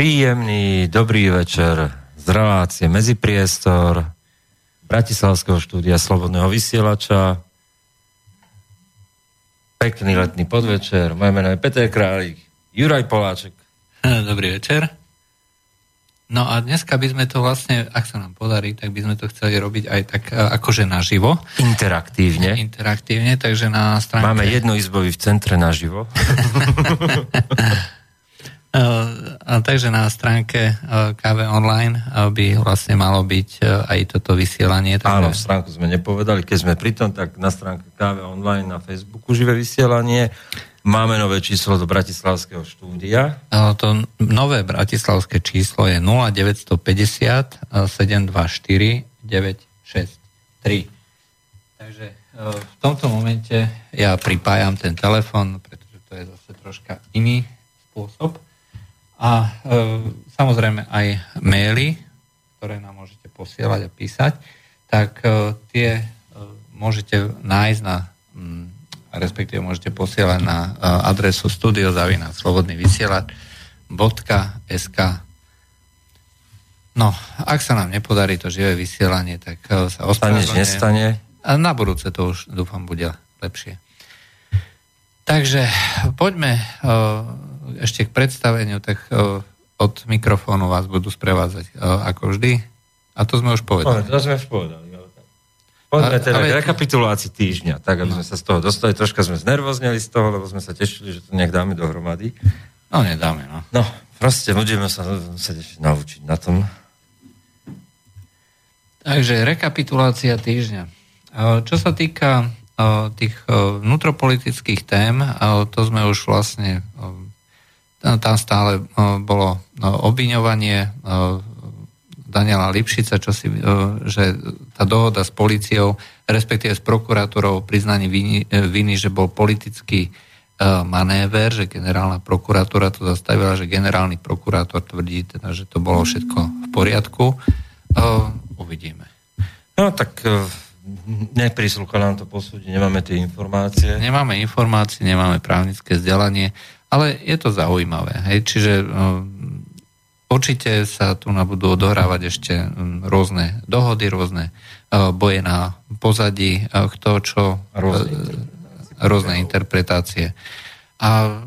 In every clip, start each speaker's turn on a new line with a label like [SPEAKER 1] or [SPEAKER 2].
[SPEAKER 1] Príjemný, dobrý večer z relácie Medzipriestor Bratislavského štúdia Slobodného vysielača. Pekný letný podvečer. Moje meno je Peter Králik, Juraj Poláček.
[SPEAKER 2] Dobrý večer. No a dneska by sme to vlastne, ak sa nám podarí, tak by sme to chceli robiť aj tak akože naživo.
[SPEAKER 1] Interaktívne.
[SPEAKER 2] Interaktívne, takže na stránke...
[SPEAKER 1] Máme jednoizbový v centre naživo.
[SPEAKER 2] a takže na stránke KV Online by vlastne malo byť aj toto vysielanie. Takže...
[SPEAKER 1] Áno, stránku sme nepovedali. Keď sme pri tom, tak na stránke KV Online na Facebooku živé vysielanie. Máme nové číslo do Bratislavského štúdia.
[SPEAKER 2] To nové bratislavské číslo je 0950 724 963. Takže v tomto momente ja pripájam ten telefon, pretože to je zase troška iný spôsob a e, samozrejme aj maily, ktoré nám môžete posielať a písať, tak e, tie e, môžete nájsť na, m, mm, respektíve môžete posielať na e, adresu studiozavina slobodný vysielač.sk No, ak sa nám nepodarí to živé vysielanie, tak e, sa
[SPEAKER 1] ospravedlňujem. nestane.
[SPEAKER 2] A na budúce to už dúfam bude lepšie. Takže poďme e, ešte k predstaveniu, tak uh, od mikrofónu vás budú sprevádzať uh, ako vždy. A to sme už povedali.
[SPEAKER 1] to sme už povedali. Poďme teda ale... k rekapitulácii týždňa, tak aby no. sme sa z toho dostali. Troška sme znervozneli z toho, lebo sme sa tešili, že to nejak dáme dohromady.
[SPEAKER 2] No, nedáme, no.
[SPEAKER 1] No, proste budeme sa musieť ešte naučiť na tom.
[SPEAKER 2] Takže rekapitulácia týždňa. Čo sa týka tých vnútropolitických tém, to sme už vlastne tam stále bolo obviňovanie Daniela Lipšica, čo si, že tá dohoda s policiou, respektíve s prokurátorou priznaní viny, viny, že bol politický manéver, že generálna prokuratúra to zastavila, že generálny prokurátor tvrdí teda, že to bolo všetko v poriadku. Uvidíme.
[SPEAKER 1] No tak nepríslucha nám to posúdiť, nemáme tie informácie.
[SPEAKER 2] Nemáme informácie, nemáme právnické vzdelanie. Ale je to zaujímavé. Hej? Čiže um, určite sa tu budú odohrávať ešte um, rôzne dohody, rôzne uh, boje na pozadí, uh, kto čo, rôzne, uh, rôzne interpretácie. A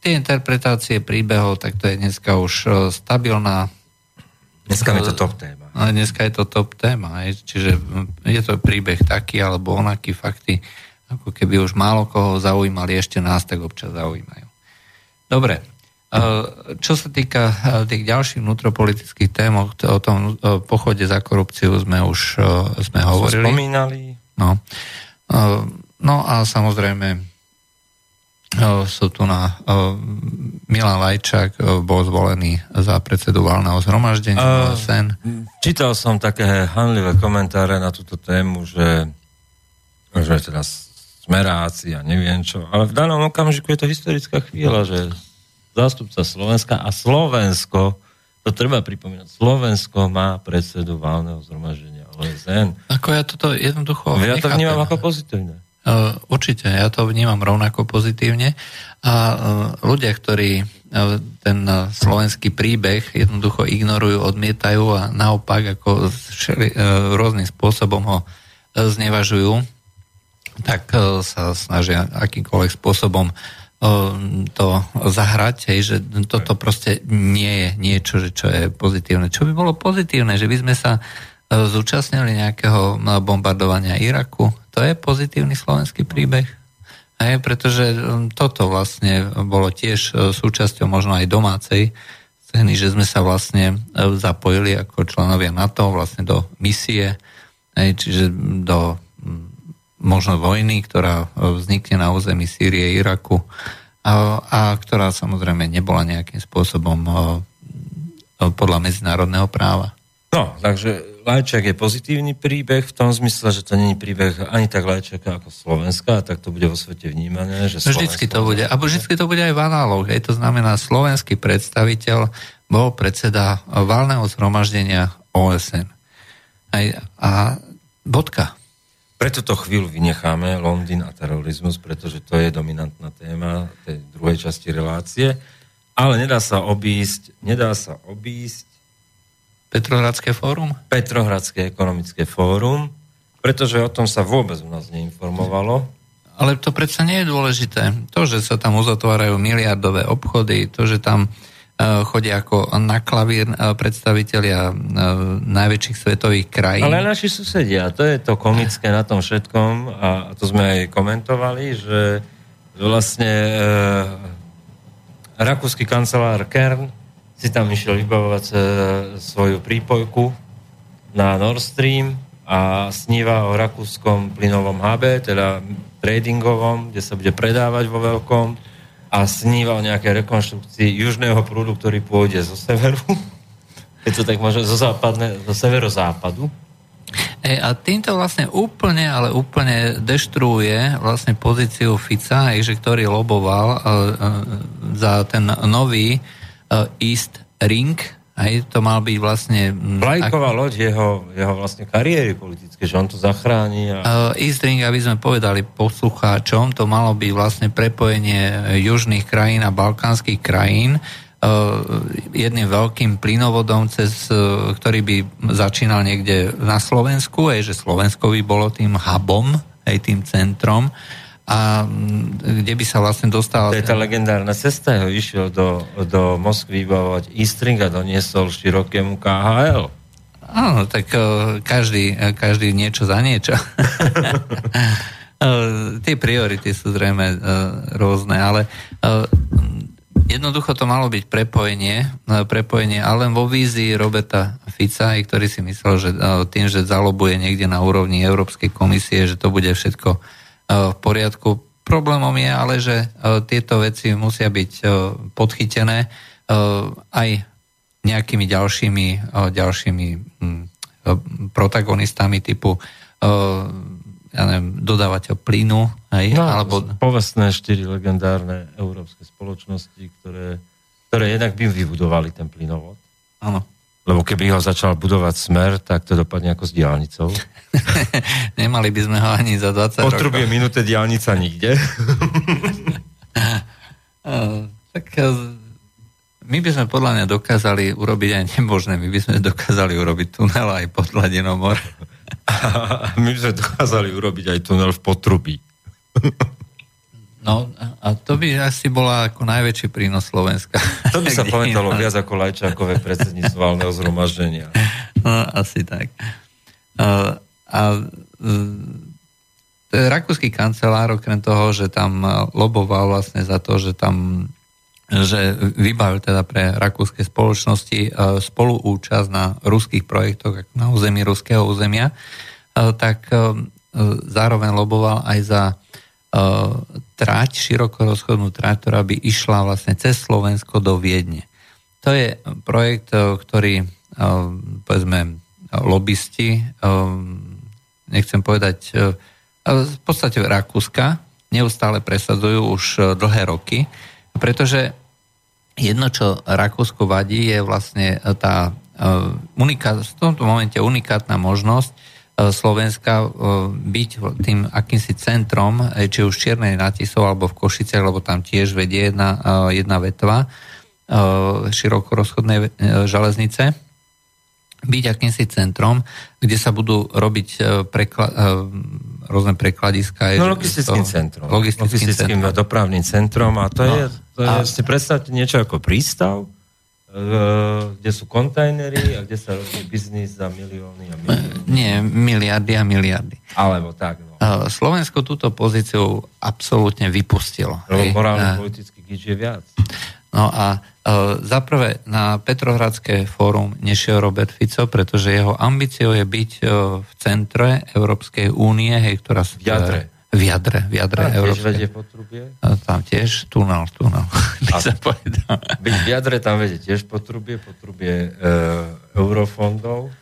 [SPEAKER 2] tie interpretácie príbehov, tak to je dneska už stabilná.
[SPEAKER 1] Dneska je to top téma.
[SPEAKER 2] Dneska je to top téma. Čiže um, je to príbeh taký alebo onaký fakty, ako keby už málo koho zaujímali, ešte nás tak občas zaujímajú. Dobre. Čo sa týka tých ďalších vnútropolitických tém, o tom pochode za korupciu sme už sme hovorili.
[SPEAKER 1] Spomínali.
[SPEAKER 2] No. no a samozrejme sú tu na Milan Lajčák bol zvolený za predsedu valného zhromaždenia uh, SN.
[SPEAKER 1] Čítal som také hanlivé komentáre na túto tému, že, že teda smeráci a neviem čo. Ale v danom okamžiku je to historická chvíľa, že zástupca Slovenska a Slovensko, to treba pripomínať, Slovensko má predsedu válneho zhromaždenia OSN.
[SPEAKER 2] Ako ja toto jednoducho
[SPEAKER 1] Ja to vnímam ako pozitívne.
[SPEAKER 2] Uh, určite, ja to vnímam rovnako pozitívne. A uh, ľudia, ktorí uh, ten slovenský príbeh jednoducho ignorujú, odmietajú a naopak ako rôznym spôsobom ho znevažujú, tak e, sa snažia akýmkoľvek spôsobom e, to zahrať, hej, že toto proste nie je niečo, že čo je pozitívne. Čo by bolo pozitívne, že by sme sa e, zúčastnili nejakého bombardovania Iraku, to je pozitívny slovenský príbeh. Hej, pretože toto vlastne bolo tiež súčasťou možno aj domácej scény, že sme sa vlastne zapojili ako členovia NATO vlastne do misie, hej, čiže do možno vojny, ktorá e, vznikne na území Sýrie, Iraku a, a ktorá samozrejme nebola nejakým spôsobom e, e, podľa medzinárodného práva.
[SPEAKER 1] No, takže Lajčák je pozitívny príbeh v tom zmysle, že to není príbeh ani tak Lajčáka ako Slovenska, a tak to bude vo svete vnímané. Že
[SPEAKER 2] vždycky to bude. A vždycky to bude aj v análoch. Hej. To znamená, slovenský predstaviteľ bol predseda valného zhromaždenia OSN. Aj, a bodka.
[SPEAKER 1] Pre túto chvíľu vynecháme Londýn a terorizmus, pretože to je dominantná téma tej druhej časti relácie. Ale nedá sa obísť, nedá sa obísť
[SPEAKER 2] Petrohradské fórum?
[SPEAKER 1] Petrohradské ekonomické fórum, pretože o tom sa vôbec u nás neinformovalo.
[SPEAKER 2] Ale to predsa nie je dôležité. To, že sa tam uzatvárajú miliardové obchody, to, že tam uh, chodia ako na klavír uh, predstavitelia uh, najväčších svetových krajín.
[SPEAKER 1] Ale naši susedia, to je to komické na tom všetkom a to sme aj komentovali, že vlastne rakúsky kancelár Kern si tam išiel vybavovať e, svoju prípojku na Nord Stream a sníva o rakúskom plynovom hube, teda tradingovom, kde sa bude predávať vo veľkom a sníva o nejakej rekonštrukcii južného prúdu, ktorý pôjde zo severu. Je to tak možno zo, západne, zo severozápadu.
[SPEAKER 2] E, a týmto vlastne úplne, ale úplne deštruuje vlastne pozíciu Fica, že ktorý loboval uh, uh, za ten nový uh, East Ring, aj to mal byť vlastne...
[SPEAKER 1] Vlajková ak... loď jeho, jeho vlastne kariéry politické, že on to zachráni.
[SPEAKER 2] A... Uh, East Ring, aby sme povedali poslucháčom, to malo byť vlastne prepojenie južných krajín a balkánskych krajín uh, jedným veľkým plynovodom, cez, uh, ktorý by začínal niekde na Slovensku, aj že Slovensko by bolo tým hubom, aj tým centrom a kde by sa vlastne dostal...
[SPEAKER 1] To je tá legendárna cesta, ho išiel do, do Moskvy vybavovať Eastring a doniesol širokému KHL.
[SPEAKER 2] Áno, tak uh, každý, uh, každý niečo za niečo. uh, tie priority sú zrejme rôzne, ale jednoducho to malo byť prepojenie, prepojenie ale vo vízii Roberta Fica, ktorý si myslel, že tým, že zalobuje niekde na úrovni Európskej komisie, že to bude všetko v poriadku. Problémom je ale, že e, tieto veci musia byť e, podchytené e, aj nejakými ďalšími, ďalšími hm, protagonistami typu ja neviem, dodávateľ plynu. Aj,
[SPEAKER 1] no, alebo... Povestné štyri legendárne európske spoločnosti, ktoré, ktoré jednak by vybudovali ten plynovod.
[SPEAKER 2] Áno.
[SPEAKER 1] Lebo keby ho začal budovať smer, tak to dopadne ako s diálnicou.
[SPEAKER 2] Nemali by sme ho ani za 20
[SPEAKER 1] Potrubie rokov. minúte diálnica nikde.
[SPEAKER 2] tak my by sme podľa mňa dokázali urobiť aj nemožné. My by sme dokázali urobiť tunel aj pod hladinou mora.
[SPEAKER 1] my by sme dokázali urobiť aj tunel v potrubí.
[SPEAKER 2] No a to by asi bola ako najväčší prínos Slovenska.
[SPEAKER 1] To by sa pamätalo viac ako Lajčákové predsedníctvo valného zhromaždenia.
[SPEAKER 2] No, asi tak. Uh, a uh, rakúsky kancelár, okrem toho, že tam loboval vlastne za to, že tam že vybavil teda pre rakúske spoločnosti uh, spoluúčasť na ruských projektoch na území ruského územia, uh, tak uh, zároveň loboval aj za trať, široko trať, ktorá by išla vlastne cez Slovensko do Viedne. To je projekt, ktorý povedzme lobbysti, nechcem povedať, v podstate Rakúska neustále presadzujú už dlhé roky, pretože jedno, čo Rakúsku vadí, je vlastne tá v tomto momente unikátna možnosť E, Slovenska e, byť tým akýmsi centrom, e, či už Čiernej Natisov alebo v Košice, lebo tam tiež vedie jedna, jedna vetva široko rozchodnej železnice, byť akýmsi centrom, kde sa budú robiť prekla- rôzne prekladiska.
[SPEAKER 1] No logistickým centrom. Logistickým, logistickým centrom. dopravným centrom a to no. je, to je a... si predstavte niečo ako prístav, kde sú kontajnery a kde sa robí biznis za milióny a milióny.
[SPEAKER 2] Nie, miliardy a miliardy.
[SPEAKER 1] Alebo tak. No.
[SPEAKER 2] Slovensko túto pozíciu absolútne vypustilo.
[SPEAKER 1] Lebo morálne politicky gič je viac.
[SPEAKER 2] No a zaprvé na Petrohradské fórum nešiel Robert Fico, pretože jeho ambíciou je byť v centre Európskej únie, hej, ktorá...
[SPEAKER 1] V jadre
[SPEAKER 2] v jadre, v jadre
[SPEAKER 1] a tiež vedie potrubie?
[SPEAKER 2] Tam tiež tunel, tunel.
[SPEAKER 1] Byť v jadre tam vedie tiež potrubie, potrubie e, eurofondov.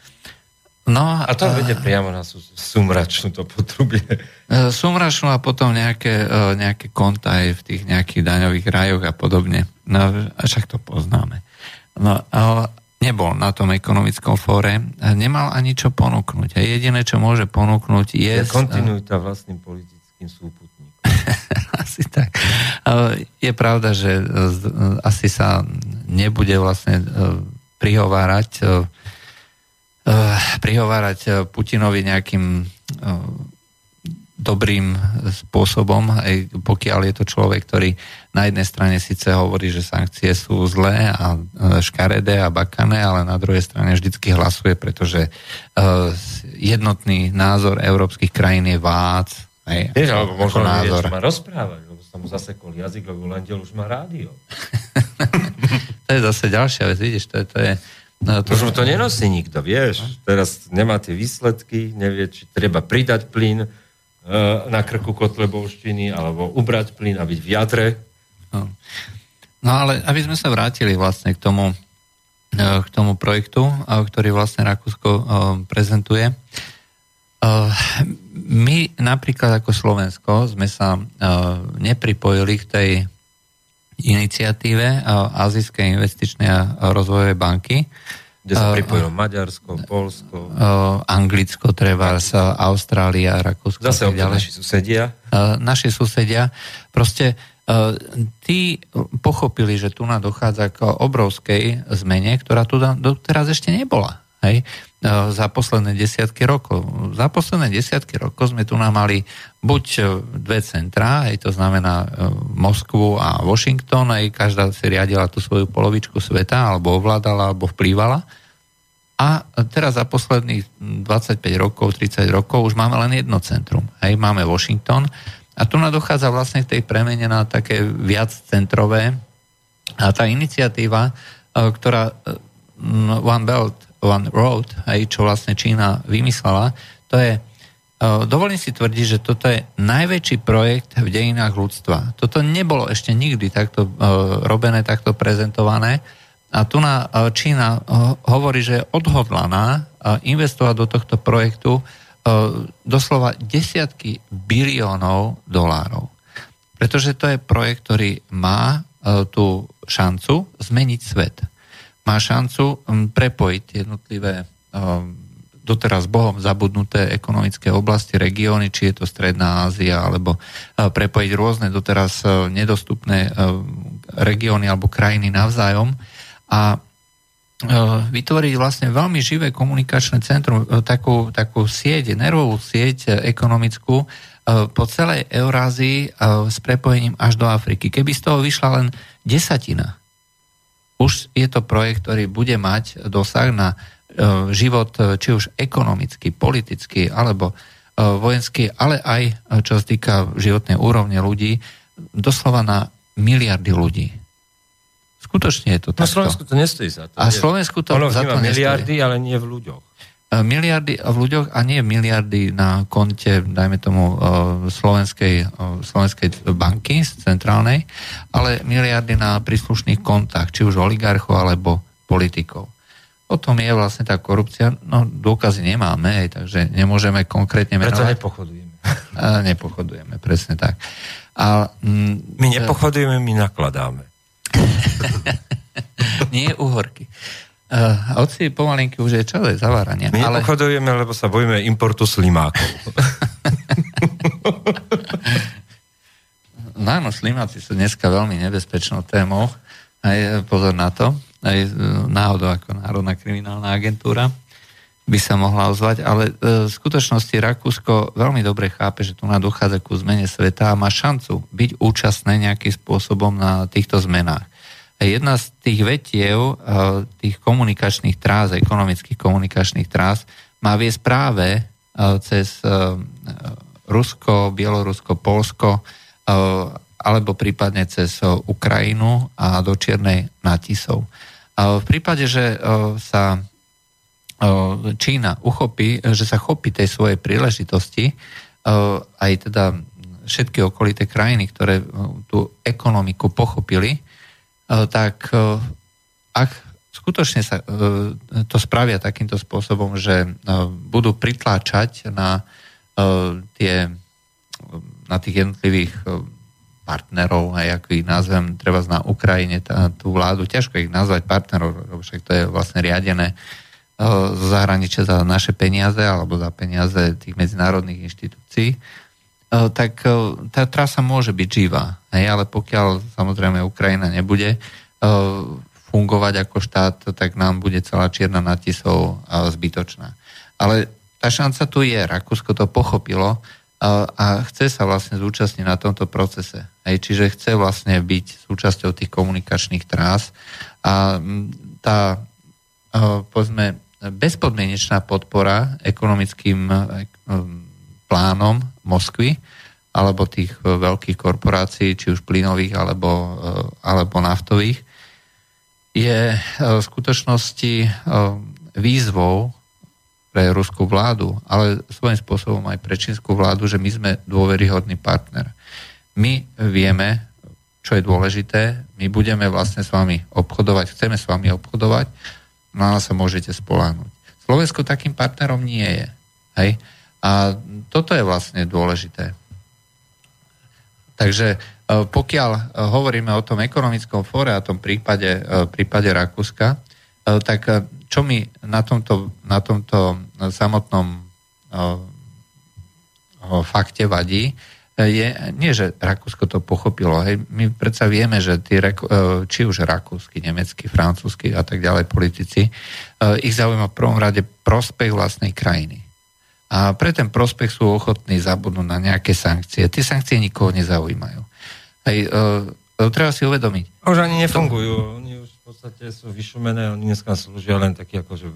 [SPEAKER 1] No, a to uh, vedie priamo na sumračnú to potrubie.
[SPEAKER 2] Uh, sumračnú a potom nejaké, uh, nejaké konta aj v tých nejakých daňových rajoch a podobne. No, však to poznáme. No, nebol na tom ekonomickom fóre, nemal ani čo ponúknuť. A jediné, čo môže ponúknuť je...
[SPEAKER 1] Je kontinuita vlastným politickým súputníkom.
[SPEAKER 2] asi tak. Je pravda, že asi sa nebude vlastne prihovárať prihovárať Putinovi nejakým dobrým spôsobom, aj pokiaľ je to človek, ktorý na jednej strane síce hovorí, že sankcie sú zlé a škaredé a bakané, ale na druhej strane vždycky hlasuje, pretože jednotný názor európskych krajín je vác.
[SPEAKER 1] Hej, Vieš, alebo možno názor. Vie, čo má rozprávať, lebo sa mu zasekol jazyk, lebo Lendel už má rádio.
[SPEAKER 2] to je zase ďalšia vec, vidíš, to je, to je
[SPEAKER 1] No, to... Možno to nenosí nikto, vieš. Teraz nemá tie výsledky, nevie, či treba pridať plyn, Eh, na krku kotlebovštiny alebo ubrať plyn a byť v jadre.
[SPEAKER 2] No. no ale aby sme sa vrátili vlastne k tomu, eh, k tomu projektu, eh, ktorý vlastne Rakúsko prezentuje. My napríklad ako Slovensko sme sa nepripojili k tej iniciatíve Azijskej investičnej a rozvojovej banky,
[SPEAKER 1] kde sa pripojilo uh, Maďarsko, Polsko.
[SPEAKER 2] Anglicko, treba sa Austrália, Rakúsko.
[SPEAKER 1] Zase ďalej. naši susedia.
[SPEAKER 2] Naši susedia. Proste tí pochopili, že tu nám dochádza k obrovskej zmene, ktorá tu doteraz ešte nebola. Hej? Uh, za posledné desiatky rokov. Za posledné desiatky rokov sme tu nám mali buď dve centrá, hej, to znamená uh, Moskvu a Washington, aj každá si riadila tú svoju polovičku sveta, alebo ovládala, alebo vplývala. A teraz za posledných 25 rokov, 30 rokov už máme len jedno centrum. Hej, máme Washington a tu dochádza vlastne k tej premene na také viac centrové. A tá iniciatíva, e, ktorá e, One Belt, One Road, hej, čo vlastne Čína vymyslela, to je, e, dovolím si tvrdiť, že toto je najväčší projekt v dejinách ľudstva. Toto nebolo ešte nikdy takto robené, takto prezentované a tu na e, Čína e, hovorí, že je odhodlaná e, investovať do tohto projektu doslova desiatky biliónov dolárov. Pretože to je projekt, ktorý má tú šancu zmeniť svet. Má šancu prepojiť jednotlivé doteraz Bohom zabudnuté ekonomické oblasti, regióny, či je to Stredná Ázia, alebo prepojiť rôzne doteraz nedostupné regióny alebo krajiny navzájom a vytvoriť vlastne veľmi živé komunikačné centrum, takú, takú sieť, nervovú sieť ekonomickú po celej Eurázii s prepojením až do Afriky. Keby z toho vyšla len desatina, už je to projekt, ktorý bude mať dosah na život či už ekonomický, politický alebo vojenský, ale aj čo sa týka životnej úrovne ľudí, doslova na miliardy ľudí. Skutočne je to
[SPEAKER 1] tak. Na Slovensku to nestojí za to.
[SPEAKER 2] A Slovensku to
[SPEAKER 1] ono za to miliardy, ale nie v ľuďoch.
[SPEAKER 2] E, miliardy v ľuďoch a nie miliardy na konte, dajme tomu, e, slovenskej, e, slovenskej banky centrálnej, ale miliardy na príslušných kontách, či už oligarchov alebo politikov. O tom je vlastne tá korupcia. No, dôkazy nemáme, takže nemôžeme konkrétne
[SPEAKER 1] menovať. Preto nepochodujeme.
[SPEAKER 2] Nepochodujeme, presne tak. A,
[SPEAKER 1] mm, my nepochodujeme, my nakladáme.
[SPEAKER 2] Nie uhorky. Uh, oci pomalinky už je čas zavárania.
[SPEAKER 1] My ale... obchodujeme, lebo sa bojíme importu slimákov.
[SPEAKER 2] no áno, slimáci sú dneska veľmi nebezpečnou témou. Aj e, pozor na to. Aj e, náhodou ako Národná kriminálna agentúra by sa mohla ozvať, ale v skutočnosti Rakúsko veľmi dobre chápe, že tu dochádza ku zmene sveta a má šancu byť účastné nejakým spôsobom na týchto zmenách jedna z tých vetiev, eh, tých komunikačných trás, ekonomických komunikačných trás, má viesť práve eh, cez eh, Rusko, Bielorusko, Polsko, alebo prípadne cez Ukrajinu a do Čiernej Natisov. V prípade, že sa Čína uchopí, že sa chopí tej svojej príležitosti, aj teda všetky okolité krajiny, ktoré tú ekonomiku pochopili, tak e, ak skutočne sa e, to spravia takýmto spôsobom, že budú pritláčať na tie na tých jednotlivých partnerov, aj ako ich nazvem, treba na Ukrajine, tá, tú vládu, ťažko ich nazvať partnerov, však to je vlastne riadené z zahraničia za naše peniaze alebo za peniaze tých medzinárodných inštitúcií, tak tá trasa môže byť živá. Hej, ale pokiaľ samozrejme Ukrajina nebude fungovať ako štát, tak nám bude celá čierna natisov zbytočná. Ale tá šanca tu je, Rakúsko to pochopilo a, chce sa vlastne zúčastniť na tomto procese. Hej, čiže chce vlastne byť súčasťou tých komunikačných trás a tá, povedzme, bezpodmienečná podpora ekonomickým plánom Moskvy alebo tých veľkých korporácií, či už plynových alebo, alebo naftových, je v skutočnosti výzvou pre ruskú vládu, ale svojím spôsobom aj pre čínsku vládu, že my sme dôveryhodný partner. My vieme, čo je dôležité, my budeme vlastne s vami obchodovať, chceme s vami obchodovať, no ale sa môžete spoláhnuť. Slovensko takým partnerom nie je. Hej? A toto je vlastne dôležité. Takže e, pokiaľ e, hovoríme o tom ekonomickom fóre a tom prípade, e, prípade Rakúska, tak čo mi na tomto, na tomto samotnom fakte vadí, je, nie, že Rakúsko to pochopilo. Hej. My predsa vieme, že tí, či už rakúsky, nemecký, francúzsky a tak ďalej politici, ich zaujíma v prvom rade prospech vlastnej krajiny. A pre ten prospech sú ochotní zabudnúť na nejaké sankcie. Tie sankcie nikoho nezaujímajú. Hej, treba si uvedomiť.
[SPEAKER 1] Už ani nefungujú podstate sú vyšumené, oni dneska slúžia len taký že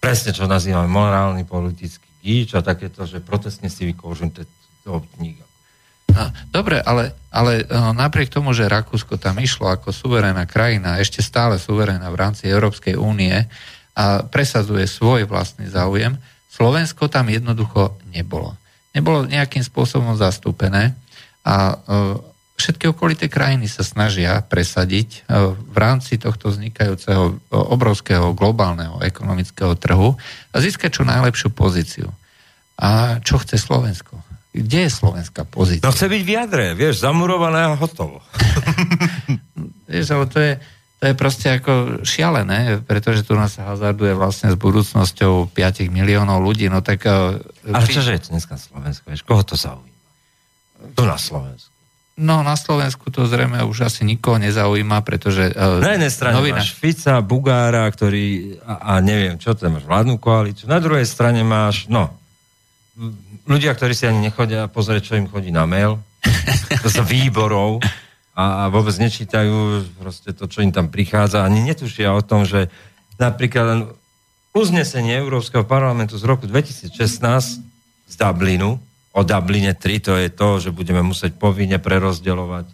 [SPEAKER 1] presne čo nazývame morálny politický gíč a takéto, že protestne si vykoužujem toho kniha.
[SPEAKER 2] Dobre, ale, ale no, napriek tomu, že Rakúsko tam išlo ako suverénna krajina, ešte stále suverénna v rámci Európskej únie a presadzuje svoj vlastný záujem, Slovensko tam jednoducho nebolo. Nebolo nejakým spôsobom zastúpené a všetky okolité krajiny sa snažia presadiť e, v rámci tohto vznikajúceho e, obrovského globálneho ekonomického trhu a získať čo najlepšiu pozíciu. A čo chce Slovensko? Kde je slovenská pozícia?
[SPEAKER 1] No chce byť v jadre, vieš, zamurované a hotovo.
[SPEAKER 2] vieš, ale to je, to je proste ako šialené, pretože tu nás hazarduje vlastne s budúcnosťou 5 miliónov ľudí, no tak...
[SPEAKER 1] E, ale čože je dneska Slovensko, vieš, koho to zaujíma? Tu na Slovensku.
[SPEAKER 2] No na Slovensku to zrejme už asi nikoho nezaujíma, pretože...
[SPEAKER 1] Uh, na jednej strane novina... máš Fica, Bugára, ktorý, a, a neviem čo, to máš vládnu koalíciu. Na druhej strane máš, no, ľudia, ktorí si ani nechodia pozrieť, čo im chodí na mail, to sa výborov a, a vôbec nečítajú proste to, čo im tam prichádza, ani netušia o tom, že napríklad uznesenie Európskeho parlamentu z roku 2016 z Dublinu, o Dubline 3, to je to, že budeme musieť povinne prerozdeľovať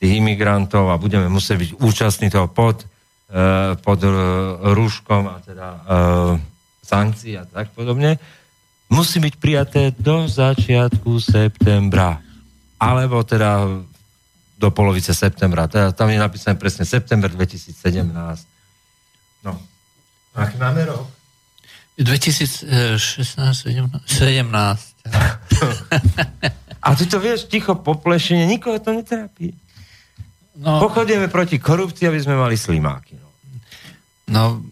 [SPEAKER 1] tých imigrantov a budeme musieť byť účastní toho pod, uh, pod uh, rúškom a teda uh, sankcií a tak podobne, musí byť prijaté do začiatku septembra. Alebo teda do polovice septembra. Teda tam je napísané presne september 2017. No. Aký máme rok?
[SPEAKER 2] 2016, 17. 17.
[SPEAKER 1] A ty to vieš, ticho poplešenie, nikoho to netrápi. No, Pochodíme proti korupcii, aby sme mali slimáky. No.
[SPEAKER 2] No,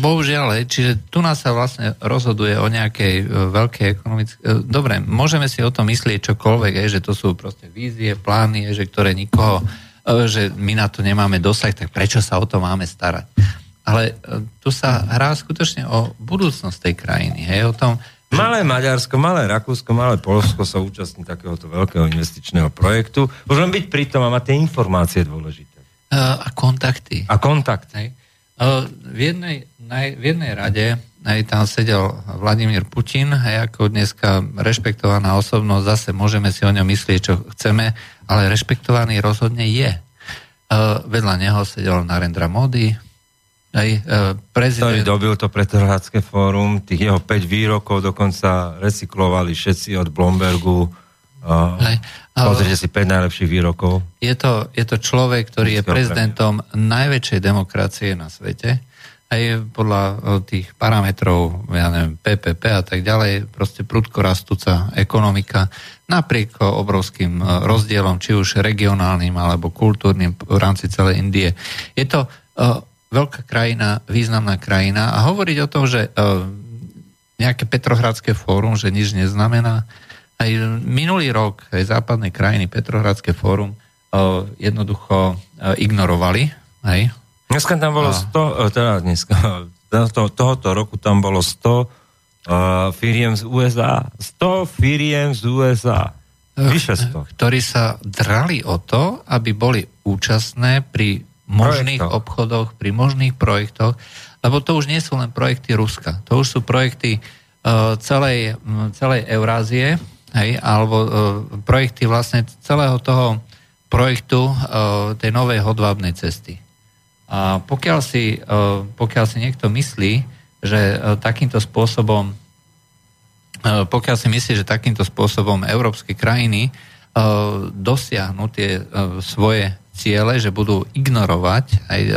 [SPEAKER 2] bohužiaľ, čiže tu nás sa vlastne rozhoduje o nejakej uh, veľkej ekonomickej... Uh, dobre, môžeme si o tom myslieť čokoľvek, že to sú proste vízie, plány, že ktoré nikoho, uh, že my na to nemáme dosah, tak prečo sa o to máme starať? Ale tu sa hrá skutočne o budúcnosť tej krajiny, hej, o tom,
[SPEAKER 1] Malé Maďarsko, malé Rakúsko, malé Polsko sa účastní takéhoto veľkého investičného projektu. Môžem byť pri tom a mať tie informácie dôležité.
[SPEAKER 2] A kontakty.
[SPEAKER 1] A kontakt.
[SPEAKER 2] Hej. V jednej, naj, v jednej rade aj tam sedel Vladimír Putin, aj ako dneska rešpektovaná osobnosť, zase môžeme si o ňom myslieť, čo chceme, ale rešpektovaný rozhodne je. Vedľa neho sedel Narendra Modi, aj,
[SPEAKER 1] e, prezident... Ktorý dobil to pretrhácké fórum, tých jeho 5 výrokov dokonca recyklovali všetci od Blombergu. Hej, Pozrite si 5 najlepších výrokov.
[SPEAKER 2] Je to, je to človek, ktorý je prezidentom najväčšej demokracie na svete. Aj podľa e, tých parametrov, ja neviem, PPP a tak ďalej, proste prudko rastúca ekonomika, napriek obrovským e, rozdielom, či už regionálnym alebo kultúrnym v rámci celej Indie. Je to veľká krajina, významná krajina a hovoriť o tom, že uh, nejaké Petrohradské fórum, že nič neznamená, Aj minulý rok aj západné krajiny, Petrohradské fórum, jednoducho ignorovali. Hej.
[SPEAKER 1] Dneska tam bolo 100, teda dneska, to, tohoto roku tam bolo 100 uh, firiem z USA. 100 firiem z USA. Vyše 100.
[SPEAKER 2] Ktorí sa drali o to, aby boli účastné pri možných projektoch. obchodoch, pri možných projektoch, lebo to už nie sú len projekty Ruska, to už sú projekty uh, celej, celej Eurázie, hej, alebo uh, projekty vlastne celého toho projektu uh, tej novej hodvábnej cesty. A pokiaľ si, uh, pokiaľ si niekto myslí, že uh, takýmto spôsobom uh, pokiaľ si myslí, že takýmto spôsobom európske krajiny uh, dosiahnu tie uh, svoje ciele, že budú ignorovať aj uh,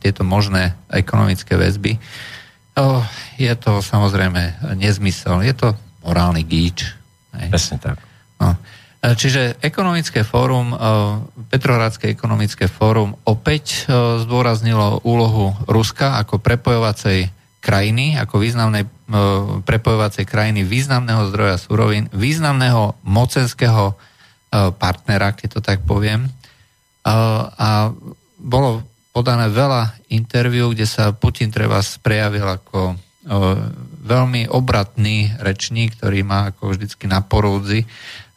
[SPEAKER 2] tieto možné ekonomické väzby, uh, je to samozrejme nezmysel. Je to morálny gíč.
[SPEAKER 1] Presne tak.
[SPEAKER 2] No. E, čiže ekonomické fórum, e, Petrohradské ekonomické fórum opäť e, zdôraznilo úlohu Ruska ako prepojovacej krajiny, ako významnej prepojovacej krajiny, významného zdroja surovín, významného mocenského partnera, keď to tak poviem. A bolo podané veľa interviú, kde sa Putin treba prejavil ako veľmi obratný rečník, ktorý má ako vždycky na porúdzi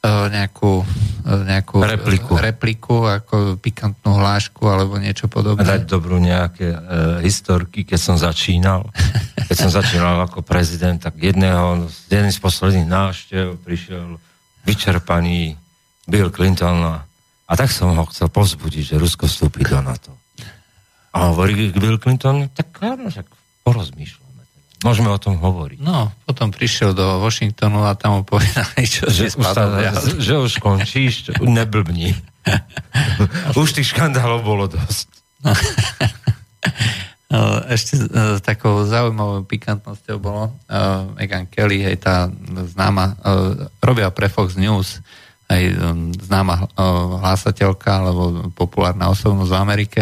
[SPEAKER 2] E, nejakú, e, nejakú
[SPEAKER 1] repliku.
[SPEAKER 2] repliku, ako pikantnú hlášku alebo niečo podobné.
[SPEAKER 1] Dať dobrú nejaké e, historky, keď som začínal. Keď som začínal ako prezident, tak jedného, jeden z posledných návštev prišiel vyčerpaný Bill Clinton a, a tak som ho chcel pozbudiť, že Rusko vstúpi do NATO. A hovorí Bill Clinton, tak áno, tak porozmýšľam. Môžeme o tom hovoriť.
[SPEAKER 2] No, potom prišiel do Washingtonu a tam mu povedali, čo
[SPEAKER 1] že, už sa, že už končíš, neblbni. už tých škandálov bolo dosť.
[SPEAKER 2] No, ešte uh, takou zaujímavou pikantnosťou bolo uh, Megan Kelly, hej, tá známa, uh, robia pre Fox News, aj známa uh, hlásateľka alebo populárna osobnosť v Amerike,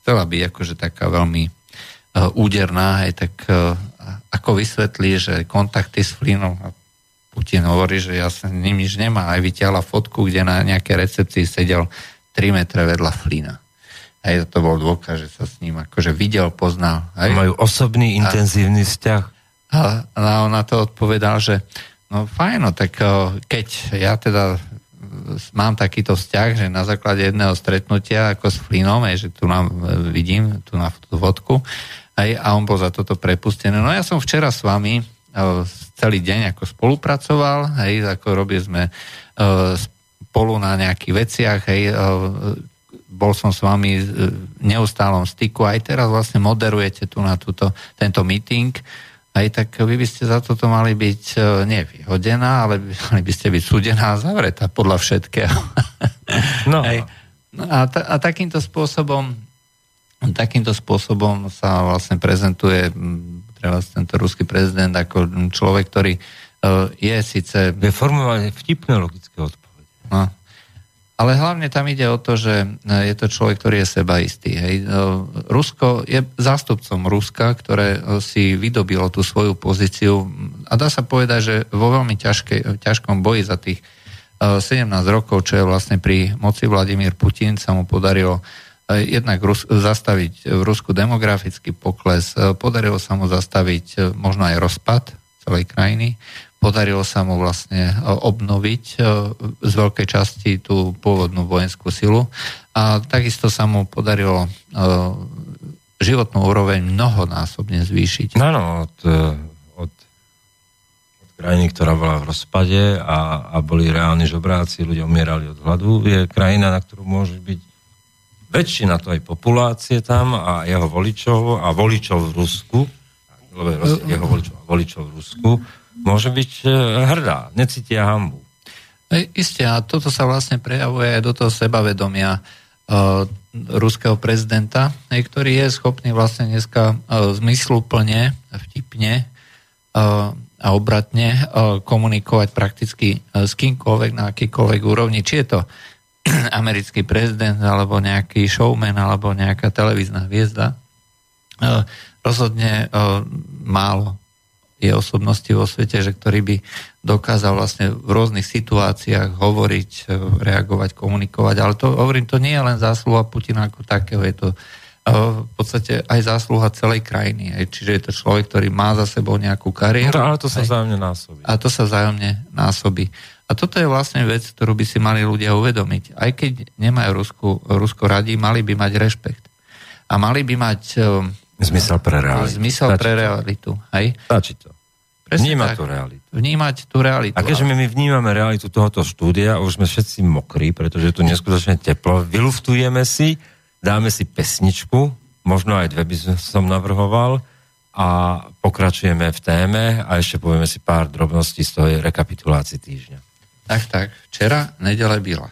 [SPEAKER 2] chcela byť akože taká veľmi uh, úderná, aj tak uh, ako vysvetlí, že kontakty s Flínom a Putin hovorí, že ja sa ním nič nemá. Aj vytiahla fotku, kde na nejakej recepcii sedel 3 metre vedľa Flína. Aj to bol dôkaz, že sa s ním akože videl, poznal. Aj?
[SPEAKER 1] Majú osobný, intenzívny vzťah.
[SPEAKER 2] A, a on na to odpovedal, že no fajno, tak keď ja teda mám takýto vzťah, že na základe jedného stretnutia ako s Flínom, aj, že tu nám e, vidím, tu na tú fotku, Hej, a on bol za toto prepustený. No ja som včera s vami uh, celý deň ako spolupracoval, hej, ako robili sme uh, spolu na nejakých veciach, hej, uh, bol som s vami v neustálom styku, aj teraz vlastne moderujete tu na túto, tento meeting, aj tak vy by ste za toto mali byť nevyhodená, ale mali by ste byť súdená a zavretá podľa všetkého. No. Hej. A, ta, a takýmto spôsobom takýmto spôsobom sa vlastne prezentuje treba tento ruský prezident ako človek, ktorý uh, je síce...
[SPEAKER 1] Je formovanie vtipné logické odpovede. No.
[SPEAKER 2] Ale hlavne tam ide o to, že e, je to človek, ktorý je sebaistý. Hej. E, Rusko je zástupcom Ruska, ktoré si vydobilo tú svoju pozíciu a dá sa povedať, že vo veľmi ťažkej, ťažkom boji za tých 17 rokov, čo je vlastne pri moci Vladimír Putin, sa mu podarilo jednak Rus- zastaviť v Rusku demografický pokles, e, podarilo sa mu zastaviť e, možno aj rozpad celej krajiny, podarilo sa mu vlastne obnoviť z veľkej časti tú pôvodnú vojenskú silu. A takisto sa mu podarilo životnú úroveň mnohonásobne zvýšiť.
[SPEAKER 1] Áno, od, od, od krajiny, ktorá bola v rozpade a, a boli reálni žobráci, ľudia umierali od hladu, je krajina, na ktorú môže byť väčšina to aj populácie tam a jeho voličov a voličov v Rusku, jeho voličov a voličov v Rusku, môže byť e, hrdá, necítia hambu.
[SPEAKER 2] Isté, a toto sa vlastne prejavuje aj do toho sebavedomia uh, ruského prezidenta, ktorý je schopný vlastne dneska uh, zmysluplne, vtipne uh, a obratne uh, komunikovať prakticky uh, s kýmkoľvek na akýkoľvek úrovni. Či je to americký prezident alebo nejaký showman alebo nejaká televízna hviezda. E, rozhodne e, málo
[SPEAKER 3] je osobnosti vo svete, že ktorý by dokázal vlastne v rôznych situáciách hovoriť, e, reagovať, komunikovať. Ale to, hovorím, to nie je len zásluha Putina ako takého, je to v podstate aj zásluha celej krajiny. Čiže je to človek, ktorý má za sebou nejakú kariéru.
[SPEAKER 1] No, ale to sa vzájomne násobí.
[SPEAKER 3] A to sa vzájomne násobí. A toto je vlastne vec, ktorú by si mali ľudia uvedomiť. Aj keď nemajú Rusku, Rusko radi, mali by mať rešpekt. A mali by mať
[SPEAKER 1] Zmysel pre realitu.
[SPEAKER 3] Zmysel Stačí pre realitu. Hej?
[SPEAKER 1] Stačí to. Presne tak. tú realitu.
[SPEAKER 3] Vnímať tú realitu.
[SPEAKER 1] A keďže my, my vnímame realitu tohoto štúdia, už sme všetci mokrí, pretože je tu neskutočne teplo, vyluftujeme si, dáme si pesničku, možno aj dve by som navrhoval, a pokračujeme v téme a ešte povieme si pár drobností z toho rekapitulácii týždňa.
[SPEAKER 3] Tak, tak. Včera, nedele byla.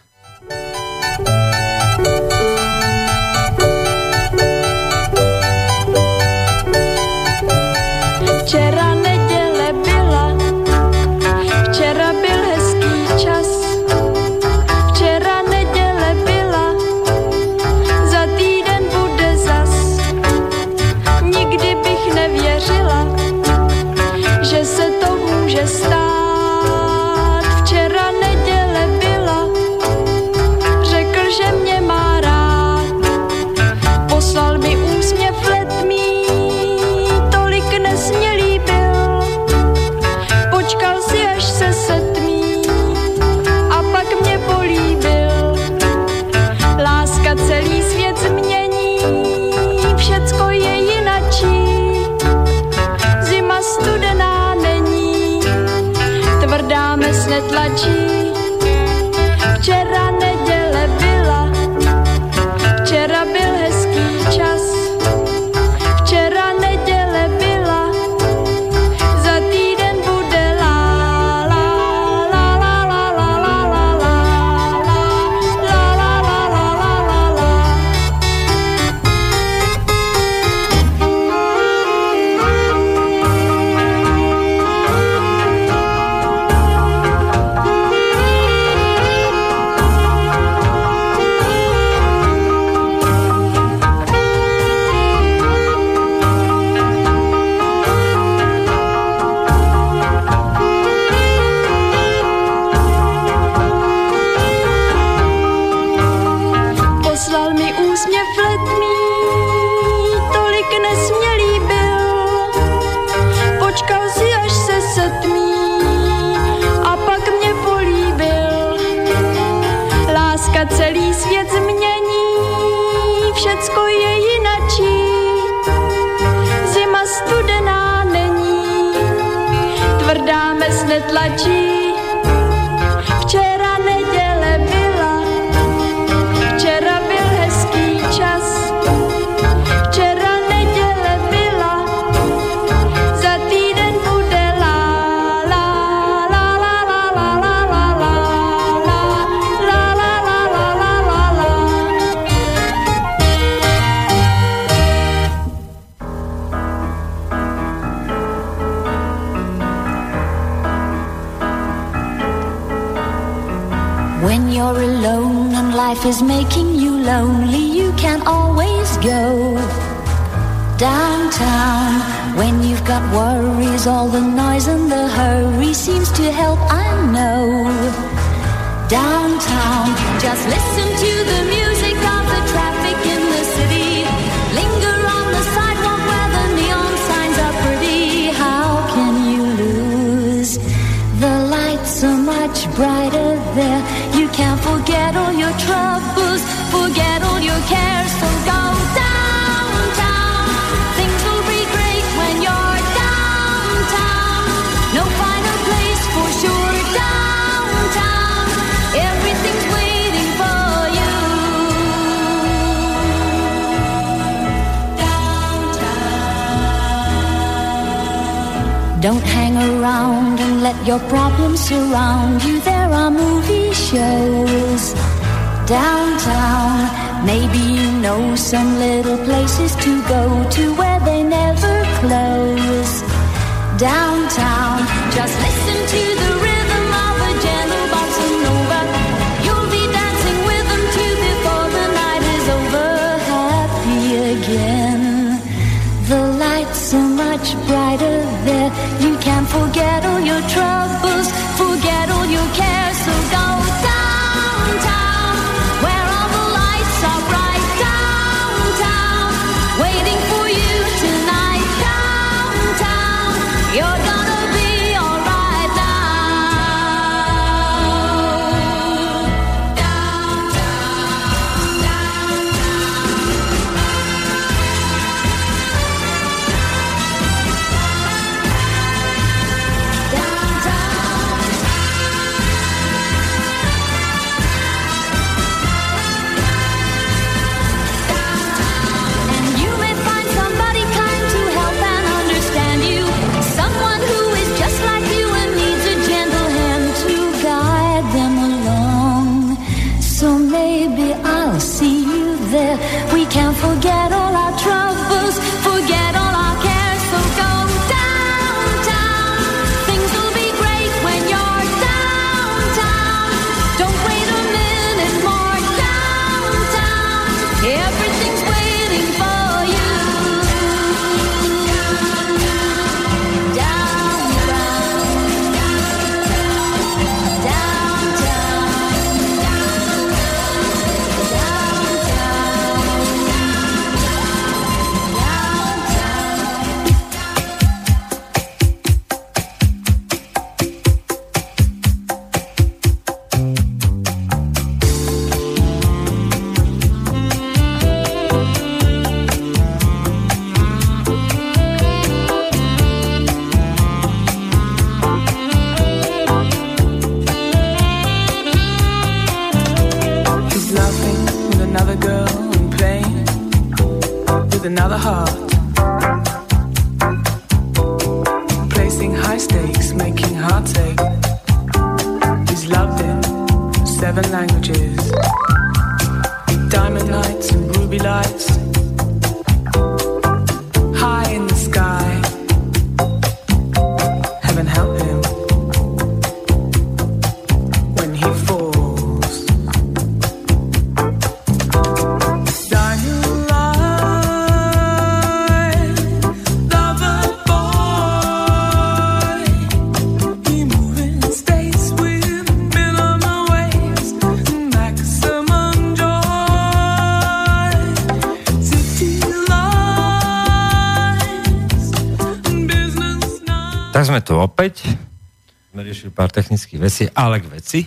[SPEAKER 1] Sme riešili pár technických vecí, ale k veci.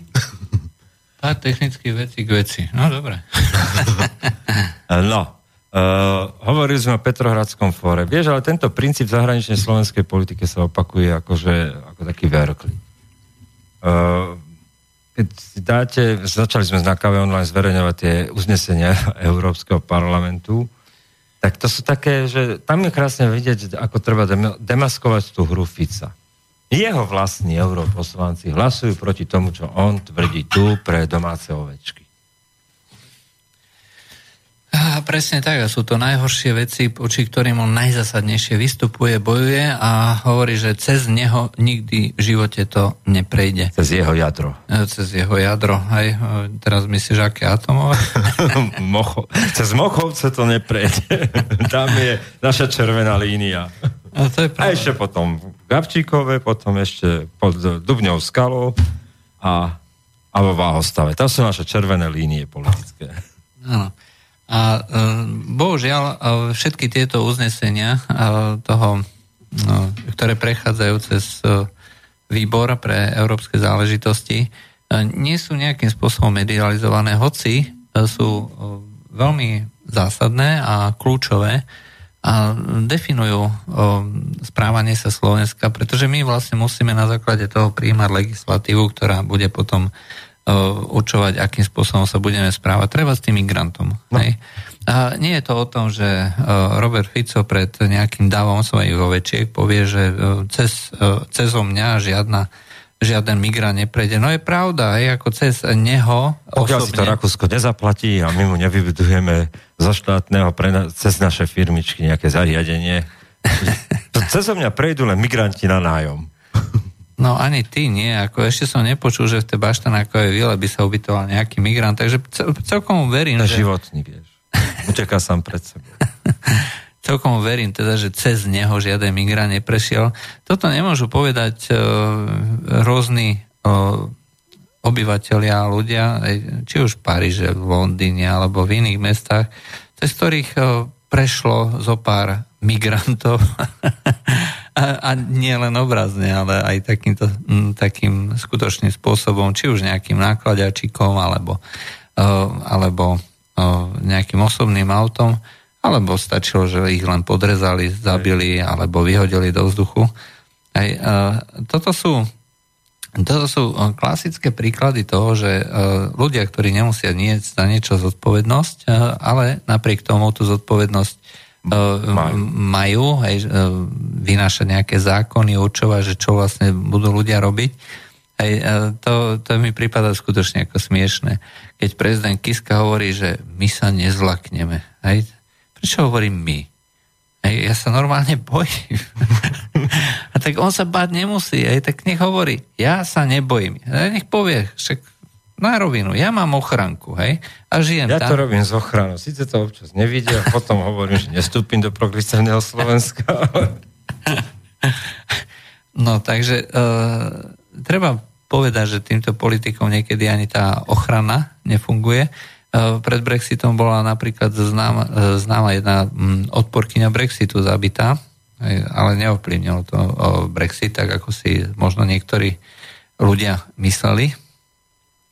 [SPEAKER 2] Pár technických vecí k veci. No, dobre.
[SPEAKER 1] No, uh, hovorili sme o Petrohradskom fóre. Vieš, ale tento princíp v zahraničnej slovenskej politike sa opakuje akože, ako taký verklý. Uh, keď si dáte, začali sme z Nakave online zverejňovať tie uznesenia Európskeho parlamentu, tak to sú také, že tam je krásne vidieť, ako treba dem- demaskovať tú hru Fica. Jeho vlastní europoslanci hlasujú proti tomu, čo on tvrdí tu pre domáce ovečky.
[SPEAKER 2] A presne tak, a sú to najhoršie veci, voči ktorým on najzasadnejšie vystupuje, bojuje a hovorí, že cez neho nikdy v živote to neprejde.
[SPEAKER 1] Cez jeho jadro.
[SPEAKER 2] E, Cez jeho jadro. Hej, e, teraz myslíš, aké atomové?
[SPEAKER 1] Mocho. Cez Mochovce to neprejde. Tam je naša červená línia.
[SPEAKER 2] No, to je
[SPEAKER 1] A
[SPEAKER 2] pravda.
[SPEAKER 1] ešte potom Gabčíkové, potom ešte pod Dubňou skalou a, a vo Váhostave. To sú naše červené línie politické.
[SPEAKER 2] Áno. A e, bohužiaľ e, všetky tieto uznesenia e, toho, no, ktoré prechádzajú cez výbor pre európske záležitosti, nie sú nejakým spôsobom medializované, hoci sú veľmi zásadné a kľúčové a definujú e, správanie sa Slovenska, pretože my vlastne musíme na základe toho príjmať legislatívu, ktorá bude potom e, určovať, akým spôsobom sa budeme správať. Treba s tým migrantom. No. Hej? A nie je to o tom, že e, Robert Fico pred nejakým dávom svojich ovečiek povie, že e, cez, e, cezo mňa žiadna, žiaden migrant neprejde. No je pravda, aj ako cez neho
[SPEAKER 1] Pokiaľ si to Rakúsko nezaplatí a my mu nevybudujeme zo štátneho pre na, cez naše firmičky nejaké zariadenie, cez mňa prejdú len migranti na nájom.
[SPEAKER 2] No ani ty nie, ako ešte som nepočul, že v tej Baštanákovej vile by sa ubytoval nejaký migrant, takže cel- celkom verím,
[SPEAKER 1] To
[SPEAKER 2] že...
[SPEAKER 1] životný, vieš. Uteká sám pred sebou.
[SPEAKER 2] celkom verím teda, že cez neho žiaden migrant neprešiel. Toto nemôžu povedať uh, rôzni uh, obyvateľia ľudia, či už v Paríže, v Londýne alebo v iných mestách, cez ktorých uh, prešlo zo pár migrantov a, a nie len obrazne, ale aj takýmto, takým skutočným spôsobom, či už nejakým nákladačikom alebo, uh, alebo nejakým osobným autom, alebo stačilo, že ich len podrezali, zabili alebo vyhodili do vzduchu. Aj, uh, toto sú toto sú klasické príklady toho, že ľudia, ktorí nemusia nieť za niečo zodpovednosť, ale napriek tomu tú zodpovednosť majú, majú hej, vynášať nejaké zákony, určovať, že čo vlastne budú ľudia robiť. Hej, to, to mi prípada skutočne ako smiešne. Keď prezident Kiska hovorí, že my sa nezlakneme. Hej, Prečo hovorím my? Hej, ja sa normálne bojím. a tak on sa báť nemusí, aj tak nech hovorí, ja sa nebojím. A nech povie, však na rovinu, ja mám ochranku, hej, a žijem
[SPEAKER 1] ja
[SPEAKER 2] tam.
[SPEAKER 1] to robím z ochranou. Sice to občas nevidia, potom hovorím, že nestúpim do progresívneho Slovenska.
[SPEAKER 2] no, takže uh, treba povedať, že týmto politikom niekedy ani tá ochrana nefunguje. Eh, pred Brexitom bola napríklad známa, eh, známa jedna mm, odporkyňa Brexitu zabitá, ale neovplyvnilo to Brexit, tak ako si možno niektorí ľudia mysleli.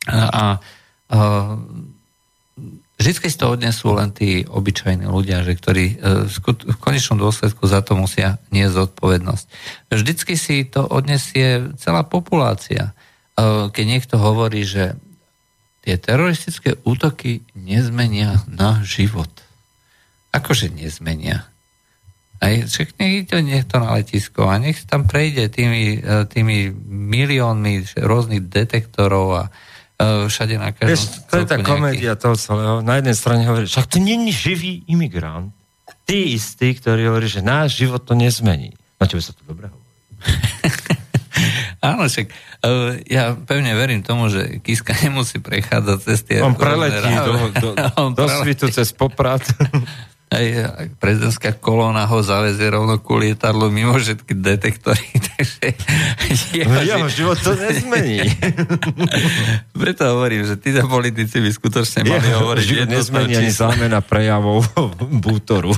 [SPEAKER 2] A, a vždy z toho odnesú len tí obyčajní ľudia, že ktorí eh, v konečnom dôsledku za to musia niesť zodpovednosť. Vždycky si to odnesie celá populácia. Keď niekto hovorí, že tie teroristické útoky nezmenia na život. Akože nezmenia. Aj však nech ide niekto na letisko a nech tam prejde tými, e, tými miliónmi rôznych detektorov a uh, všade na každom
[SPEAKER 1] Vieš, to je tá nejaký... komédia toho celého. Na jednej strane hovorí, však to není živý imigrant. Tí istí, ktorí hovorí, že náš život to nezmení. Na tebe sa to dobre hovorí.
[SPEAKER 2] Áno, však uh, ja pevne verím tomu, že Kiska nemusí prechádzať cez tie...
[SPEAKER 1] On preletí do, do, On do preletí. svitu cez poprat.
[SPEAKER 2] Aj prezidentská kolóna ho zavezie rovno ku lietadlu mimo všetky detektory, takže
[SPEAKER 1] jeho, no, jeho život to nezmení.
[SPEAKER 2] Preto hovorím, že títo politici by skutočne mali jeho hovoriť
[SPEAKER 1] život nezmení ani zámena prejavov bútoru.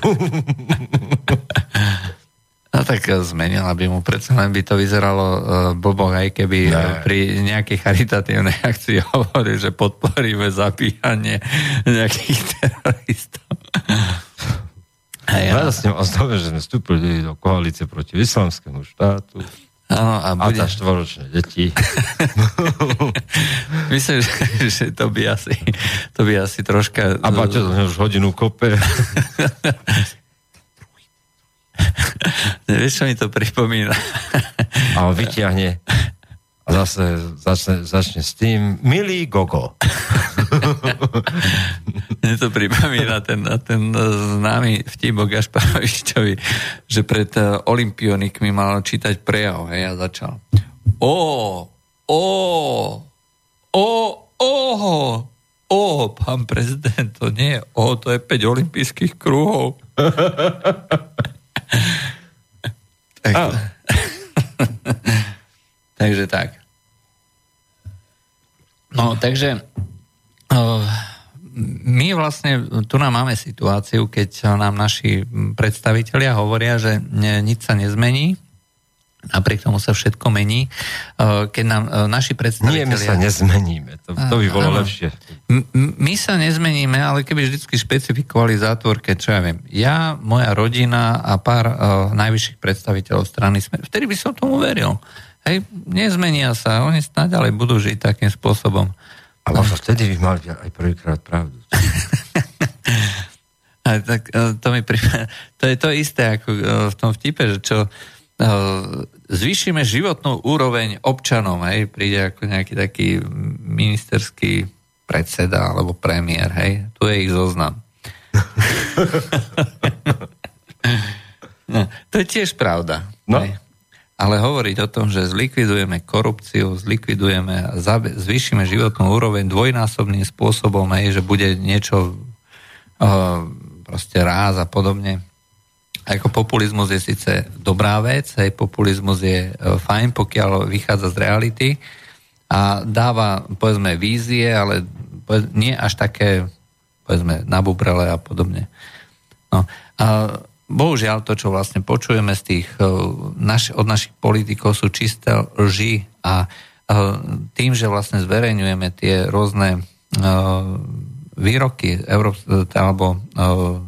[SPEAKER 2] No tak zmenila by mu, predsa len by to vyzeralo uh, blbo, aj keby ne. pri nejakej charitatívnej akcii hovoril, že podporíme zabíjanie nejakých teroristov.
[SPEAKER 1] Ja. Vlastne oznáme, že sme vstúpili do koalície proti islamskému štátu.
[SPEAKER 2] Áno, a, bude...
[SPEAKER 1] a štvoročné deti.
[SPEAKER 2] Myslím, že, že to by asi, to by asi troška...
[SPEAKER 1] A Baťo už hodinu kope.
[SPEAKER 2] Vieš, čo mi to pripomína?
[SPEAKER 1] A on vyťahne a zase začne, začne s tým Milý Gogo.
[SPEAKER 2] Mne to pripomína ten, ten známy vtip o Gašparovičovi, že pred eh, olimpionikmi mal čítať prejav, hej, a začal. O, o, o, o, o, pán prezident, to nie je o, to je 5 olympijských kruhov. tak. takže tak. No, takže my vlastne tu nám máme situáciu, keď nám naši predstavitelia hovoria, že nič sa nezmení, Napriek tomu sa všetko mení. Keď nám naši predstaviteľia...
[SPEAKER 1] Nie, my sa nezmeníme. To, to by bolo áno. lepšie.
[SPEAKER 2] My sa nezmeníme, ale keby vždy špecifikovali zátvorke, čo ja viem, ja, moja rodina a pár uh, najvyšších predstaviteľov strany Smer, vtedy by som tomu veril. Hej, nezmenia sa, oni naďalej budú žiť takým spôsobom.
[SPEAKER 1] Ale možno vtedy by mali aj prvýkrát pravdu.
[SPEAKER 2] tak, to mi prípada, to je to isté ako v tom vtipe, že čo zvýšime životnú úroveň občanom, hej, príde ako nejaký taký ministerský predseda alebo premiér, hej, tu je ich zoznam. no, to je tiež pravda. No. Hej. Ale hovoriť o tom, že zlikvidujeme korupciu, zlikvidujeme, zvýšime životnú úroveň dvojnásobným spôsobom, hej, že bude niečo uh, proste ráz a podobne, ako populizmus je síce dobrá vec, hej, populizmus je e, fajn, pokiaľ vychádza z reality a dáva, povedzme, vízie, ale nie až také, povedzme, nabubrele a podobne. No. A bohužiaľ to, čo vlastne počujeme z tých, e, naš, od našich politikov sú čisté lži a e, tým, že vlastne zverejňujeme tie rôzne výroky Európs- alebo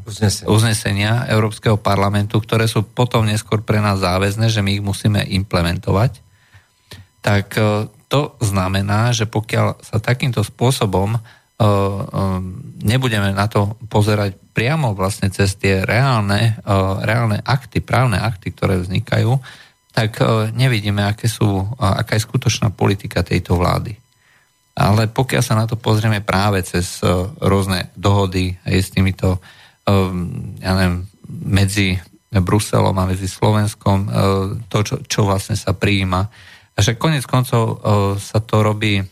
[SPEAKER 1] Uznesenia.
[SPEAKER 2] uznesenia Európskeho parlamentu, ktoré sú potom neskôr pre nás záväzné, že my ich musíme implementovať, tak e, to znamená, že pokiaľ sa takýmto spôsobom e, e, nebudeme na to pozerať priamo vlastne cez tie reálne, reálne akty, právne akty, ktoré vznikajú, tak nevidíme, aké sú, aká je skutočná politika tejto vlády. Ale pokiaľ sa na to pozrieme práve cez uh, rôzne dohody aj s týmito, um, ja neviem, medzi Bruselom a medzi Slovenskom, uh, to, čo, čo vlastne sa prijíma. A konec koncov uh, sa to robí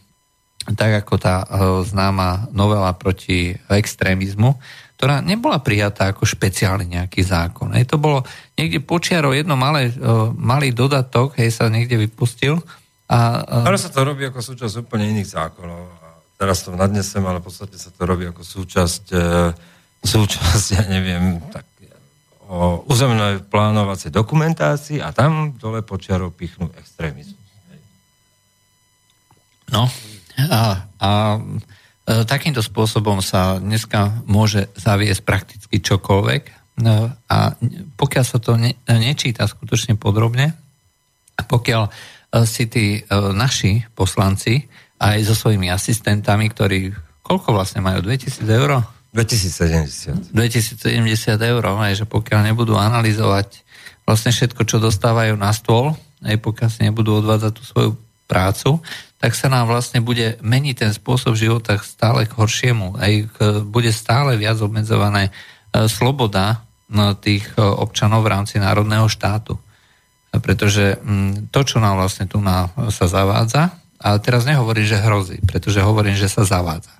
[SPEAKER 2] tak ako tá známa novela proti extrémizmu, ktorá nebola prijatá ako špeciálny nejaký zákon. Hej, to bolo niekde počiaro jedno malé, malý dodatok, hej, sa niekde vypustil, a, a...
[SPEAKER 1] Ale sa to robí ako súčasť úplne iných zákonov. Teraz to nadnesem, ale v podstate sa to robí ako súčasť, e, súčasť ja neviem, tak, o územnej plánovacej dokumentácii a tam dole počiarov pichnú extrémizmus.
[SPEAKER 2] No a, a e, takýmto spôsobom sa dneska môže zaviesť prakticky čokoľvek no, a pokiaľ sa to ne, nečíta skutočne podrobne, pokiaľ E, si tí e, naši poslanci aj so svojimi asistentami, ktorí koľko vlastne majú? 2000 eur?
[SPEAKER 1] 2070.
[SPEAKER 2] 2070 eur, aj že pokiaľ nebudú analyzovať vlastne všetko, čo dostávajú na stôl, aj pokiaľ si nebudú odvádzať tú svoju prácu, tak sa nám vlastne bude meniť ten spôsob života stále k horšiemu. Aj k, bude stále viac obmedzované e, sloboda no, tých občanov v rámci národného štátu pretože mm, to, čo nám vlastne tu na, sa zavádza, a teraz nehovorím, že hrozí, pretože hovorím, že sa zavádza.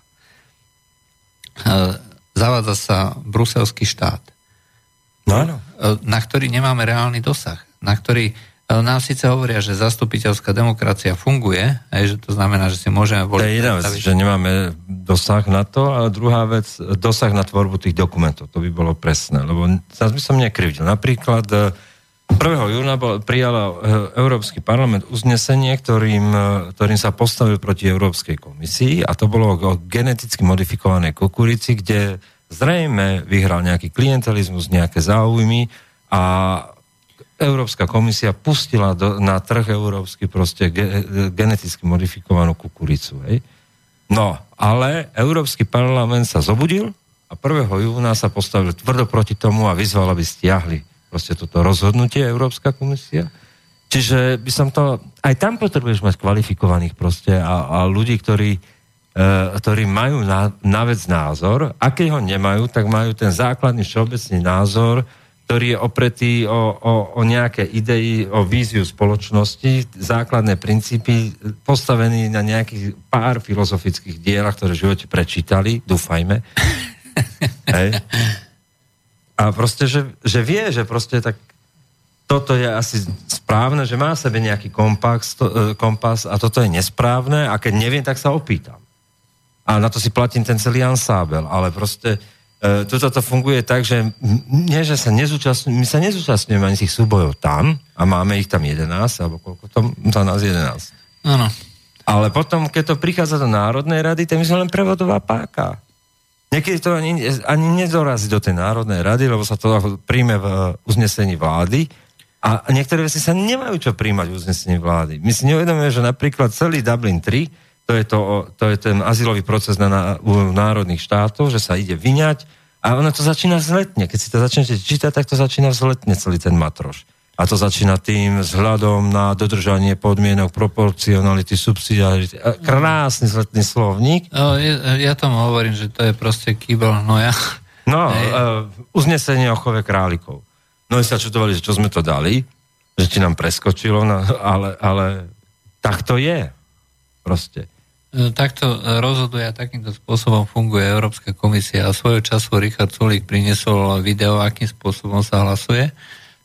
[SPEAKER 2] E, zavádza sa bruselský štát,
[SPEAKER 1] no, áno.
[SPEAKER 2] E, na ktorý nemáme reálny dosah, na ktorý e, nám síce hovoria, že zastupiteľská demokracia funguje, aj, že to znamená, že si môžeme voliť...
[SPEAKER 1] To je jedna vec, že nemáme dosah na to, a druhá vec, dosah na tvorbu tých dokumentov. To by bolo presné, lebo zase by som nekrivdil. Napríklad 1. júna bol, prijala e, Európsky parlament uznesenie, ktorým, e, ktorým sa postavil proti Európskej komisii a to bolo o geneticky modifikovanej kukurici, kde zrejme vyhral nejaký klientelizmus, nejaké záujmy a Európska komisia pustila do, na trh európsky proste ge, e, geneticky modifikovanú kukuricu. Hej? No, ale Európsky parlament sa zobudil a 1. júna sa postavil tvrdo proti tomu a vyzval, aby stiahli proste toto rozhodnutie Európska komisia. Čiže by som to, aj tam potrebuješ mať kvalifikovaných proste a, a ľudí, ktorí, e, ktorí majú na, na vec názor. A keď ho nemajú, tak majú ten základný všeobecný názor, ktorý je opretý o, o, o nejaké idei, o víziu spoločnosti, základné princípy, postavený na nejakých pár filozofických dielach, ktoré v živote prečítali, dúfajme. Hej a proste, že, že vie, že proste tak toto je asi správne, že má sebe nejaký kompas, to, e, kompas a toto je nesprávne a keď neviem, tak sa opýtam. A na to si platím ten celý ansábel, ale proste e, toto to funguje tak, že nie, že sa nezúčastňujeme, my sa nezúčastňujeme ani tých súbojov tam a máme ich tam 11, alebo koľko tam, za nás 11.
[SPEAKER 2] Áno.
[SPEAKER 1] Ale potom, keď to prichádza do Národnej rady, tak my sme len prevodová páka. Niekedy to ani, ani nedorazí do tej Národnej rady, lebo sa to príjme v uznesení vlády a niektoré veci sa nemajú čo príjmať v uznesení vlády. My si neuvedomujeme, že napríklad celý Dublin 3, to je, to, to je ten azylový proces na, na, u národných štátov, že sa ide vyňať a ono to začína vzletne. Keď si to začnete čítať, tak to začína vzletne celý ten matroš. A to začína tým vzhľadom na dodržanie podmienok, proporcionality, subsidiarity. Krásny zletný slovník.
[SPEAKER 2] No, ja, ja tomu hovorím, že to je proste kýbel ja.
[SPEAKER 1] No, uh, uznesenie o chove králikov. No sa čudovali, že čo sme to dali, že ti nám preskočilo, no, ale, ale tak to je. Proste.
[SPEAKER 2] E, Takto rozhoduje a takýmto spôsobom funguje Európska komisia a svojho času Richard Sulík priniesol video, akým spôsobom sa hlasuje.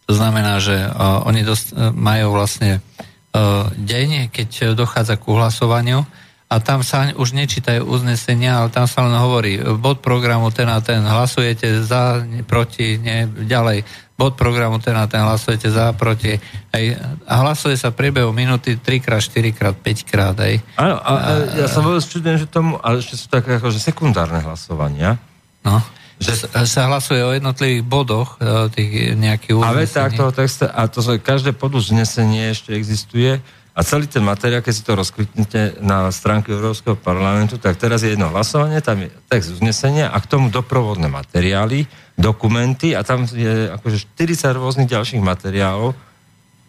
[SPEAKER 2] To znamená, že uh, oni dost, uh, majú vlastne uh, deň, keď dochádza ku hlasovaniu a tam sa už nečítajú uznesenia, ale tam sa len hovorí bod programu ten a ten, hlasujete za, proti, ne, ďalej, bod programu ten a ten, hlasujete za, proti. Hej. A hlasuje sa priebehu minúty 3 krát, 4 krát, 5 krát. Hej.
[SPEAKER 1] Áno, a, a ja sa vôbec čudujem, že tomu, ale ešte sú také akože sekundárne hlasovania.
[SPEAKER 2] No.
[SPEAKER 1] Že-
[SPEAKER 2] sa hlasuje o jednotlivých bodoch e, tých nejakých
[SPEAKER 1] A veta
[SPEAKER 2] uznesení.
[SPEAKER 1] toho texta, a to každé poduznesenie ešte existuje a celý ten materiál, keď si to rozkliknete na stránke Európskeho parlamentu, tak teraz je jedno hlasovanie, tam je text uznesenia a k tomu doprovodné materiály, dokumenty a tam je akože 40 rôznych ďalších materiálov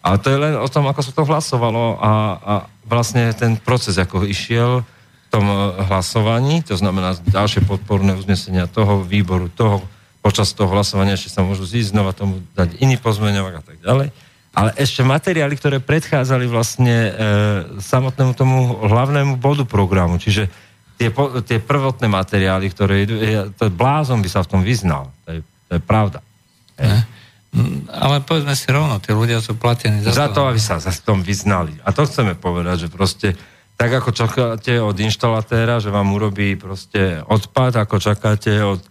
[SPEAKER 1] a to je len o tom, ako sa to hlasovalo a, a vlastne ten proces, ako išiel tom eh, hlasovaní, to znamená ďalšie podporné uznesenia toho výboru, toho počas toho hlasovania ešte sa môžu zísť, znova tomu dať iný pozmeňovak a tak ďalej. Ale ešte materiály, ktoré predchádzali vlastne e, samotnému tomu hlavnému bodu programu, čiže tie, po, tie prvotné materiály, ktoré idú, je, to blázon by sa v tom vyznal. To je, to je pravda.
[SPEAKER 2] Mm, Ale povedzme si rovno, tí ľudia sú platení za,
[SPEAKER 1] Za to, aby sa v tom vyznali. A to chceme povedať, že proste tak ako čakáte od inštalatéra, že vám urobí proste odpad, ako čakáte od e,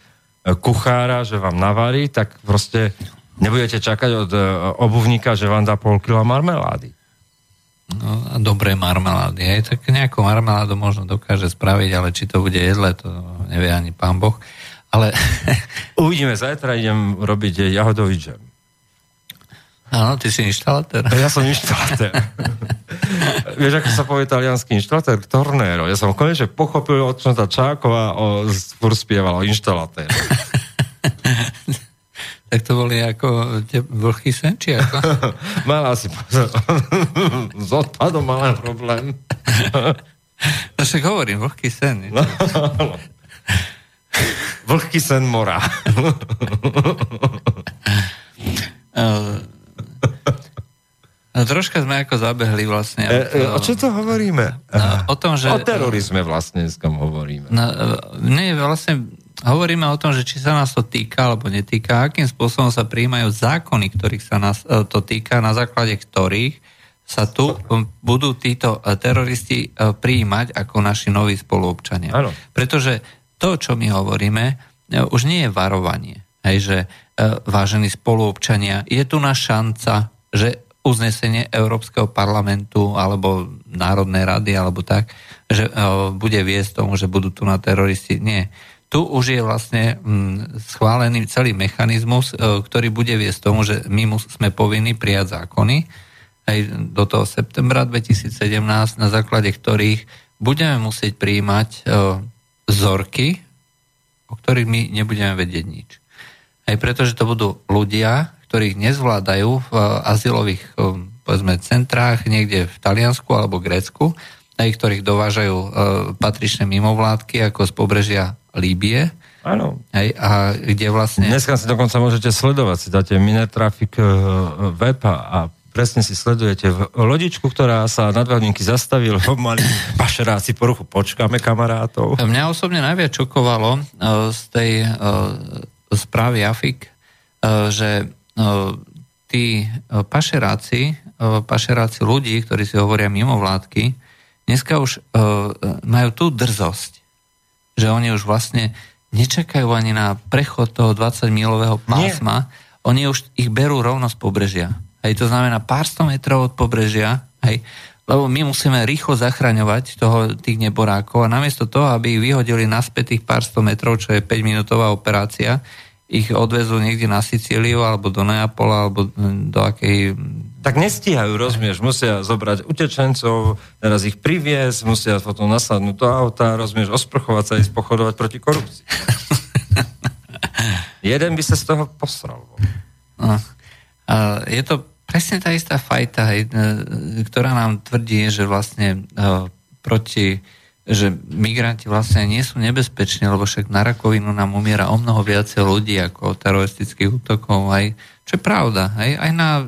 [SPEAKER 1] kuchára, že vám navarí, tak proste nebudete čakať od e, obuvníka, že vám dá pol kila marmelády.
[SPEAKER 2] No, dobré marmelády. Hej. Tak nejakú marmeládu možno dokáže spraviť, ale či to bude jedle, to nevie ani pán Boh. Ale
[SPEAKER 1] Uvidíme, zajtra idem robiť jahodový džem.
[SPEAKER 2] Áno, ty si inštalatér.
[SPEAKER 1] Ja som inštalatér. Vieš, ako sa povie talianský inštalatér? Tornero. Ja som konečne pochopil, o čom tá Čáková o, furt spievala, o inštalatér.
[SPEAKER 2] Tak to boli ako tie vlhký sen, či ako?
[SPEAKER 1] Mala si. S odpadom mala problém.
[SPEAKER 2] No však hovorím, vlhký sen.
[SPEAKER 1] No. Vlhký sen mora.
[SPEAKER 2] No, troška sme ako zabehli vlastne.
[SPEAKER 1] E, e, o čo to hovoríme?
[SPEAKER 2] No, o tom, že...
[SPEAKER 1] O terorizme vlastne dneska hovoríme.
[SPEAKER 2] No, e, nie, vlastne hovoríme o tom, že či sa nás to týka alebo netýka, akým spôsobom sa príjmajú zákony, ktorých sa nás e, to týka, na základe ktorých sa tu budú títo teroristi príjmať ako naši noví spoluobčania.
[SPEAKER 1] Áno.
[SPEAKER 2] Pretože to, čo my hovoríme, už nie je varovanie. Hej, že vážení spoluobčania, je tu na šanca, že uznesenie Európskeho parlamentu alebo Národnej rady alebo tak, že e, bude viesť tomu, že budú tu na teroristi. Nie. Tu už je vlastne mm, schválený celý mechanizmus, e, ktorý bude viesť tomu, že my sme povinní prijať zákony aj do toho septembra 2017, na základe ktorých budeme musieť prijímať e, vzorky, o ktorých my nebudeme vedieť nič. Aj pretože to budú ľudia, ktorých nezvládajú v e, azylových e, povedzme, centrách niekde v Taliansku alebo Grécku, aj ktorých dovážajú e, patričné mimovládky ako z pobrežia Líbie,
[SPEAKER 1] Áno.
[SPEAKER 2] aj, a kde vlastne...
[SPEAKER 1] Dneska si dokonca môžete sledovať, si dáte Minetrafik web a, presne si sledujete v lodičku, ktorá sa na dva hodinky zastavil, mali pašeráci poruchu, počkáme kamarátov.
[SPEAKER 2] Mňa osobne najviac čokovalo z tej správy AFIK, uh, že uh, tí uh, pašeráci, pašeráci ľudí, ktorí si hovoria mimo vládky, dneska už majú tú drzosť, že oni už vlastne nečakajú ani na prechod toho 20-milového pásma, oni už ich berú rovno z pobrežia. Hej, to znamená pár sto metrov od pobrežia, hej, lebo my musíme rýchlo zachraňovať toho, tých neborákov a namiesto toho, aby ich vyhodili naspäť tých pár sto metrov, čo je 5-minútová operácia, ich odvezú niekde na Sicíliu alebo do Neapola alebo mm, do akej...
[SPEAKER 1] Tak nestíhajú, rozumieš, musia zobrať utečencov, teraz ich priviesť, musia potom nasadnúť do auta, rozumieš, osprchovať sa, ísť pochodovať proti korupcii. Jeden by sa z toho posral.
[SPEAKER 2] No. A je to presne tá istá fajta, hej, e, ktorá nám tvrdí, že vlastne e, proti že migranti vlastne nie sú nebezpeční, lebo však na rakovinu nám umiera o mnoho viacej ľudí ako teroristických útokov, aj, čo je pravda, aj, aj na, e,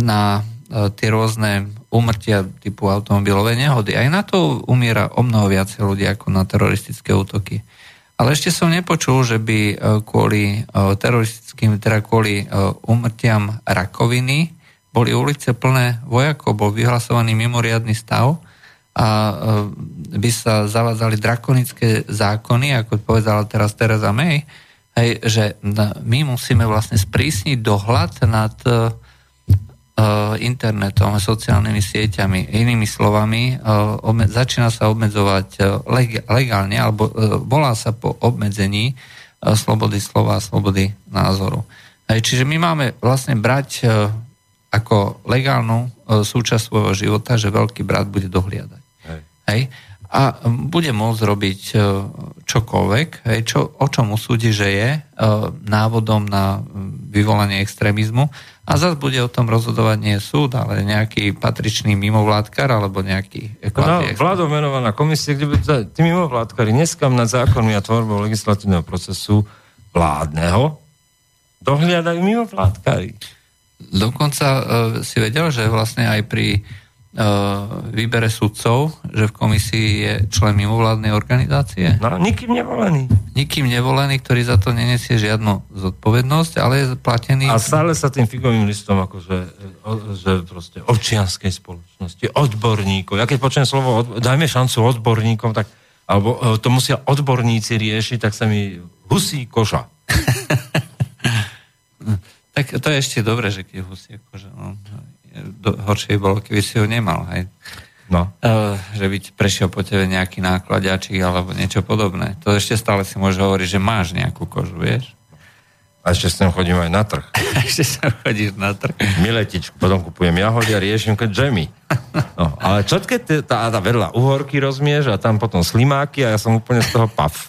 [SPEAKER 2] na tie rôzne úmrtia typu automobilové nehody. Aj na to umiera o mnoho viacej ľudí ako na teroristické útoky. Ale ešte som nepočul, že by e, kvôli e, teroristickým, teda kvôli e, úmrtiam rakoviny boli ulice plné vojakov, bol vyhlasovaný mimoriadný stav a by sa zavádzali drakonické zákony, ako povedala teraz Teresa May, hej, že my musíme vlastne sprísniť dohľad nad internetom a sociálnymi sieťami. Inými slovami, začína sa obmedzovať legálne, alebo volá sa po obmedzení slobody slova a slobody názoru. Čiže my máme vlastne brať ako legálnu e, súčasť svojho života, že veľký brat bude dohliadať. Hej. Hej? A bude môcť robiť e, čokoľvek, hej, čo, o čom usúdi, že je e, návodom na vyvolanie extrémizmu a zase bude o tom rozhodovať nie súd, ale nejaký patričný mimovládkar alebo nejaký...
[SPEAKER 1] No, vládou menovaná komisia, kde bude tí mimovládkari neskam nad zákonmi a tvorbou legislatívneho procesu vládneho dohliadajú mimovládkari.
[SPEAKER 2] Dokonca uh, si vedel, že vlastne aj pri výbere sudcov, že v komisii je člen mimovládnej organizácie.
[SPEAKER 1] No, nikým nevolený.
[SPEAKER 2] Nikým nevolený, ktorý za to nenesie žiadnu zodpovednosť, ale je platený...
[SPEAKER 1] A stále sa tým figovým listom akože že proste občianskej spoločnosti, odborníkov. Ja keď počujem slovo, od, dajme šancu odborníkom, tak alebo e, to musia odborníci riešiť, tak sa mi husí koža.
[SPEAKER 2] Tak to je ešte dobré, že keď husie akože, no, horšie bolo, keby si ho nemal, hej.
[SPEAKER 1] No.
[SPEAKER 2] Uh, že by prešiel po tebe nejaký nákladiačik alebo niečo podobné. To ešte stále si môže hovoriť, že máš nejakú kožu, vieš?
[SPEAKER 1] A ešte s tým chodím aj na trh.
[SPEAKER 2] ešte sa chodíš na trh.
[SPEAKER 1] Miletičku, potom kupujem jahody a riešim keď džemy. No, ale čo keď tá, tá vedľa uhorky rozmieš a tam potom slimáky a ja som úplne z toho paf.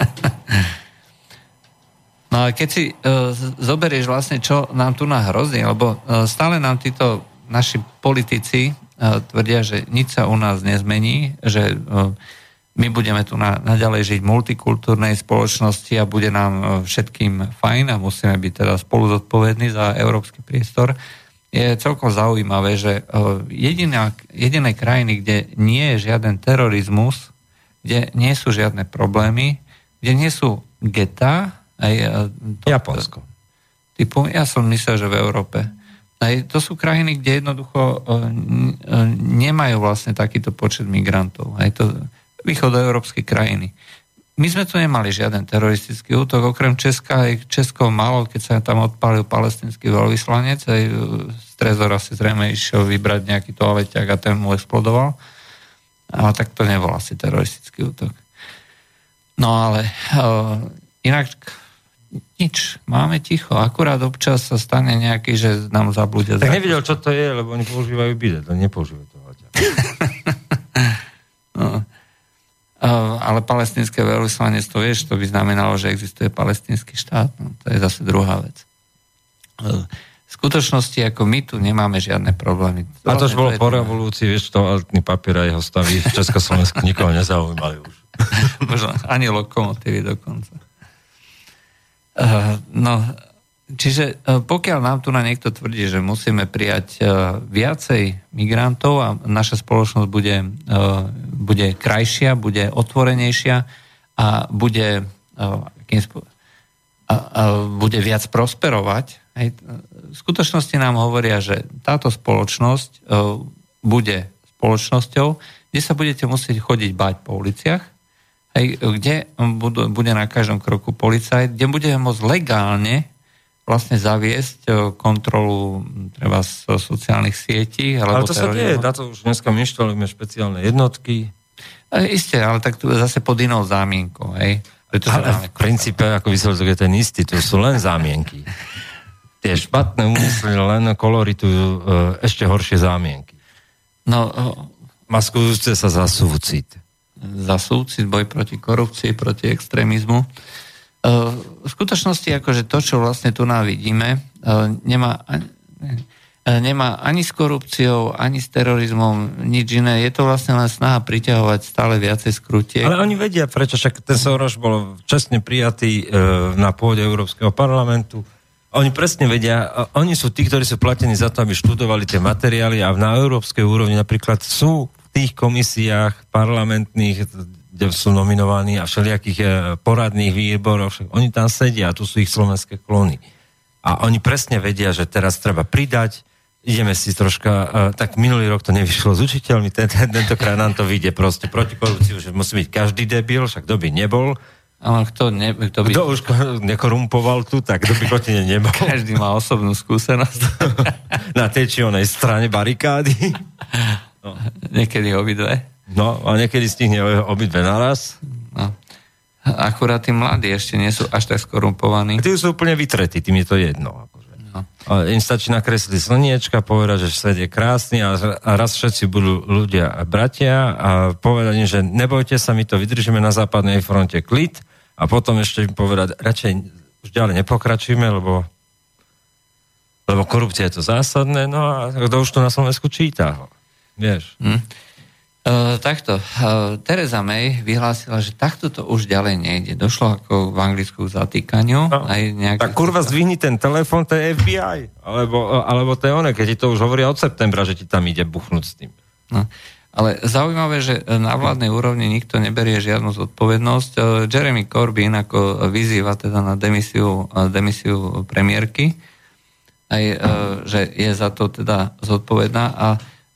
[SPEAKER 2] No a keď si uh, zoberieš vlastne, čo nám tu hrozí, lebo uh, stále nám títo naši politici uh, tvrdia, že nič sa u nás nezmení, že uh, my budeme tu na, naďalej žiť v multikultúrnej spoločnosti a bude nám uh, všetkým fajn a musíme byť teda spolu zodpovední za európsky priestor. Je celkom zaujímavé, že jediná, jediné krajiny, kde nie je žiaden terorizmus, kde nie sú žiadne problémy, kde nie sú geta, aj,
[SPEAKER 1] to, Japonsko.
[SPEAKER 2] Typu, ja som myslel, že v Európe. Aj, to sú krajiny, kde jednoducho uh, nemajú vlastne takýto počet migrantov. Aj to východoeurópske krajiny. My sme tu nemali žiaden teroristický útok, okrem Česka, aj Česko malo, keď sa tam odpálil palestinský veľvyslanec, aj e, z Trezora si zrejme išiel vybrať nejaký toaleťak a ten mu explodoval. Ale tak to nebol asi teroristický útok. No ale uh, inak nič, máme ticho. Akurát občas sa stane nejaký, že nám zabludia.
[SPEAKER 1] Tak nevidel, čo to je, lebo oni používajú bidet, ale nepoužívajú to.
[SPEAKER 2] no. Ale palestinské veľvyslanectvo, vieš, to by znamenalo, že existuje palestinský štát. No, to je zase druhá vec. V skutočnosti, ako my tu nemáme žiadne problémy.
[SPEAKER 1] A to už bolo po revolúcii, vieš, toaletný papier a jeho stavy v Československu nikoho nezaujímali už.
[SPEAKER 2] Možno ani lokomotívy dokonca. Uh, no, čiže uh, pokiaľ nám tu na niekto tvrdí, že musíme prijať uh, viacej migrantov a naša spoločnosť bude, bude krajšia, bude otvorenejšia a bude, a, a bude viac prosperovať, hej, v skutočnosti nám hovoria, že táto spoločnosť bude spoločnosťou, kde sa budete musieť chodiť báť po uliciach, hej, kde budú, bude na každom kroku policajt, kde bude môcť legálne vlastne zaviesť e, kontrolu treba z sociálnych sietí.
[SPEAKER 1] Ale to sa deje, na to už dneska my inštalujeme špeciálne jednotky.
[SPEAKER 2] E, isté, ale tak tu zase pod inou zámienkou. Hej.
[SPEAKER 1] Ale v princípe, ako výsledok je ten istý, to sú len zámienky. Tie špatné úmysly len koloritujú e, ešte horšie zámienky.
[SPEAKER 2] No,
[SPEAKER 1] Maskujúce sa za súcit
[SPEAKER 2] za súcit, boj proti korupcii, proti extrémizmu. E, v skutočnosti akože to, čo vlastne tu nám vidíme, e, nemá, e, nemá ani s korupciou, ani s terorizmom nič iné. Je to vlastne len snaha priťahovať stále viacej skrutie.
[SPEAKER 1] Ale oni vedia, prečo však ten Soros bol čestne prijatý na pôde Európskeho parlamentu Oni presne vedia, oni sú tí, ktorí sú platení za to, aby študovali tie materiály a na európskej úrovni napríklad sú tých komisiách parlamentných, kde sú nominovaní a všelijakých e, poradných výborov, však oni tam sedia a tu sú ich slovenské klony. A oni presne vedia, že teraz treba pridať, ideme si troška, uh, tak minulý rok to nevyšlo s učiteľmi, ten, ten, tentokrát nám to vyjde proste proti korupciu, že musí byť každý debil, však kto by nebol,
[SPEAKER 2] Ale kto, ne, kto by...
[SPEAKER 1] kto už ko- nekorumpoval tu, tak kto by proti nej nebol.
[SPEAKER 2] Každý má osobnú skúsenosť.
[SPEAKER 1] Na tej či onej strane barikády.
[SPEAKER 2] Niekedy obidve.
[SPEAKER 1] No, a niekedy stihne obidve naraz.
[SPEAKER 2] No. Akurát tí mladí ešte nie sú až tak skorumpovaní.
[SPEAKER 1] A tí sú úplne vytretí, tým je to jedno. Akože.
[SPEAKER 2] No.
[SPEAKER 1] A im stačí nakresliť slniečka, povedať, že svet je krásny a, a raz všetci budú ľudia a bratia a povedať im, že nebojte sa, my to vydržíme na západnej fronte klid a potom ešte im povedať, radšej už ďalej nepokračujeme, lebo lebo korupcia je to zásadné, no a kto už to na Slovensku číta, vieš.
[SPEAKER 2] Hm. Uh, takto. Uh, Teresa May vyhlásila, že takto to už ďalej nejde. Došlo ako v Anglicku k zatýkaniu.
[SPEAKER 1] No,
[SPEAKER 2] aj.
[SPEAKER 1] Tak kurva zdvihni ten telefon, to je FBI. Alebo, alebo to je one, keď ti to už hovoria od septembra, že ti tam ide buchnúť s tým.
[SPEAKER 2] No. Ale zaujímavé, že na vládnej úrovni nikto neberie žiadnu zodpovednosť. Jeremy Corbyn ako vyzýva teda na demisiu, demisiu premiérky, aj, že je za to teda zodpovedná a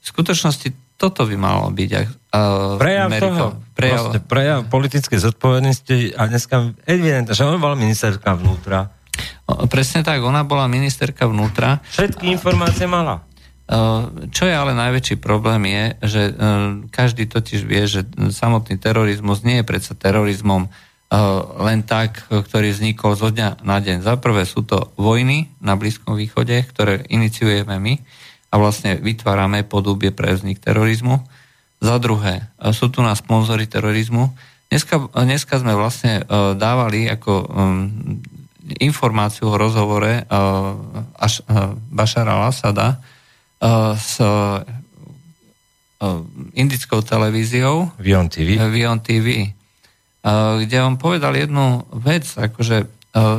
[SPEAKER 2] v skutočnosti toto by malo byť uh,
[SPEAKER 1] Prejav
[SPEAKER 2] meritom.
[SPEAKER 1] toho,
[SPEAKER 2] Prejav,
[SPEAKER 1] proste prejav politickej zodpovednosti a dneska evidentne, že on bola ministerka vnútra.
[SPEAKER 2] O, Presne tak, ona bola ministerka vnútra.
[SPEAKER 1] Všetky informácie mala.
[SPEAKER 2] Uh, Čo je ale najväčší problém je, že uh, každý totiž vie, že samotný terorizmus nie je predsa terorizmom len tak, ktorý vznikol zo dňa na deň. Za prvé sú to vojny na Blízkom východe, ktoré iniciujeme my a vlastne vytvárame podobie pre vznik terorizmu. Za druhé, uh, sú tu na sponzory terorizmu. Dneska, dneska sme vlastne uh, dávali ako informáciu o rozhovore až, Bašara al-Assada uh, s indickou televíziou
[SPEAKER 1] Vion TV.
[SPEAKER 2] Vion TV, kde on povedal jednu vec, akože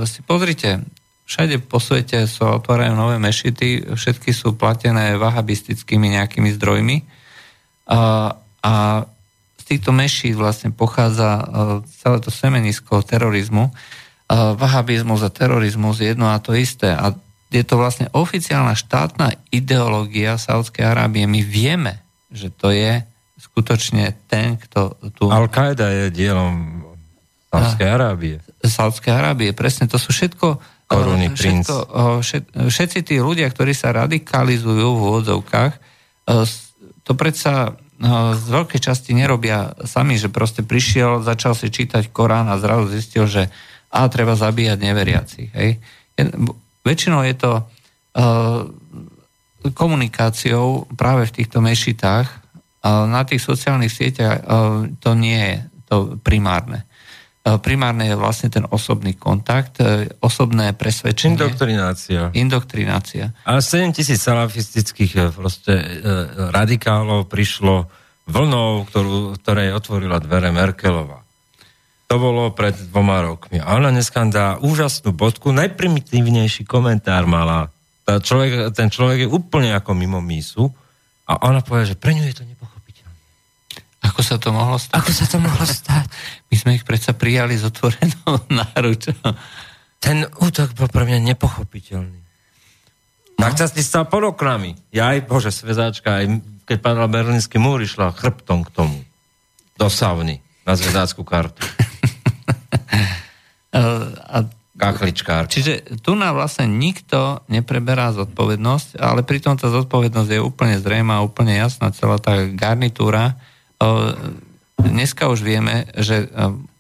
[SPEAKER 2] si pozrite, všade po svete sa otvárajú nové mešity, všetky sú platené vahabistickými nejakými zdrojmi uh, a z týchto mešít vlastne pochádza uh, celé to semenisko terorizmu. Uh, vahabizmus a terorizmus je jedno a to isté a je to vlastne oficiálna štátna ideológia Saudskej Arábie. My vieme, že to je skutočne ten, kto tu...
[SPEAKER 1] Al-Qaeda je dielom Sávskej Arábie.
[SPEAKER 2] Saudskej Arábie, presne, to sú všetko
[SPEAKER 1] Korunný
[SPEAKER 2] eh,
[SPEAKER 1] princ.
[SPEAKER 2] všetko, eh, všet, všetci tí ľudia, ktorí sa radikalizujú v úvodzovkách, eh, to predsa eh, z veľkej časti nerobia sami, že proste prišiel, začal si čítať Korán a zrazu zistil, že a treba zabíjať neveriacich. Hej. Väčšinou je to eh, komunikáciou práve v týchto mešitách. Na tých sociálnych sieťach eh, to nie je to primárne. Eh, Primárne je vlastne ten osobný kontakt, eh, osobné presvedčenie,
[SPEAKER 1] Indoktrinácia.
[SPEAKER 2] indoktrinácia.
[SPEAKER 1] A 7 tisíc salafistických eh, proste, e, radikálov prišlo vlnou, ktorú, ktorej otvorila dvere Merkelová. To bolo pred dvoma rokmi. A ona dneska dá úžasnú bodku, najprimitívnejší komentár mala. Tá človek, ten človek je úplne ako mimo mísu a ona povie, že pre ňu je to nepochopiteľné.
[SPEAKER 2] Ako sa to mohlo stať?
[SPEAKER 1] Ako sa to mohlo stať?
[SPEAKER 2] My sme ich predsa prijali s otvorenou náručou.
[SPEAKER 1] Ten útok bol pre mňa nepochopiteľný. No? Tak sa si stal pod oknami. Ja aj, bože, svezáčka, aj keď padal berlínsky múr, išla chrbtom k tomu. Do savny. Na zvedácku kartu.
[SPEAKER 2] Eh, A
[SPEAKER 1] Kachličkár.
[SPEAKER 2] Čiže tu nám vlastne nikto nepreberá zodpovednosť, ale pritom tá zodpovednosť je úplne zrejmá, úplne jasná, celá tá garnitúra. E, Dneska už vieme, že e,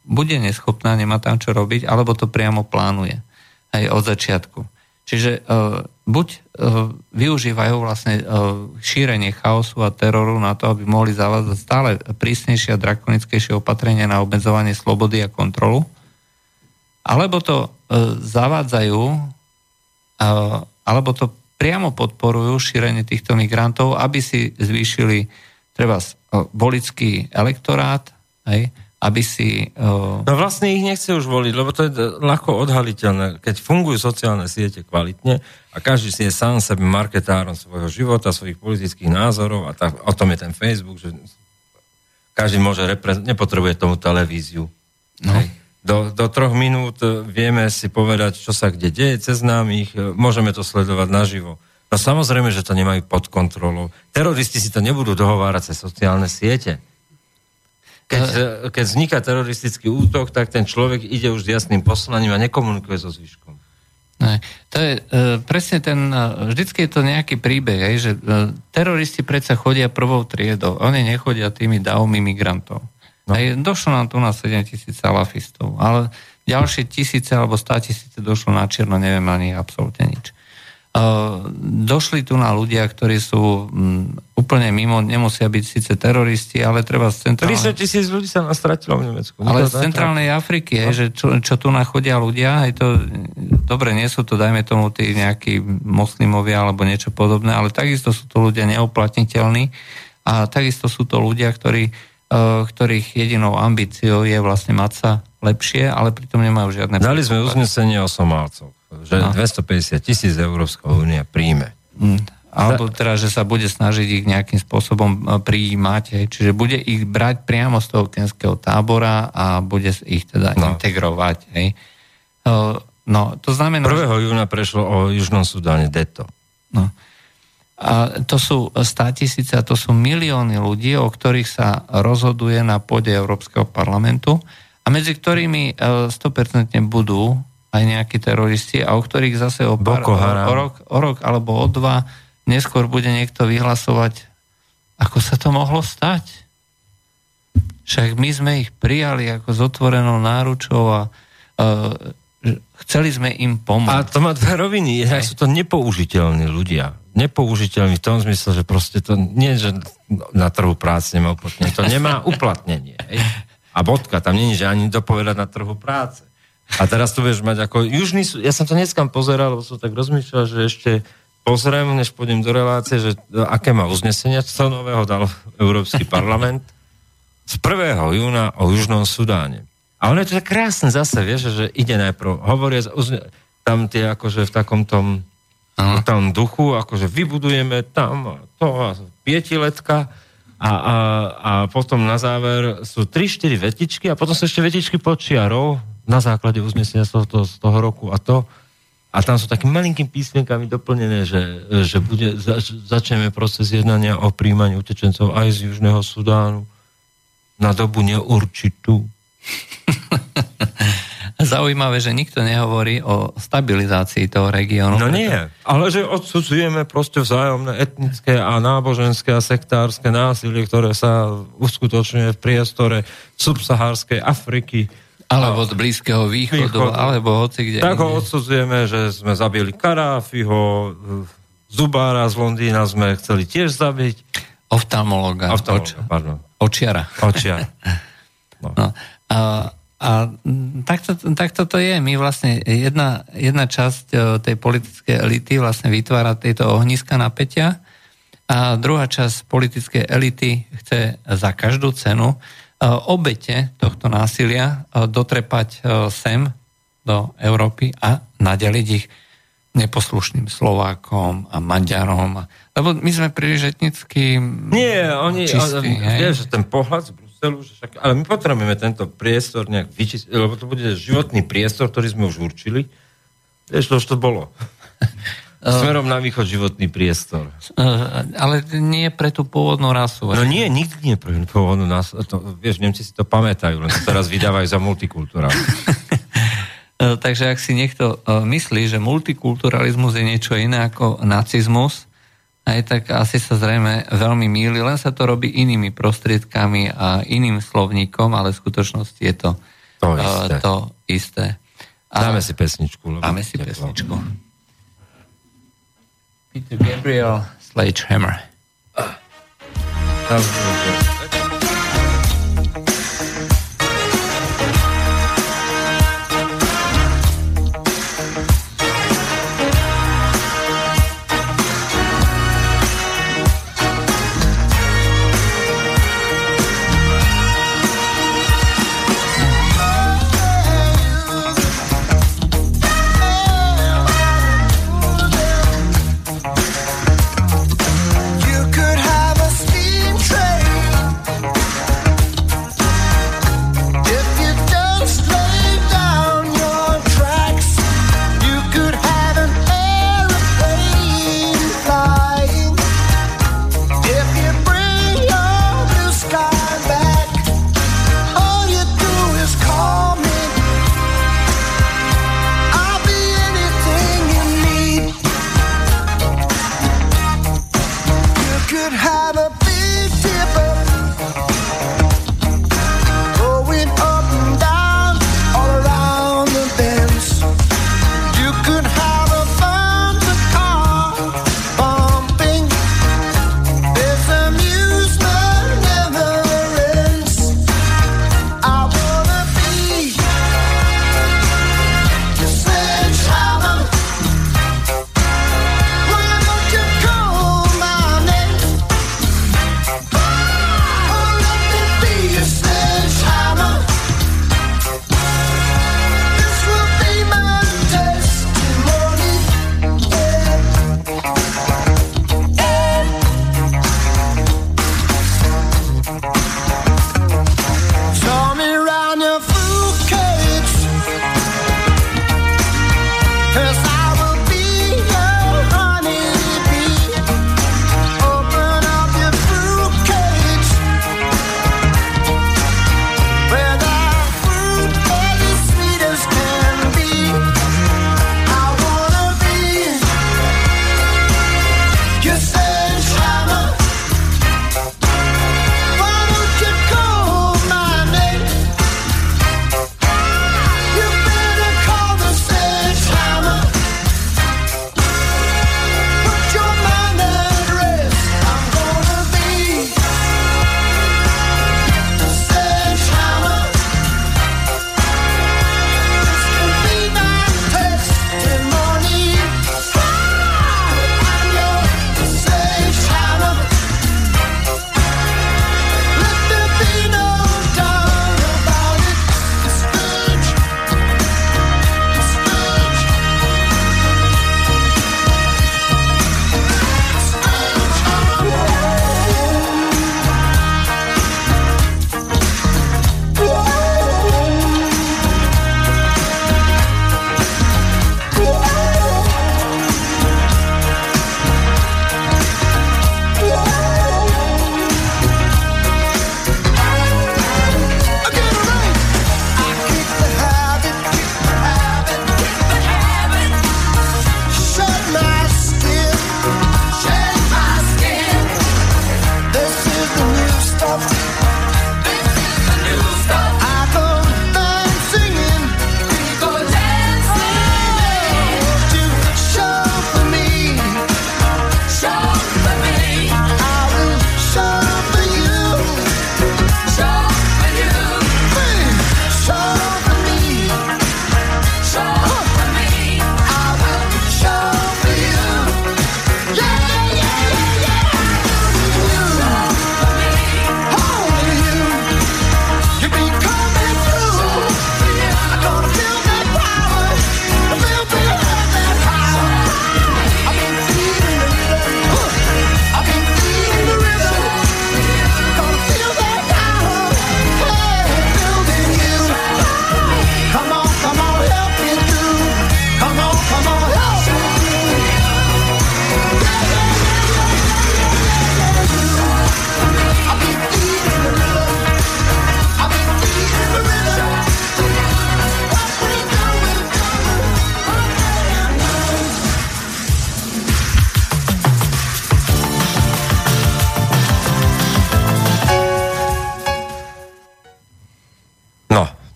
[SPEAKER 2] bude neschopná, nemá tam čo robiť, alebo to priamo plánuje aj od začiatku. Čiže e, buď e, využívajú vlastne e, šírenie chaosu a teroru na to, aby mohli zavázať stále prísnejšie a drakonickejšie opatrenia na obmedzovanie slobody a kontrolu, alebo to e, zavádzajú, e, alebo to priamo podporujú šírenie týchto migrantov, aby si zvýšili treba volický elektorát hej, aby si... Uh,
[SPEAKER 1] No vlastne ich nechce už voliť, lebo to je ľahko odhaliteľné. Keď fungujú sociálne siete kvalitne a každý si je sám sebe marketárom svojho života, svojich politických názorov a tá, o tom je ten Facebook, že každý môže repre- nepotrebuje tomu televíziu.
[SPEAKER 2] No.
[SPEAKER 1] Hej. Do, do troch minút e, vieme si povedať, čo sa kde deje cez známych, e, môžeme to sledovať naživo. No samozrejme, že to nemajú pod kontrolou. Teroristi si to nebudú dohovárať cez sociálne siete. Keď, e, keď vzniká teroristický útok, tak ten človek ide už s jasným poslaním a nekomunikuje so zvyškom.
[SPEAKER 2] Ne, to je e, presne ten, vždycky je to nejaký príbeh, hej, že e, teroristi predsa chodia prvou triedou, oni nechodia tými davmi migrantov. No. Hej, došlo nám tu na 7 tisíc salafistov, ale ďalšie tisíce alebo 100 tisíce došlo na čierno, neviem ani absolútne nič. Uh, došli tu na ľudia, ktorí sú um, úplne mimo, nemusia byť síce teroristi, ale treba z
[SPEAKER 1] 30
[SPEAKER 2] centrálnej...
[SPEAKER 1] tisíc ľudí sa nastratilo v Nemecku.
[SPEAKER 2] Ale z centrálnej Afriky, no. že čo, čo tu nachodia ľudia, aj to, dobre, nie sú to, dajme tomu, tí nejakí moslimovia alebo niečo podobné, ale takisto sú to ľudia neoplatniteľní a takisto sú to ľudia, ktorí, uh, ktorých jedinou ambíciou je vlastne mať sa lepšie, ale pritom nemajú žiadne...
[SPEAKER 1] Dali sme uznesenie o Somálcoch, že
[SPEAKER 2] No.
[SPEAKER 1] 250 tisíc Európska únia príjme.
[SPEAKER 2] Mm. Alebo teda, že sa bude snažiť ich nejakým spôsobom e, prijímať, hej. čiže bude ich brať priamo z toho kenského tábora a bude ich teda
[SPEAKER 1] No.
[SPEAKER 2] integrovať. Hej. E, No, to znamená...
[SPEAKER 1] 1. júna prešlo o Južnom Sudáne DETO.
[SPEAKER 2] No. A to sú 100 tisíce, a to sú milióny ľudí, o ktorých sa rozhoduje na pôde Európskeho parlamentu a medzi ktorými e, 100% budú aj nejakí teroristi a o ktorých zase o, pár, o, o, rok, o rok alebo o dva neskôr bude niekto vyhlasovať, ako sa to mohlo stať. Však my sme ich prijali ako s otvorenou náručou a e, chceli sme im pomôcť.
[SPEAKER 1] A to má dve roviny. Jednak sú to nepoužiteľní ľudia. Nepoužiteľní v tom zmysle, že proste to nie, že na trhu práce nemá uplatnenie. To nemá uplatnenie. Hej? A bodka, tam nie je, že ani dopovedať na trhu práce. A teraz tu budeš mať ako južný ja som to dneska pozeral, lebo som tak rozmýšľal, že ešte pozriem, než pôjdem do relácie, že aké má uznesenia, čo nového dal Európsky parlament z 1. júna o Južnom Sudáne. A ono je to tak krásne zase, vieš, že ide najprv, hovoria uzne- tam tie akože v takom tom, tom duchu, akože vybudujeme tam to a pietiletka a, a, a potom na záver sú 3-4 vetičky a potom sú ešte vetičky počiarov na základe uznesenia z toho, z toho roku a to. A tam sú takými malinkými písmenkami doplnené, že, že bude, zač, začneme proces jednania o príjmaní utečencov aj z Južného Sudánu na dobu neurčitú.
[SPEAKER 2] Zaujímavé, že nikto nehovorí o stabilizácii toho regiónu.
[SPEAKER 1] No nie, ale že odsudzujeme proste vzájomné etnické a náboženské a sektárske násilie, ktoré sa uskutočňuje v priestore subsahárskej Afriky.
[SPEAKER 2] Alebo z Blízkeho východu,
[SPEAKER 1] Východu.
[SPEAKER 2] alebo hoci kde.
[SPEAKER 1] Tak ho odsudzujeme, že sme zabili Karáfiho, Zubára z Londýna sme chceli tiež zabiť.
[SPEAKER 2] Oftalmologa.
[SPEAKER 1] Oftalmologa,
[SPEAKER 2] Oč-
[SPEAKER 1] pardon.
[SPEAKER 2] očiara.
[SPEAKER 1] Očia.
[SPEAKER 2] No. A, a takto, takto to je. My vlastne, jedna, jedna časť e, tej politickej elity vlastne vytvára tieto ohniska napätia a druhá časť politickej elity chce za každú cenu obete tohto násilia e, dotrepať e, sem do Európy a nadeliť ich neposlušným Slovákom a Maďarom. Lebo my sme príliš etnicky
[SPEAKER 1] Nie, oni,
[SPEAKER 2] čistí. hej?
[SPEAKER 1] vieš, že ten pohľad z Bruselu, že však, ale my potrebujeme tento priestor nejak vyčistiť, lebo to bude životný priestor, ktorý sme už určili. Vieš, to už to bolo. Smerom na východ životný priestor.
[SPEAKER 2] Eh, ale nie pre tú pôvodnú rasu.
[SPEAKER 1] No nie, nikdy nie pre pôvodnú nás. To, vieš, Nemci si to pamätajú, len to teraz vydávajú za multikulturálne.
[SPEAKER 2] E, Takže ak si niekto myslí, že multikulturalizmus je niečo iné ako nacizmus, aj tak asi sa zrejme veľmi míli, len sa to robí inými prostriedkami a iným slovníkom, ale v skutočnosti je to
[SPEAKER 1] To isté.
[SPEAKER 2] to isté. A
[SPEAKER 1] Dáme si pesničku.
[SPEAKER 2] Dáme si pesničku. Peter Gabriel, Sledgehammer.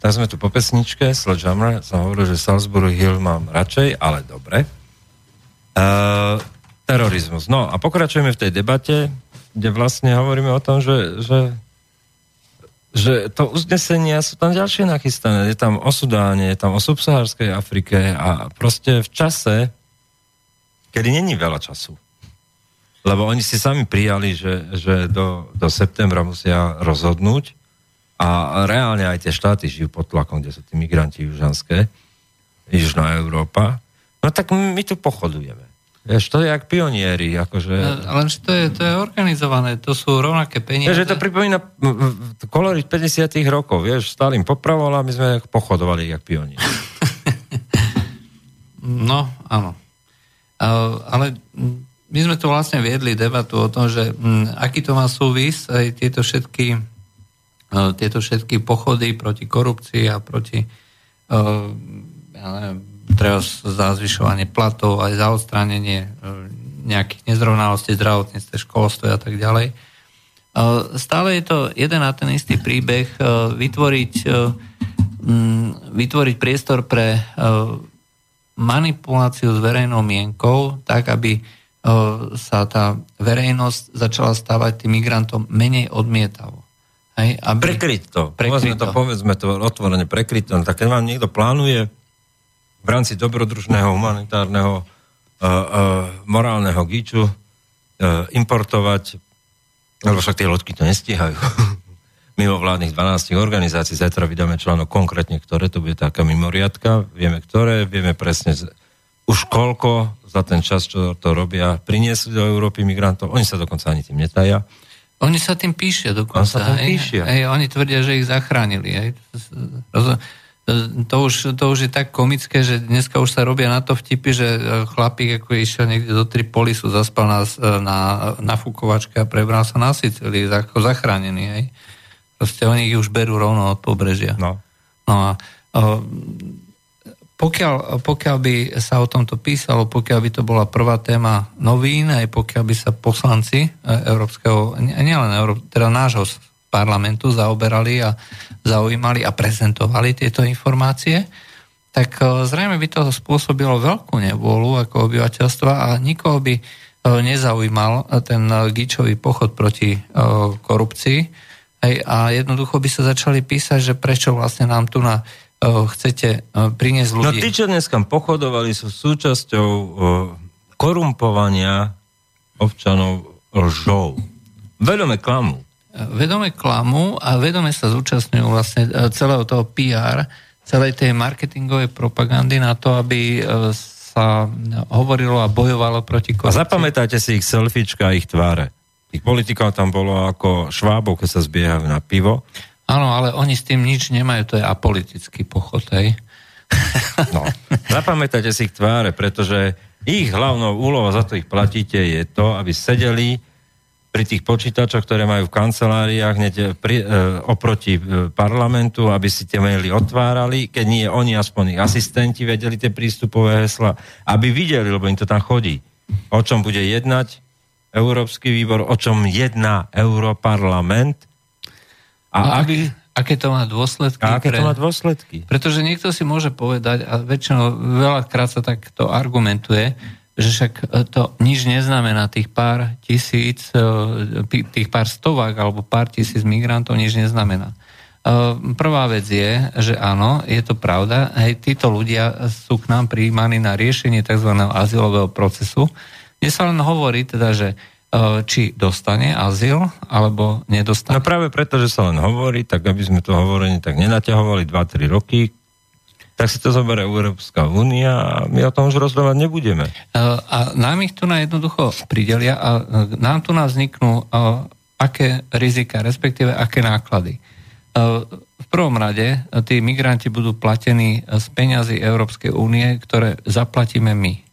[SPEAKER 1] Tak sme tu po pesničke, Sledgehammer, som hovoril, že Salisbury Hill mám radšej, ale dobre. Uh, terorizmus. No a pokračujeme v tej debate, kde vlastne hovoríme o tom, že, že, že to uznesenia sú tam ďalšie nachystané. Je tam o Sudáne, je tam o subsahárskej Afrike a proste v čase, kedy není veľa času. Lebo oni si sami prijali, že, že do, do septembra musia rozhodnúť a reálne aj tie štáty žijú pod tlakom, kde sú tí migranti južanské, Južná Európa. No tak my tu pochodujeme. Vieš, to je jak pionieri, akože...
[SPEAKER 2] Len to je, to je organizované, to sú rovnaké peniaze.
[SPEAKER 1] Vieš, to pripomína kolorit 50 rokov, vieš, Stalin popravoval a my sme pochodovali jak pionieri.
[SPEAKER 2] no, áno. Ale my sme tu vlastne viedli debatu o tom, že aký to má súvis aj tieto všetky, tieto všetky pochody proti korupcii a proti uh, ja neviem, za zvyšovanie platov, aj za odstránenie uh, nejakých nezrovnalostí zdravotníctve, školstve a tak ďalej. Stále je to jeden a ten istý príbeh vytvoriť, vytvoriť priestor pre manipuláciu s verejnou mienkou, tak aby sa tá verejnosť začala stávať tým migrantom menej odmietavo.
[SPEAKER 1] Hej, aby... Prekryť to. Prekryť to. to. Povedzme to otvorene, prekryť to. Tak keď vám niekto plánuje v rámci dobrodružného, humanitárneho, uh, uh, morálneho gíču uh, importovať, lebo však tie lodky to nestíhajú, mimo vládnych 12 organizácií, zajtra vydáme článok konkrétne, ktoré to bude taká mimoriadka, vieme ktoré, vieme presne už koľko za ten čas, čo to robia, priniesli do Európy migrantov. Oni sa dokonca ani tým netaja.
[SPEAKER 2] Oni sa tým píšia dokonca. On
[SPEAKER 1] sa tým píšia.
[SPEAKER 2] Ej, oni tvrdia, že ich zachránili. Ej. To už, to už je tak komické, že dneska už sa robia na to vtipy, že e, chlapík ako išiel niekde do Tripolisu, zaspal na, e, na, na fúkovačke a prebral sa na Sicílii, ako zachránený. Ej. Proste oni ich už berú rovno od pobrežia.
[SPEAKER 1] No.
[SPEAKER 2] No a o, pokiaľ, pokiaľ by sa o tomto písalo, pokiaľ by to bola prvá téma novín, aj pokiaľ by sa poslanci e, Európskeho, nielen Euró- teda nášho parlamentu zaoberali a zaujímali a prezentovali tieto informácie, tak e, zrejme by to spôsobilo veľkú nevôľu ako obyvateľstva a nikoho by e, nezaujímal ten gíčový pochod proti korupcii. A jednoducho by sa začali písať, že prečo vlastne nám tu na chcete priniesť ľudí.
[SPEAKER 1] No tí, čo dneska pochodovali, sú súčasťou korumpovania občanov lžou. Vedome klamu.
[SPEAKER 2] Vedome klamu a vedome sa zúčastňujú vlastne celého toho PR, celej tej marketingovej propagandy na to, aby sa hovorilo a bojovalo proti korupcii.
[SPEAKER 1] A zapamätajte si ich selfiečka a ich tváre. Ich politikov tam bolo ako švábov, keď sa zbiehajú na pivo.
[SPEAKER 2] Áno, ale oni s tým nič nemajú, to je apolitický pochod, hej.
[SPEAKER 1] No, zapamätajte si ich tváre, pretože ich hlavnou úlohou, za to ich platíte, je to, aby sedeli pri tých počítačoch, ktoré majú v kanceláriách hneď pri, e, oproti e, parlamentu, aby si tie maily otvárali, keď nie oni, aspoň ich asistenti vedeli tie prístupové hesla, aby videli, lebo im to tam chodí, o čom bude jednať Európsky výbor, o čom jedná Europarlament
[SPEAKER 2] a, a ak, aké to má dôsledky?
[SPEAKER 1] A aké pre, to má dôsledky?
[SPEAKER 2] Pretože niekto si môže povedať, a väčšinou veľakrát sa takto argumentuje, že však to nič neznamená, tých pár tisíc, e, tých pár stovák alebo pár tisíc migrantov nič neznamená. E, prvá vec je, že áno, je to pravda, hej, títo ľudia sú k nám prijímaní na riešenie tzv. azylového procesu, kde sa len hovorí teda, že E, či dostane azyl, alebo nedostane.
[SPEAKER 1] No práve preto, že sa len hovorí, tak aby sme to hovorenie tak nenaťahovali 2-3 roky, tak si to zoberie Európska únia a my o tom už rozhodovať nebudeme.
[SPEAKER 2] E, a nám ich tu na jednoducho pridelia a e, nám tu nás vzniknú aké rizika, respektíve aké náklady. V prvom rade tí migranti budú platení z peňazí Európskej únie, ktoré zaplatíme my.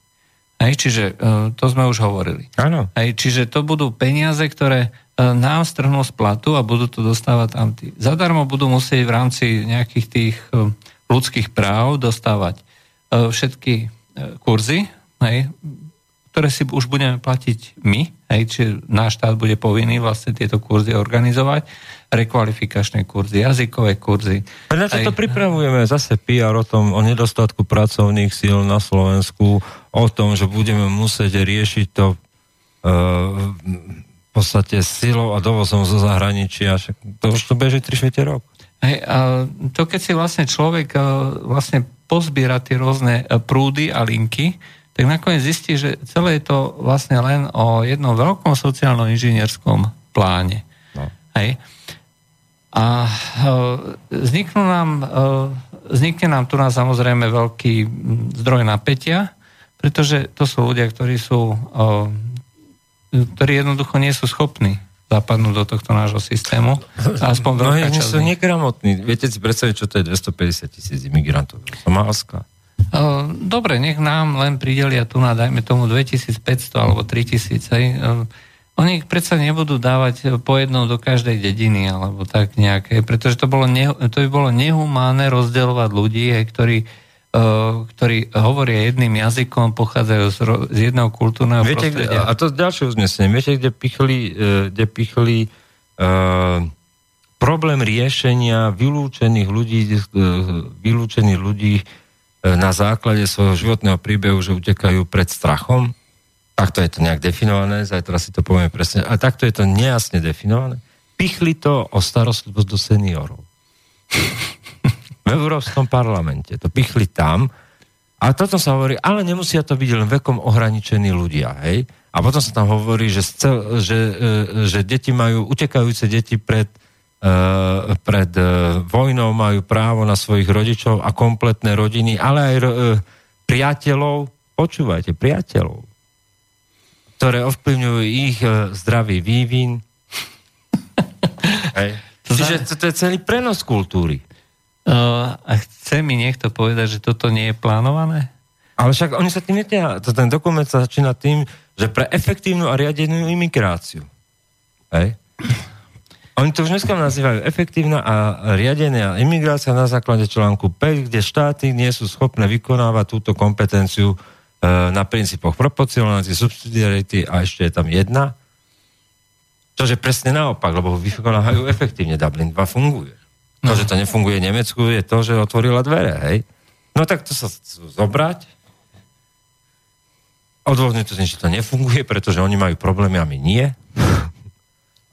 [SPEAKER 2] Hej, čiže e, to sme už hovorili.
[SPEAKER 1] Áno.
[SPEAKER 2] Hej, čiže to budú peniaze, ktoré e, nám strhnú z platu a budú to dostávať tam tí. Zadarmo budú musieť v rámci nejakých tých e, ľudských práv dostávať všetky kurzy, hej, ktoré si už budeme platiť my, hej, či náš štát bude povinný vlastne tieto kurzy organizovať, rekvalifikačné kurzy, jazykové kurzy.
[SPEAKER 1] A na čo to pripravujeme? Zase PR o tom, o nedostatku pracovných síl na Slovensku, o tom, že budeme musieť riešiť to uh, v podstate silou a dovozom zo zahraničia. To už to beží 3 rok.
[SPEAKER 2] Hej, a to keď si vlastne človek uh, vlastne pozbiera tie rôzne uh, prúdy a linky, tak nakoniec zistí, že celé je to vlastne len o jednom veľkom sociálno-inžinierskom pláne.
[SPEAKER 1] No.
[SPEAKER 2] Hej. A e, vzniknú nám, e, vznikne nám tu na samozrejme veľký zdroj napätia, pretože to sú ľudia, ktorí sú ktorí jednoducho nie sú schopní zapadnúť do tohto nášho systému. Aspoň
[SPEAKER 1] No,
[SPEAKER 2] veľká
[SPEAKER 1] sú negramotní. Viete si predstaviť, čo to je 250 tisíc imigrantov Somálska?
[SPEAKER 2] Dobre, nech nám len pridelia tu na, dajme tomu 2500 alebo 3000. Hej. Oni ich predsa nebudú dávať po jednou do každej dediny alebo tak nejaké, pretože to, bolo ne, to by bolo nehumánne rozdeľovať ľudí, hej, ktorí, ktorí hovoria jedným jazykom, pochádzajú z, ro- z jedného kultúrneho
[SPEAKER 1] Viete, kde,
[SPEAKER 2] prostredia.
[SPEAKER 1] a to ďalšie uznesenie. Viete, kde pichli, eh, kde pichli uh, problém riešenia vylúčených ľudí, eh, vylúčených ľudí eh, na základe svojho životného príbehu, že utekajú pred strachom? Takto je to nejak definované, zajtra si to povieme presne. A takto je to nejasne definované. Pichli to o starostlivosť do seniorov. V Európskom parlamente. To pichli tam. A toto sa hovorí, ale nemusia to byť len vekom ohraničení ľudia, hej? A potom sa tam hovorí, že, cel, že, e, že deti majú, utekajúce deti pred, e, pred e, vojnou majú právo na svojich rodičov a kompletné rodiny, ale aj e, priateľov, počúvajte, priateľov, ktoré ovplyvňujú ich e, zdravý vývin. Hej. Čiže to, to je celý prenos kultúry.
[SPEAKER 2] Uh, a chce mi niekto povedať, že toto nie je plánované?
[SPEAKER 1] Ale však oni sa tým netia. Ten dokument sa začína tým, že pre efektívnu a riadenú imigráciu. Hej? Oni to už dneska nazývajú efektívna a riadená imigrácia na základe článku 5, kde štáty nie sú schopné vykonávať túto kompetenciu e, na princípoch proporcionality, subsidiarity a ešte je tam jedna. Čože presne naopak, lebo vykonávajú efektívne. Dublin 2 funguje. To, že to nefunguje v Nemecku, je to, že otvorila dvere, hej? No tak to sa zobrať, odvodniť to, že to nefunguje, pretože oni majú problémy a my nie.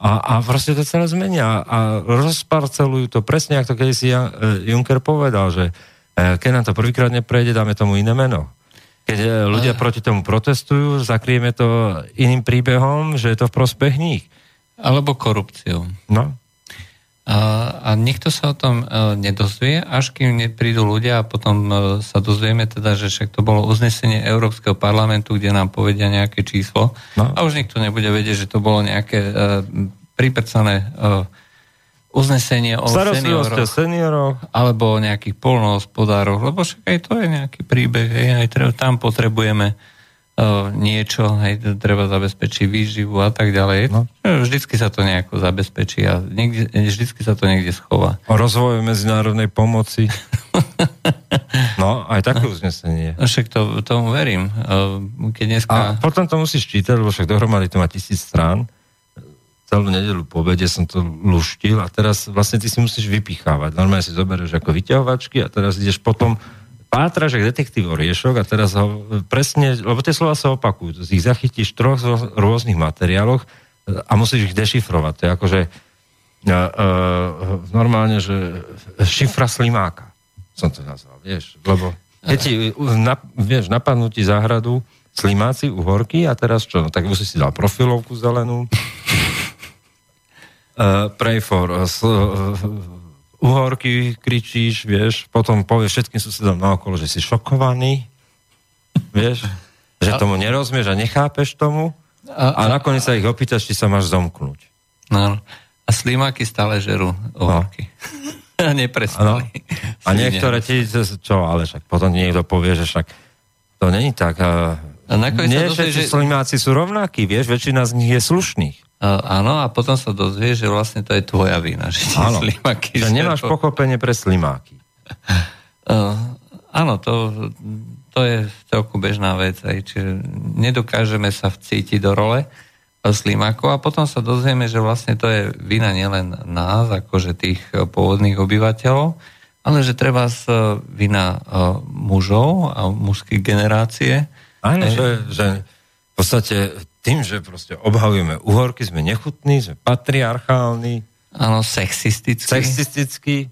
[SPEAKER 1] A, a proste to celé zmenia a rozparcelujú to presne, ako to keď si Jan- e, Juncker povedal, že e, keď nám to prvýkrát neprejde, dáme tomu iné meno. Keď e, ľudia proti tomu protestujú, zakrieme to iným príbehom, že je to v prospech nich.
[SPEAKER 2] Alebo korupciou.
[SPEAKER 1] No,
[SPEAKER 2] A, nikto sa o tom e, nedozvie, až kým neprídu ľudia a potom e, sa dozvieme teda, že však to bolo uznesenie Európskeho parlamentu, kde nám povedia nejaké číslo
[SPEAKER 1] No.
[SPEAKER 2] a už nikto nebude vedieť, že to bolo nejaké e, priprcané uznesenie o senioroch
[SPEAKER 1] senioroch,
[SPEAKER 2] alebo o nejakých polnohospodároch, lebo však aj to je nejaký príbeh, hej, aj tam potrebujeme niečo, hej, treba zabezpečiť výživu a tak ďalej.
[SPEAKER 1] No.
[SPEAKER 2] No. Vždycky sa to nejako zabezpečí a niekde, vždycky sa to niekde schová.
[SPEAKER 1] o rozvoju medzinárodnej pomoci. No, aj také uznesenie.
[SPEAKER 2] No však to, tomu verím. Uh, Keď dneska...
[SPEAKER 1] A potom to musíš čítať, lebo však dohromady to má tisíc strán. Celú nedelu po obede som to luštil a teraz vlastne ty si musíš vypichávať. Normálne si zoberieš ako vyťahovačky a teraz ideš potom pátraš ako detektív oriešok a teraz ho presne, lebo tie slova sa opakujú, ich zachytíš troch rôznych materiáloch a musíš ich dešifrovať. To je akože uh, uh, normálne, že šifra slimáka som to nazval, vieš, lebo keď ti, na, vieš, napadnú ti záhradu slimáci, uhorky a teraz čo, no tak už si dal profilovku zelenú, uh, pray for uh, uhorky kričíš, vieš, potom povieš všetkým susedom naokolo, že si šokovaný, vieš, že tomu nerozumieš a nechápeš tomu a, a nakoniec sa ich opýtaš, či sa máš zomknúť.
[SPEAKER 2] No, a slimáky stále žerú ohorky. A
[SPEAKER 1] Áno.
[SPEAKER 2] neprestali.
[SPEAKER 1] A niektoré ti, čo, ale však potom niekto povie, že však to není tak. A,
[SPEAKER 2] A nakoniec
[SPEAKER 1] nie,
[SPEAKER 2] sa dozvie, že-
[SPEAKER 1] slimáci sú rovnakí, vieš, väčšina z nich je slušných.
[SPEAKER 2] Áno, a potom sa dozvie, že vlastne to je tvoja vina, že
[SPEAKER 1] Áno.
[SPEAKER 2] slimáky
[SPEAKER 1] Že nemáš
[SPEAKER 2] žerú.
[SPEAKER 1] pochopenie pre slimáky.
[SPEAKER 2] Uh, áno, to to je celku bežná vec. Aj, čiže nedokážeme sa vcítiť do role slimákov a potom sa dozvieme, že vlastne to je vina nielen nás, akože tých pôvodných obyvateľov, ale že treba z vina mužov a mužských generácie.
[SPEAKER 1] Áno, že, že v podstate tým, že proste obhavujeme uhorky, sme nechutní, sme patriarchálni.
[SPEAKER 2] Áno, sexistickí.
[SPEAKER 1] Sexistickí.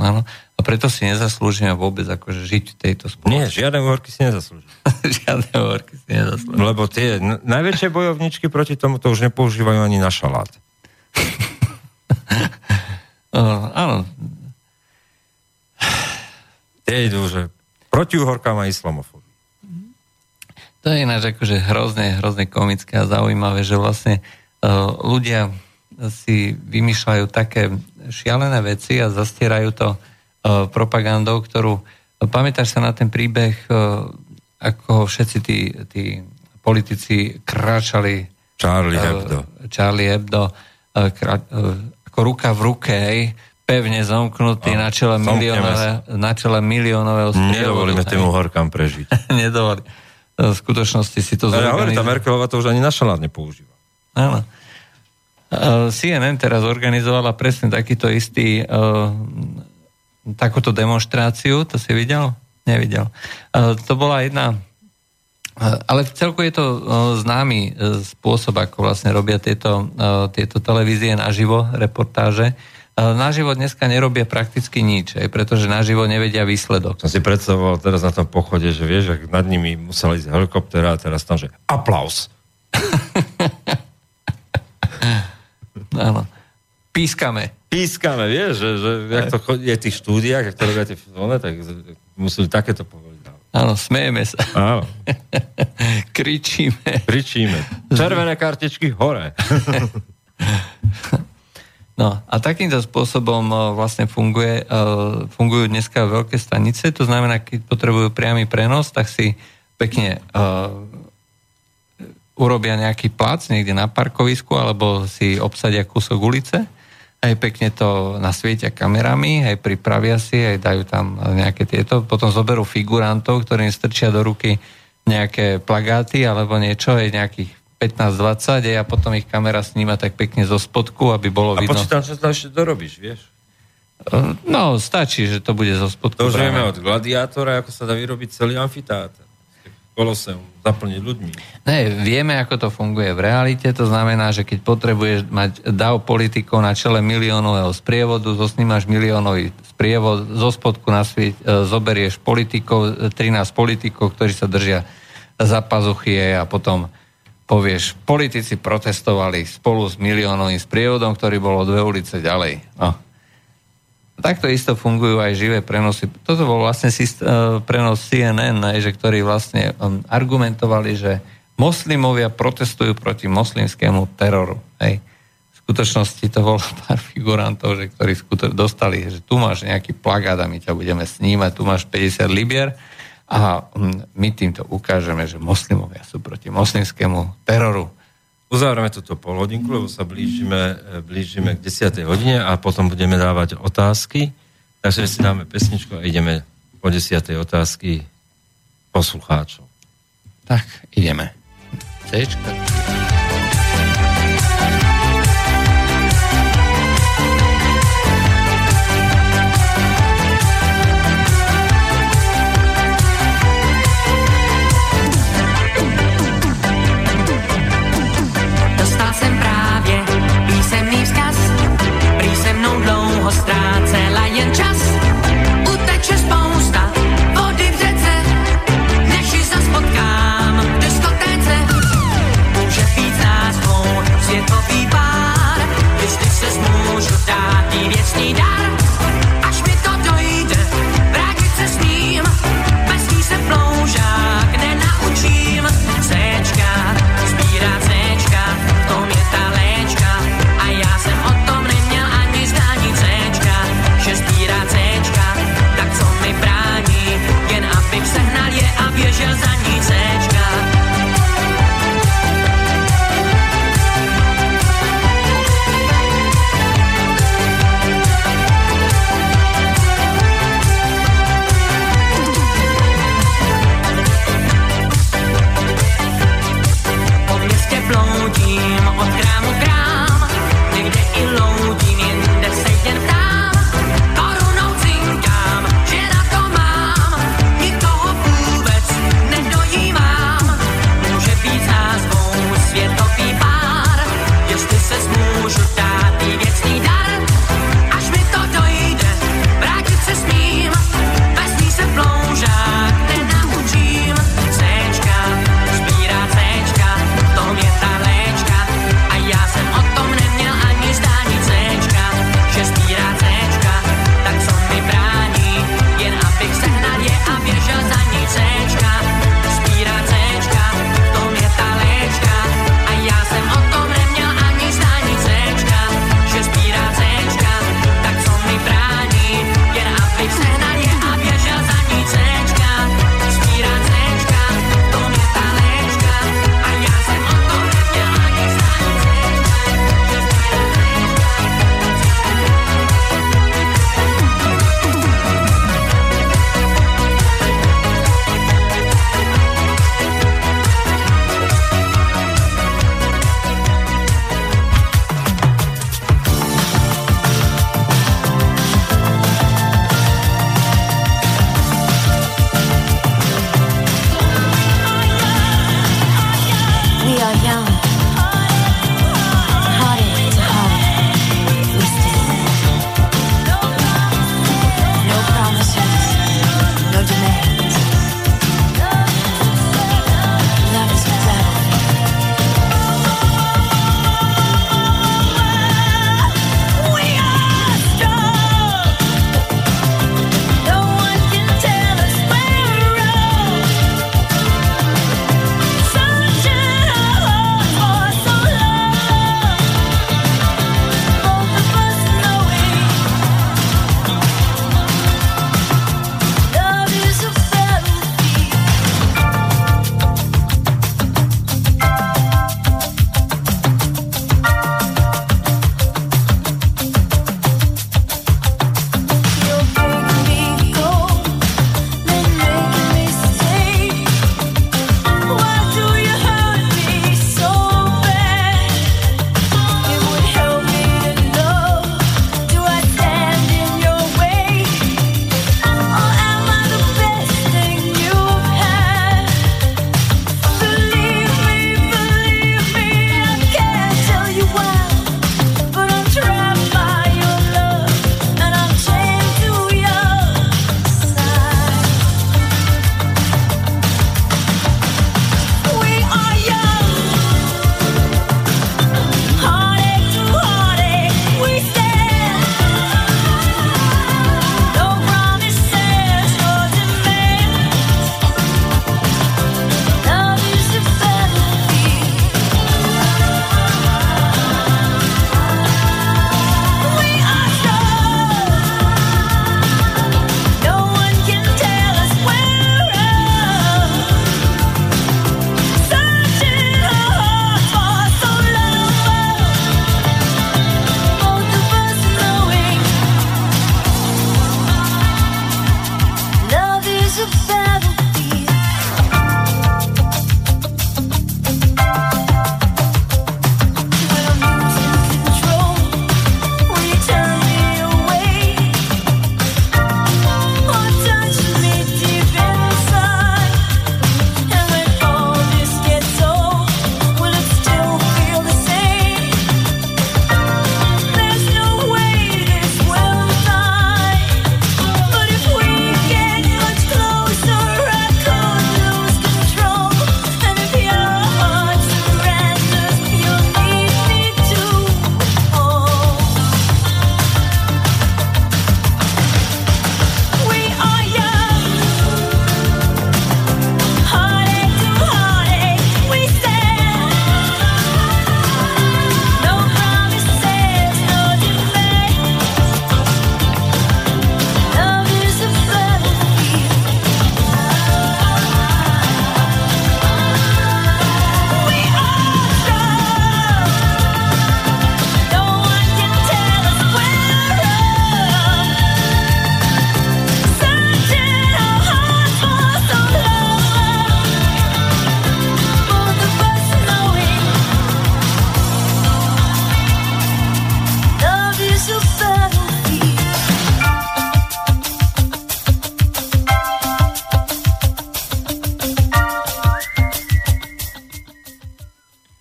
[SPEAKER 2] Áno. A preto si nezaslúžime vôbec akože žiť v tejto spoločnosti.
[SPEAKER 1] Nie, žiadne uhorky si nezaslúžia.
[SPEAKER 2] žiadne uhorky si nezaslúžia.
[SPEAKER 1] Lebo tie n- najväčšie bojovničky proti tomu to už nepoužívajú ani na šalát.
[SPEAKER 2] uh, áno.
[SPEAKER 1] Tie idú, že proti uhorkám a islamofóbii.
[SPEAKER 2] To je ináč akože hrozne, hrozne komické a zaujímavé, že vlastne uh, ľudia si vymýšľajú také šialené veci a zastierajú to uh, propagandou, ktorú... Uh, pamätáš sa na ten príbeh, uh, ako všetci tí, tí politici kráčali
[SPEAKER 1] Charlie Hebdo.
[SPEAKER 2] Charlie Hebdo uh, krá, uh, ako ruka v ruke, hej, pevne zomknutý
[SPEAKER 1] A,
[SPEAKER 2] na čele,
[SPEAKER 1] zomkneme
[SPEAKER 2] miliónové, na čele miliónového
[SPEAKER 1] Nedovolíme tým uhorkám prežiť.
[SPEAKER 2] Nedovolí. V skutočnosti si to
[SPEAKER 1] No ja hovorím, tá
[SPEAKER 2] zorganizuje.
[SPEAKER 1] Merkelová to už ani na šalát nepoužíva.
[SPEAKER 2] Áno. Uh, CNN teraz organizovala presne takýto istý uh, takúto demonstráciu, to si videl? Nevidel. Uh, to bola jedna uh, ale v celku je to známy spôsob, ako vlastne robia tieto, tieto televízie naživo, reportáže. Uh, naživo dneska nerobia prakticky nič, aj pretože naživo nevedia výsledok.
[SPEAKER 1] Som si predstavoval teraz na tom pochode, že vieš, ak nad nimi musela ísť helikoptera a teraz tam, že aplaus.
[SPEAKER 2] Áno. Pískame.
[SPEAKER 1] Pískame, vieš, že, že jak to chodí aj v tých štúdiách, ak to robia tie filmy, tak museli takéto povoliť.
[SPEAKER 2] Áno, smejeme sa.
[SPEAKER 1] Áno,
[SPEAKER 2] Kričíme.
[SPEAKER 1] kričíme. Červené kartičky hore.
[SPEAKER 2] No a takýmto spôsobom e, vlastne funguje, e, fungujú dneska veľké stanice, to znamená, keď potrebujú priamy prenos, tak si pekne uh, urobia nejaký plac niekde na parkovisku alebo si obsadia kúsok ulice, aj pekne to nasvietia kamerami, aj pripravia si, aj dajú tam nejaké tieto, potom zoberú figurantov, ktorým strčia do ruky nejaké plagáty alebo niečo, aj nejakých 15-20 a potom ich kamera sníma tak pekne zo spodku, aby bolo
[SPEAKER 1] A
[SPEAKER 2] vidno.
[SPEAKER 1] počítam, čo tam ešte dorobíš, vieš.
[SPEAKER 2] No, stačí, že to bude zo spodku.
[SPEAKER 1] To už vieme od gladiátora, ako sa dá vyrobiť celý amfiteáter. Koloseum, zaplniť ľuďmi.
[SPEAKER 2] Ne, vieme, ako to funguje v realite, to znamená, že keď potrebuješ mať dav politikov na čele miliónového sprievodu, zosnímaš miliónový sprievod, zo spodku na svieť, e, zoberieš politikov, e, 13 politikov, ktorí sa držia za pazuchy a potom povieš, politici protestovali spolu s miliónovým sprievodom, ktorý bol o dve ulice ďalej. No. Takto isto fungujú aj živé prenosy. Toto bol vlastne eh, prenos CNN, že ktorí vlastne um, argumentovali, že moslimovia protestujú proti moslimskému teroru. Hej. V skutočnosti to bolo pár figurantov, že, ktorí skuto- dostali, že tu máš nejaký plagát a my ťa budeme snímať, tu máš 50 libier a mm, my týmto ukážeme, že moslimovia sú proti moslimskému teroru.
[SPEAKER 1] Uzavreme túto polhodinku, lebo sa blížime, e, blížime k 10. hodine a potom budeme dávať otázky. Takže si dáme pesničku a ideme po 10. otázky poslucháčov.
[SPEAKER 2] Tak, ideme. Cčka.
[SPEAKER 4] mostrar.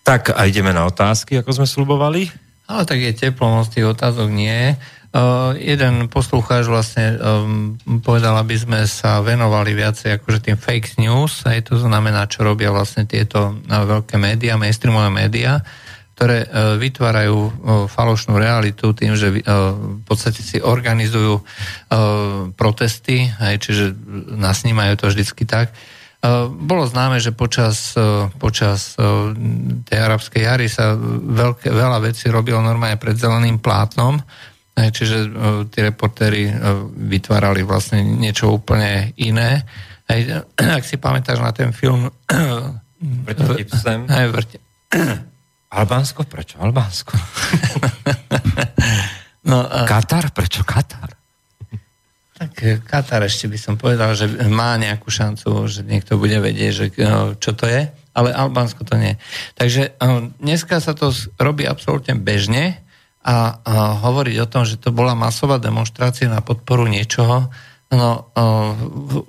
[SPEAKER 1] Tak a ideme na otázky, ako sme slubovali.
[SPEAKER 2] Ale tak je teplo, moc tých otázok nie. Uh, jeden poslucháč vlastne um, povedal, aby sme sa venovali viacej akože tým fake news, aj to znamená, čo robia vlastne tieto uh, veľké médiá, mainstreamové médiá, ktoré uh, vytvárajú uh, falošnú realitu tým, že uh, v podstate si organizujú uh, protesty, aj, čiže nasnímajú to vždycky tak. Uh, bolo známe, že počas, uh, počas uh, tej arabskej jary sa veľké, veľa vecí robilo normálne pred zeleným plátnom, čiže tí reportéri uh, vytvárali vlastne niečo úplne iné. Ak si pamätáš na ten film...
[SPEAKER 1] Vrte
[SPEAKER 2] vrte.
[SPEAKER 1] Albánsko? Prečo Albánsko?
[SPEAKER 2] No,
[SPEAKER 1] Katar? Prečo Katar?
[SPEAKER 2] Tak eh, Katar ešte by som povedal, že má nejakú šancu, že niekto bude vedieť, že, uh, čo to je, ale Albánsko to nie. Takže uh, dneska sa to robí absolútne bežne, a, a hovoriť o tom, že to bola masová demonstrácia na podporu niečoho, No,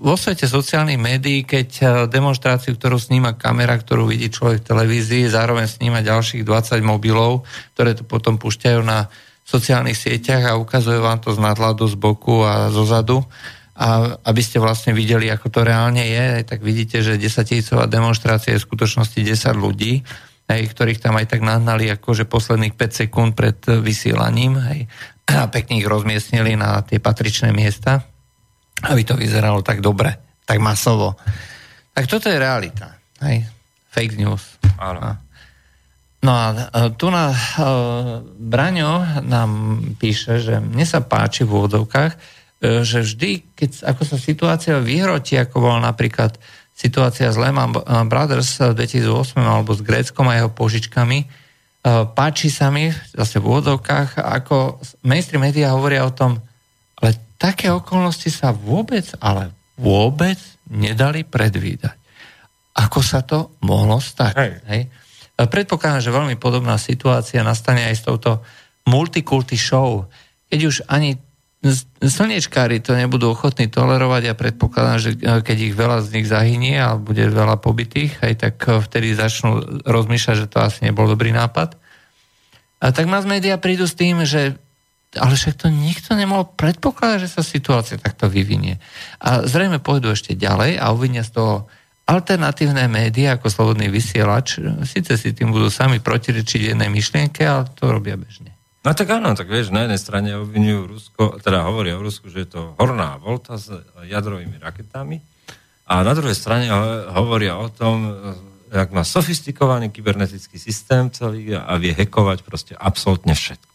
[SPEAKER 2] vo svete sociálnych médií, keď demonstráciu, ktorú sníma kamera, ktorú vidí človek v televízii, zároveň sníma ďalších 20 mobilov, ktoré to potom púšťajú na sociálnych sieťach a ukazujú vám to z nadhľadu, z boku a zo zadu. A aby ste vlastne videli, ako to reálne je, tak vidíte, že 10 tisícová demonstrácia je v skutočnosti 10 ľudí hej, ktorých tam aj tak nahnali akože posledných 5 sekúnd pred vysielaním hej, a pekne ich rozmiestnili na tie patričné miesta, aby to vyzeralo tak dobre, tak masovo. Tak toto je realita. Hej. Fake news.
[SPEAKER 1] Áno.
[SPEAKER 2] No a tu na uh, Braňo nám píše, že mne sa páči v úvodovkách, uh, že vždy, keď ako sa situácia vyhroti, ako bol napríklad situácia s Lehman Brothers v 2008 alebo s Gréckom a jeho požičkami. E, páči sa mi, zase v úvodovkách, ako mainstream médiá hovoria o tom, ale také okolnosti sa vôbec, ale vôbec nedali predvídať. Ako sa to mohlo stať?
[SPEAKER 1] Hej.
[SPEAKER 2] Hej? E, predpokladám, že veľmi podobná situácia nastane aj s touto multikulty show. Keď už ani slnečkári to nebudú ochotní tolerovať a predpokladám, že e, keď ich veľa z nich zahynie a bude veľa pobytých, aj tak e, vtedy začnú rozmýšľať, že to asi nebol dobrý nápad. A tak mass media prídu s tým, že ale však to nikto nemohol predpokladať, že sa situácia takto vyvinie. A zrejme pôjdu ešte ďalej a uvinia z toho alternatívne médiá ako Slobodný vysielač. Sice si tým budú sami protirečiť jednej myšlienke, ale to robia bežne.
[SPEAKER 1] No tak áno, tak vieš, na jednej strane obvinujú Rusko, teda hovoria o Rusku, že je to horná volta s jadrovými raketami a na druhej strane hovoria o tom, jak má sofistikovaný kybernetický systém celý a vie hekovať proste absolútne všetko.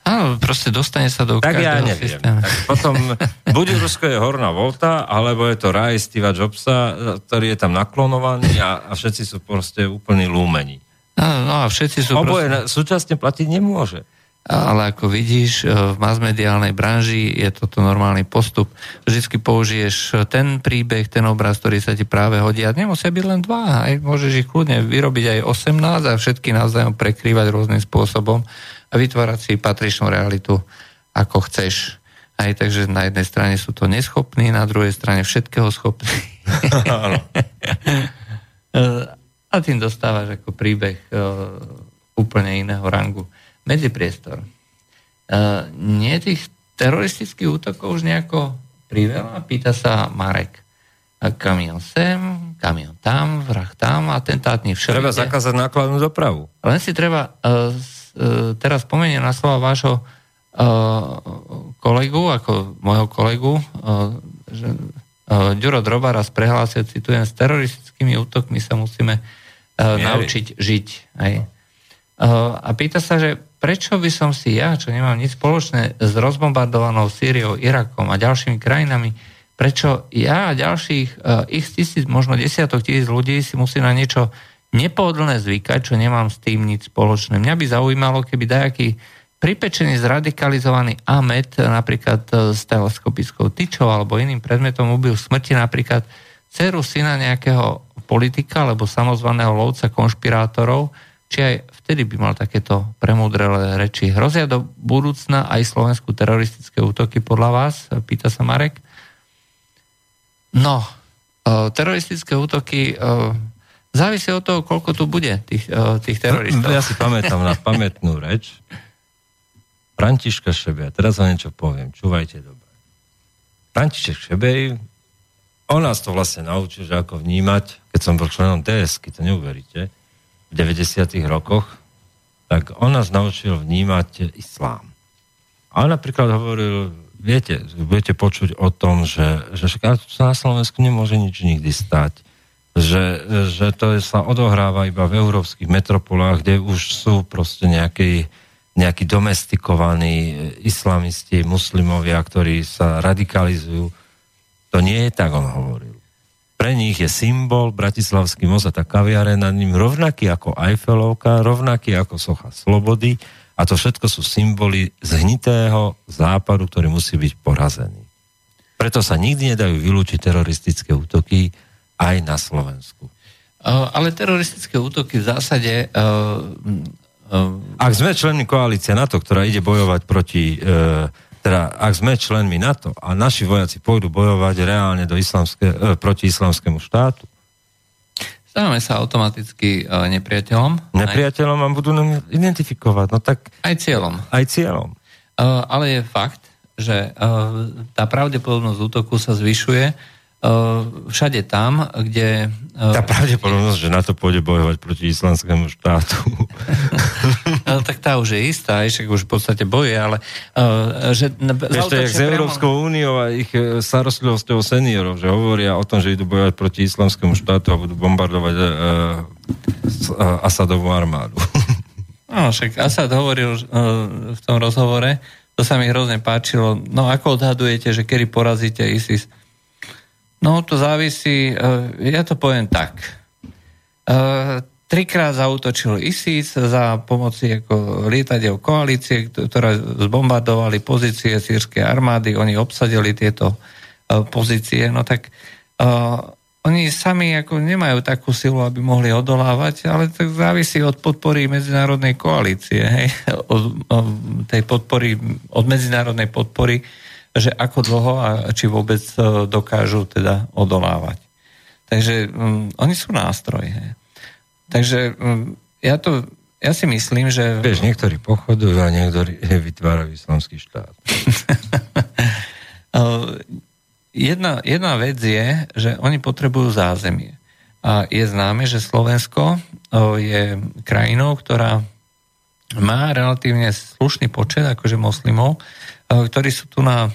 [SPEAKER 2] Áno, proste dostane sa do
[SPEAKER 1] tak ja neviem.
[SPEAKER 2] systému.
[SPEAKER 1] Tak potom, buď Rusko je horná volta, alebo je to raj Steva Jobsa, ktorý je tam naklonovaný a, a všetci sú proste úplní lúmení.
[SPEAKER 2] Áno, no a všetci sú
[SPEAKER 1] Oboje
[SPEAKER 2] proste...
[SPEAKER 1] súčasne platiť nemôže.
[SPEAKER 2] Ale ako vidíš, e, v masmediálnej branži je toto normálny postup. Vždycky použiješ ten príbeh, ten obraz, ktorý sa ti práve hodí. A nemusia byť len dva. Aj môžeš ich kľudne vyrobiť aj 18 a všetky navzájom prekrývať rôznym spôsobom a vytvárať si patričnú realitu, ako chceš. Aj takže na jednej strane sú to neschopní, na druhej strane všetkého schopní.
[SPEAKER 1] Áno.
[SPEAKER 2] a tým dostávaš ako príbeh e, úplne iného rangu. Medzipriestor. E, nie tých teroristických útokov už nejako priveľa? Pýta sa Marek. Kamion sem, kamion tam, vrah tam, atentátny všelikde.
[SPEAKER 1] Treba zakázať nákladnú dopravu.
[SPEAKER 2] Len si treba, uh, uh, teraz spomeniem na slova vášho kolegu, ako môjho kolegu, že Ďuro Drobar raz prehlásil, citujem, s teroristickými útokmi sa musíme
[SPEAKER 1] Zmieriť.
[SPEAKER 2] naučiť žiť. Aj. A pýta sa, že prečo by som si ja, čo nemám nič spoločné s rozbombardovanou Sýriou, Irakom a ďalšími krajinami, prečo ja a ďalších uh, x tisíc, možno desiatok tisíc ľudí si musí na niečo nepohodlné zvykať, čo nemám s tým nič spoločné. Mňa by zaujímalo, keby dajaký pripečený, zradikalizovaný Amet, napríklad e, s teleskopickou tyčou alebo iným predmetom ubil smrti napríklad dceru syna nejakého politika alebo samozvaného lovca konšpirátorov, či aj vtedy by mal takéto premudrelé reči. Hrozia do budúcna aj Slovensku teroristické útoky podľa vás? Pýta sa Marek. No, e, teroristické útoky, e, Závisí od toho, koľko tu bude tých, uh, tých teroristov.
[SPEAKER 1] Ja si pamätám na pamätnú reč Františka Šebej. Teraz vám niečo poviem. Čúvajte dobre. František Šebej, on nás to vlastne naučil, že ako vnímať, keď som bol členom DS, keď to neuveríte, v 90 rokoch, tak on nás naučil vnímať islám. A on napríklad hovoril, viete, budete počuť o tom, že, že na Slovensku nemôže nič nikdy stať že, že to sa odohráva iba v európskych metropolách, kde už sú proste nejakí, nejakí domestikovaní islamisti, muslimovia, ktorí sa radikalizujú. To nie je tak, on hovoril. Pre nich je symbol Bratislavský most a tá kaviare nad ním rovnaký ako Eiffelovka, rovnaký ako Socha Slobody a to všetko sú symboly zhnitého západu, ktorý musí byť porazený. Preto sa nikdy nedajú vylúčiť teroristické útoky, aj na Slovensku.
[SPEAKER 2] Ale teroristické útoky v zásade...
[SPEAKER 1] Ak sme členmi koalície NATO, ktorá ide bojovať proti... Teda, ak sme členmi NATO a naši vojaci pôjdu bojovať reálne do islamské, proti islamskému štátu,
[SPEAKER 2] Stávame sa automaticky nepriateľom.
[SPEAKER 1] Nepriateľom a budú nám identifikovať. No tak...
[SPEAKER 2] Aj cieľom.
[SPEAKER 1] Aj cieľom.
[SPEAKER 2] Ale je fakt, že tá pravdepodobnosť útoku sa zvyšuje všade tam, kde...
[SPEAKER 1] Tá pravdepodobnosť, že na to pôjde bojovať proti islamskému štátu.
[SPEAKER 2] no, tak tá už je istá, však už v podstate boje, ale... Že,
[SPEAKER 1] to je s Európskou úniou a ich starostlivosťou seniorov, že hovoria o tom, že idú bojovať proti islamskému štátu a budú bombardovať uh, uh, Asadovú armádu.
[SPEAKER 2] no, však Asad hovoril uh, v tom rozhovore, to sa mi hrozne páčilo, no ako odhadujete, že kedy porazíte ISIS? No, to závisí, e, ja to poviem tak. E, trikrát zautočil ISIS za pomoci ako lietadiel koalície, ktoré zbombardovali pozície sírskej armády, oni obsadili tieto e, pozície, no tak oni sami ako nemajú takú silu, aby mohli odolávať, ale to závisí od podpory medzinárodnej koalície, hej? Od, od tej podpory, od medzinárodnej podpory že ako dlho a či vôbec e, dokážu teda odolávať. Takže um, oni sú nástroj. He. Takže um, ja to, ja si myslím, že...
[SPEAKER 1] Vieš, niektorí pochodujú a niektorí vytvárajú islamský štát.
[SPEAKER 2] jedna, jedna vec je, že oni potrebujú zázemie. A je známe, že Slovensko je krajinou, ktorá má relatívne slušný počet akože moslimov, ktorí sú tu na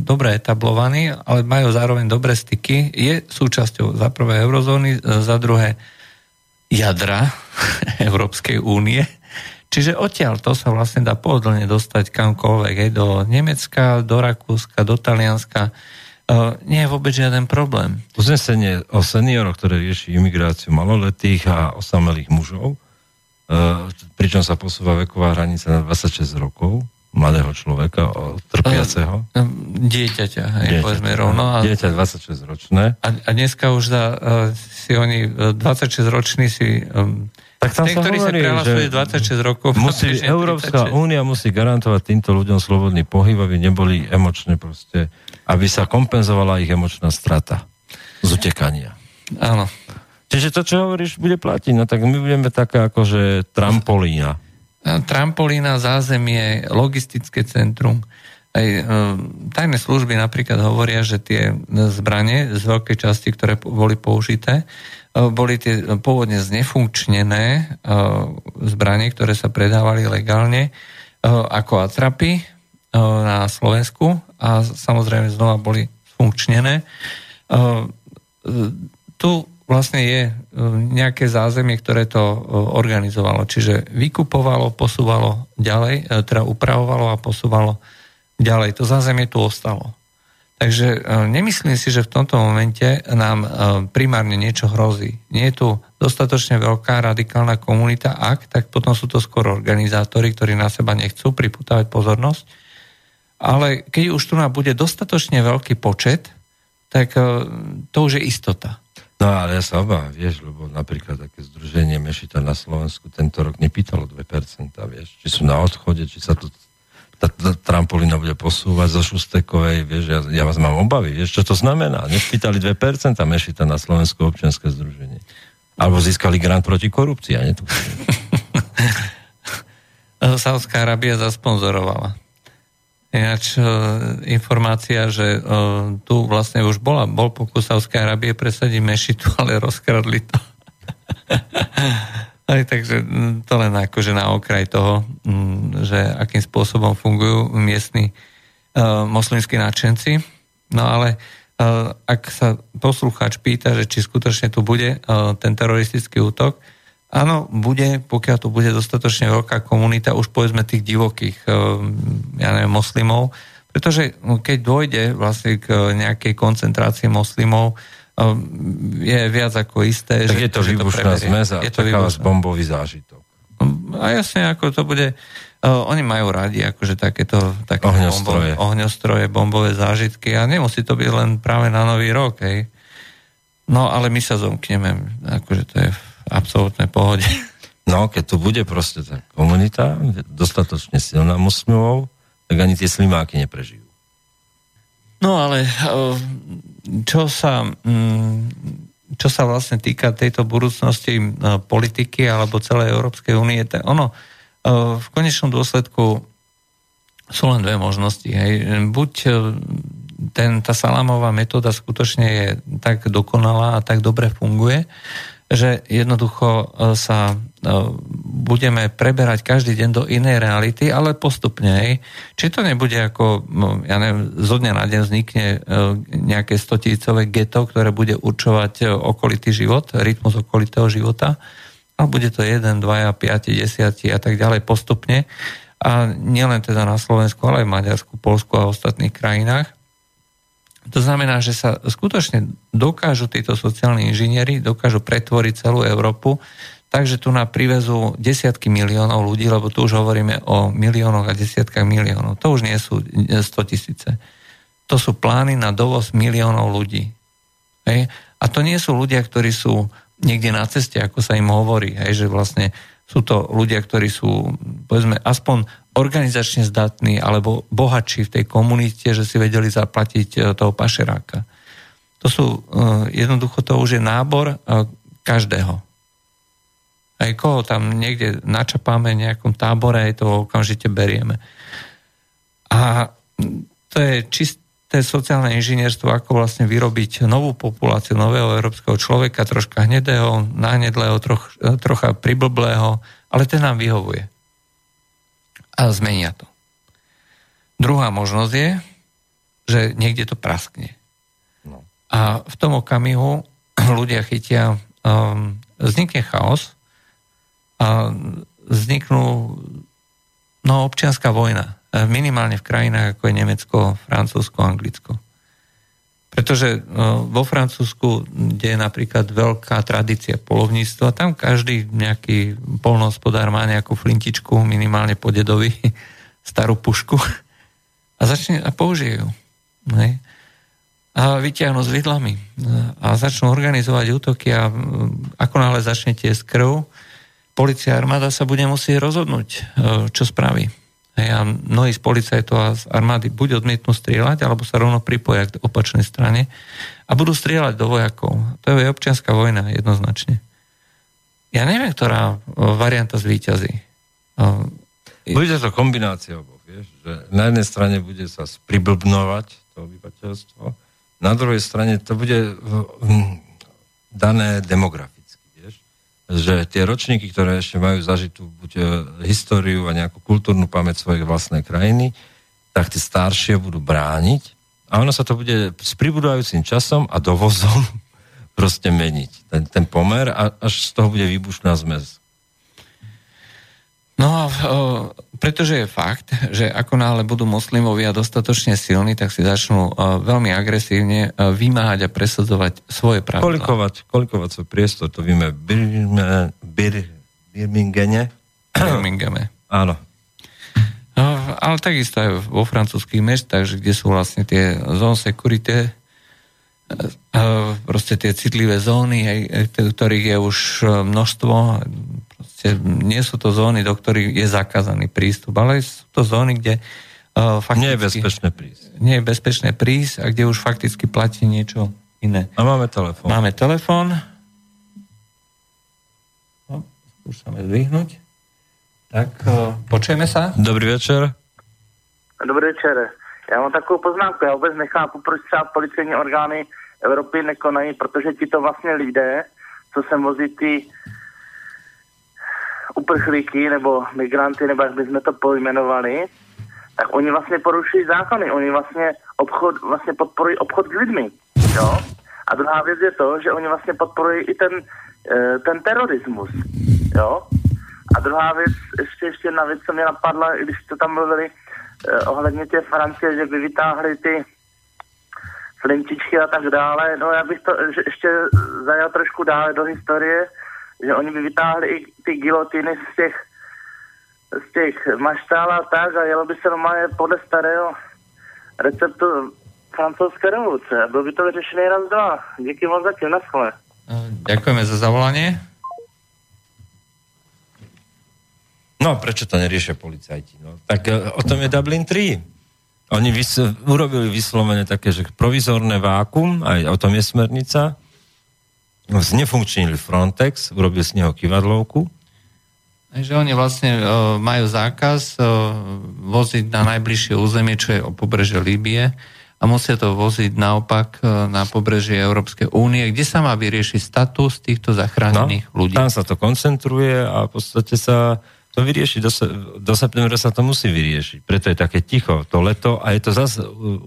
[SPEAKER 2] dobre etablovaní, ale majú zároveň dobré styky, je súčasťou za prvé eurozóny, za druhé jadra Európskej únie. Čiže odtiaľ to sa vlastne dá pohodlne dostať kamkoľvek, aj do Nemecka, do Rakúska, do Talianska. Nie je vôbec žiaden problém.
[SPEAKER 1] Uznesenie o senioroch, ktoré rieši imigráciu maloletých a osamelých mužov, pričom sa posúva veková hranica na 26 rokov, mladého človeka, trpiaceho.
[SPEAKER 2] Dieťaťa, hej, dieťaťa, povedzme rovno.
[SPEAKER 1] A, dieťa 26 ročné.
[SPEAKER 2] A, a dneska už za, uh, si oni, 26 roční si... Um,
[SPEAKER 1] tak tam
[SPEAKER 2] ten,
[SPEAKER 1] sa hovorí,
[SPEAKER 2] sa 26 rokov...
[SPEAKER 1] Musí, Európska únia musí garantovať týmto ľuďom slobodný pohyb, aby neboli emočne proste, aby sa kompenzovala ich emočná strata z utekania.
[SPEAKER 2] Áno.
[SPEAKER 1] Čiže to, čo hovoríš, bude platiť. No tak my budeme taká akože trampolína
[SPEAKER 2] trampolína, zázemie, logistické centrum. Aj e, tajné služby napríklad hovoria, že tie zbranie z veľkej časti, ktoré boli použité, e, boli tie pôvodne znefunkčnené e, zbranie, ktoré sa predávali legálne ako atrapy na Slovensku a samozrejme znova boli funkčnené. Tu vlastne je e, nejaké zázemie, ktoré to e, organizovalo. Čiže vykupovalo, posúvalo ďalej, e, teda upravovalo a posúvalo ďalej. To zázemie tu ostalo. Takže nemyslím si, že v tomto momente nám primárne niečo hrozí. Nie je tu dostatočne veľká radikálna komunita, ak, tak potom sú to skôr organizátori, ktorí na seba nechcú priputávať pozornosť. Ale keď už tu nám bude dostatočne veľký počet, tak to už je istota.
[SPEAKER 1] No ale ja sa obávam, vieš, lebo napríklad také združenie Mešita na Slovensku tento rok nepýtalo 2%, vieš, či sú na odchode, či sa tu tá, tá trampolína bude posúvať zo Šustekovej, vieš, ja, ja vás mám obavy, vieš, čo to znamená? Nepýtali 2% Mešita na Slovensku občianske združenie. Alebo získali grant proti korupcii, a nie tu.
[SPEAKER 2] Saudská Arábia zasponzorovala. Ináč e, informácia, že e, tu vlastne už bola, bol pokus Saudskej Arábie presadiť mešitu, ale rozkradli to. Aj, takže to len akože na okraj toho, že akým spôsobom fungujú miestni uh, moslimskí nadšenci. No ale ak sa poslucháč pýta, že či skutočne tu bude ten teroristický útok, áno, bude, pokiaľ tu bude dostatočne veľká komunita, už povedzme tých divokých, uh, ja neviem, moslimov, pretože keď dôjde vlastne k nejakej koncentrácii moslimov, je viac ako isté.
[SPEAKER 1] Tak že, je to výbušná zmes a je to vás bombový zážitok.
[SPEAKER 2] A jasne, ako to bude... Uh, oni majú radi akože takéto, takéto
[SPEAKER 1] ohňostroje.
[SPEAKER 2] Bombové, ohňostroje, bombové zážitky a nemusí to byť len práve na nový rok, hej. No, ale my sa zomkneme, akože to je absolútnej pohode.
[SPEAKER 1] No, keď tu bude proste tá komunita, dostatočne silná muslimov, tak ani tie slimáky neprežijú.
[SPEAKER 2] No ale čo sa, mm, čo sa vlastne týka tejto budúcnosti politiky alebo celej Európskej únie, tak ono v konečnom dôsledku sú len dve možnosti. Hej. Buď ten, tá salámová metóda skutočne je tak dokonalá a tak dobre funguje, že jednoducho e, sa e, budeme preberať každý deň do inej reality, ale postupne. Či to nebude ako, no, ja neviem, zo dňa na deň vznikne e, nejaké stotícové geto, ktoré bude určovať okolitý život, rytmus okolitého života, ale bude to 1, 2, 5, 10 a tak ďalej postupne. A nielen teda na Slovensku, ale aj v Maďarsku, Polsku a ostatných krajinách. To znamená, že sa skutočne dokážu títo sociálni inžinieri, dokážu pretvoriť celú Európu, takže tu na privezú desiatky miliónov ľudí, lebo tu už hovoríme o miliónoch a desiatkách miliónov. To už nie sú 100 tisíce. To sú plány na dovoz miliónov ľudí. Hej? A to nie sú ľudia, ktorí sú niekde na ceste, ako sa im hovorí, hej? že vlastne sú to ľudia, ktorí sú, povedzme, aspoň organizačne zdatní alebo bohatší v tej komunite, že si vedeli zaplatiť e, toho pašeráka. To sú, e, jednoducho to už je nábor e, každého. Aj koho tam niekde načapáme v nejakom tábore, aj to okamžite berieme. A to je čisté sociálne inžinierstvo, ako vlastne vyrobiť novú populáciu, nového európskeho človeka, troška hnedého, nahnedlého, troch, trocha priblblého, ale ten nám vyhovuje. A zmenia to. Druhá možnosť je, že niekde to praskne. No. A v tom okamihu ľudia chytia, um, vznikne chaos a vzniknú no, občianská vojna. Minimálne v krajinách ako je Nemecko, Francúzsko, Anglicko. Pretože no, vo Francúzsku, kde je napríklad veľká tradícia polovníctva, tam každý nejaký polnohospodár má nejakú flintičku, minimálne po dedovi, starú pušku a začne a použije ju. Ne? A vyťahnú s vidlami a začnú organizovať útoky a ako náhle začne tiesť krv, policia armáda sa bude musieť rozhodnúť, e, čo spraví. Hej, a mnohí z policajtov a z armády buď odmietnú strieľať, alebo sa rovno pripoja k opačnej strane a budú strieľať do vojakov. To je občianská vojna jednoznačne. Ja neviem, ktorá varianta zvýťazí.
[SPEAKER 1] Bude to kombinácia oboch, vieš, že na jednej strane bude sa spriblbnovať to obyvateľstvo, na druhej strane to bude dané demograficky že tie ročníky, ktoré ešte majú zažitú buď e, históriu a nejakú kultúrnu pamäť svojej vlastnej krajiny, tak tie staršie budú brániť a ono sa to bude s pribudajúcim časom a dovozom proste meniť. Ten, ten pomer a až z toho bude výbušná zmes.
[SPEAKER 2] No a pretože je fakt, že ako náhle budú moslimovia dostatočne silní, tak si začnú veľmi agresívne vymáhať a presadzovať svoje pravidlá.
[SPEAKER 1] Kolikovať, kolikovať svoj priestor, to vieme v Bir, Birminghame.
[SPEAKER 2] Birminghame.
[SPEAKER 1] Áno.
[SPEAKER 2] No, ale takisto aj vo francúzských mestách, kde sú vlastne tie zone security, proste tie citlivé zóny, ktorých je už množstvo, Proste nie sú to zóny, do ktorých je zakázaný prístup, ale sú to zóny, kde uh, fakticky...
[SPEAKER 1] Nie je bezpečné prísť.
[SPEAKER 2] Nie je bezpečné prísť a kde už fakticky platí niečo iné.
[SPEAKER 1] A máme telefón.
[SPEAKER 2] Máme telefón. skúšame zdvihnúť. Tak, uh, počujeme sa?
[SPEAKER 1] Dobrý večer.
[SPEAKER 5] Dobrý večer. Já mám takovou poznámku. Já vůbec nechápu, proč třeba policejní orgány Evropy nekonají, protože ti to vlastně lidé, co sem vozí ty uprchlíky nebo migranty, nebo jak bychom to pojmenovali, tak oni vlastně porušují zákony. Oni vlastně, obchod, vlastně podporují obchod s lidmi. Jo? A druhá věc je to, že oni vlastně podporují i ten, eh, ten terorismus. Jo? A druhá věc, ještě, ještě jedna věc, co mě napadla, když to tam mluvili eh, ohledně té Francie, že by vytáhli ty flintičky a tak dále. No já bych to ještě zajal trošku dále do historie, že oni by vytáhli i ty gilotiny z těch z těch maštál a tak a jelo by se normálně podle starého receptu francouzské revoluce. Byl by to vyřešený raz, dva. Díky moc zatím, naschle.
[SPEAKER 2] Uh, ďakujeme za zavolanie.
[SPEAKER 1] No, prečo to neriešia policajti? No, tak e, o tom je Dublin 3. Oni vys- urobili vyslovene také, že provizorné vákum, aj o tom je smernica, znefunkčnili Frontex, urobili z neho kivadlovku,
[SPEAKER 2] že oni vlastne uh, majú zákaz uh, voziť na najbližšie územie, čo je o pobreže Líbie a musia to voziť naopak uh, na pobrežie Európskej únie, kde sa má vyriešiť status týchto zachránených
[SPEAKER 1] no,
[SPEAKER 2] ľudí.
[SPEAKER 1] Tam sa to koncentruje a v podstate sa to vyrieši, do, do septembra sa to musí vyriešiť. Preto je také ticho to leto a je to zase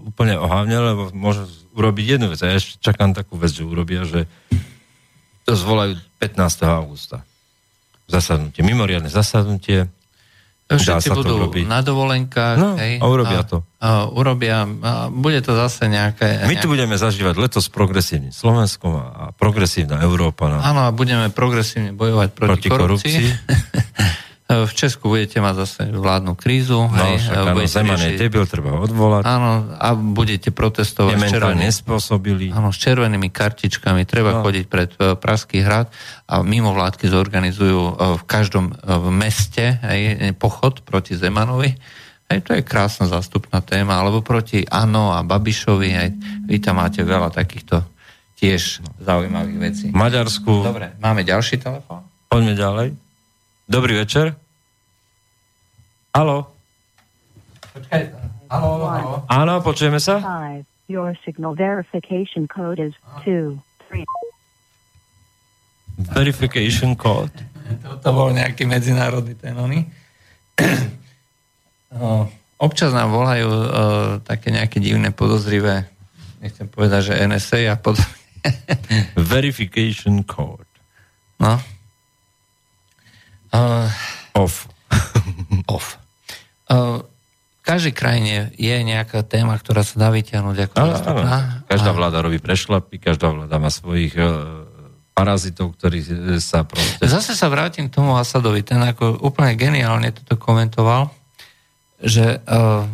[SPEAKER 1] úplne ohavne, lebo môžu urobiť jednu vec. A ja čakám takú vec, že urobia, že to zvolajú 15. augusta. Zasadnutie, mimoriadne zasadnutie.
[SPEAKER 2] Všetci budú robiť. na dovolenkách.
[SPEAKER 1] No, hej, a urobia
[SPEAKER 2] a,
[SPEAKER 1] to.
[SPEAKER 2] A urobia, a bude to zase nejaké...
[SPEAKER 1] My tu budeme zažívať leto s progresívnym Slovenskom a progresívna Európa. No.
[SPEAKER 2] Áno, a budeme progresívne bojovať proti,
[SPEAKER 1] proti korupcii. korupcii.
[SPEAKER 2] V Česku budete mať zase vládnu krízu.
[SPEAKER 1] No, hej, však áno, Zeman je debil, treba odvolať.
[SPEAKER 2] Áno, a budete protestovať
[SPEAKER 1] s červenými, nespôsobili.
[SPEAKER 2] Áno, s červenými kartičkami. Treba no. chodiť pred uh, Pražský hrad a mimo vládky zorganizujú v každom uh, meste hej, pochod proti Zemanovi. Hej, to je krásna zástupná téma. Alebo proti Ano a Babišovi. Hej. Vy tam máte veľa takýchto tiež zaujímavých vecí.
[SPEAKER 1] V Maďarsku.
[SPEAKER 2] Dobre, máme ďalší telefón?
[SPEAKER 1] Poďme ďalej. Dobrý večer. Halo.
[SPEAKER 2] Počkaj, halo, halo.
[SPEAKER 1] Áno, počujeme sa?
[SPEAKER 6] Five. Your signal verification code is two, three.
[SPEAKER 1] Verification code.
[SPEAKER 2] To bol nejaký medzinárodný ten oný. Občas nám volajú uh, také nejaké divné podozrivé, nechcem povedať, že NSA a podobne.
[SPEAKER 1] Verification code.
[SPEAKER 2] No. Uh,
[SPEAKER 1] Off.
[SPEAKER 2] off. Uh, v každej krajine je nejaká téma, ktorá sa dá vyťahnuť ako
[SPEAKER 1] áno, áno. Každá vláda robí prešlapy, každá vláda má svojich uh, parazitov, ktorí sa proste...
[SPEAKER 2] Zase sa vrátim k tomu Asadovi. Ten ako úplne geniálne toto komentoval, že uh,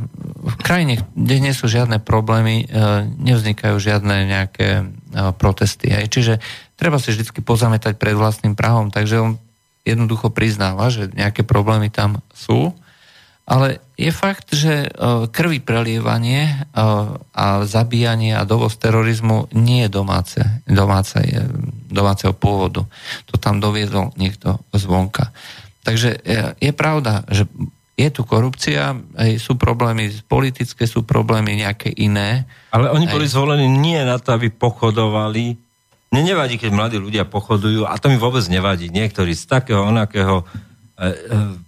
[SPEAKER 2] v krajine, kde nie sú žiadne problémy, uh, nevznikajú žiadne nejaké uh, protesty. Hej. Čiže treba si vždy pozametať pred vlastným prahom, takže on jednoducho priznáva, že nejaké problémy tam sú, ale je fakt, že e, krvi prelievanie e, a zabíjanie a dovoz terorizmu nie je domáce, domáce, domáceho pôvodu. To tam doviedol niekto zvonka. Takže je, je pravda, že je tu korupcia, sú problémy politické, sú problémy nejaké iné.
[SPEAKER 1] Ale oni boli zvolení nie na to, aby pochodovali mne nevadí, keď mladí ľudia pochodujú, a to mi vôbec nevadí. Niektorí z takého, onakého e, e,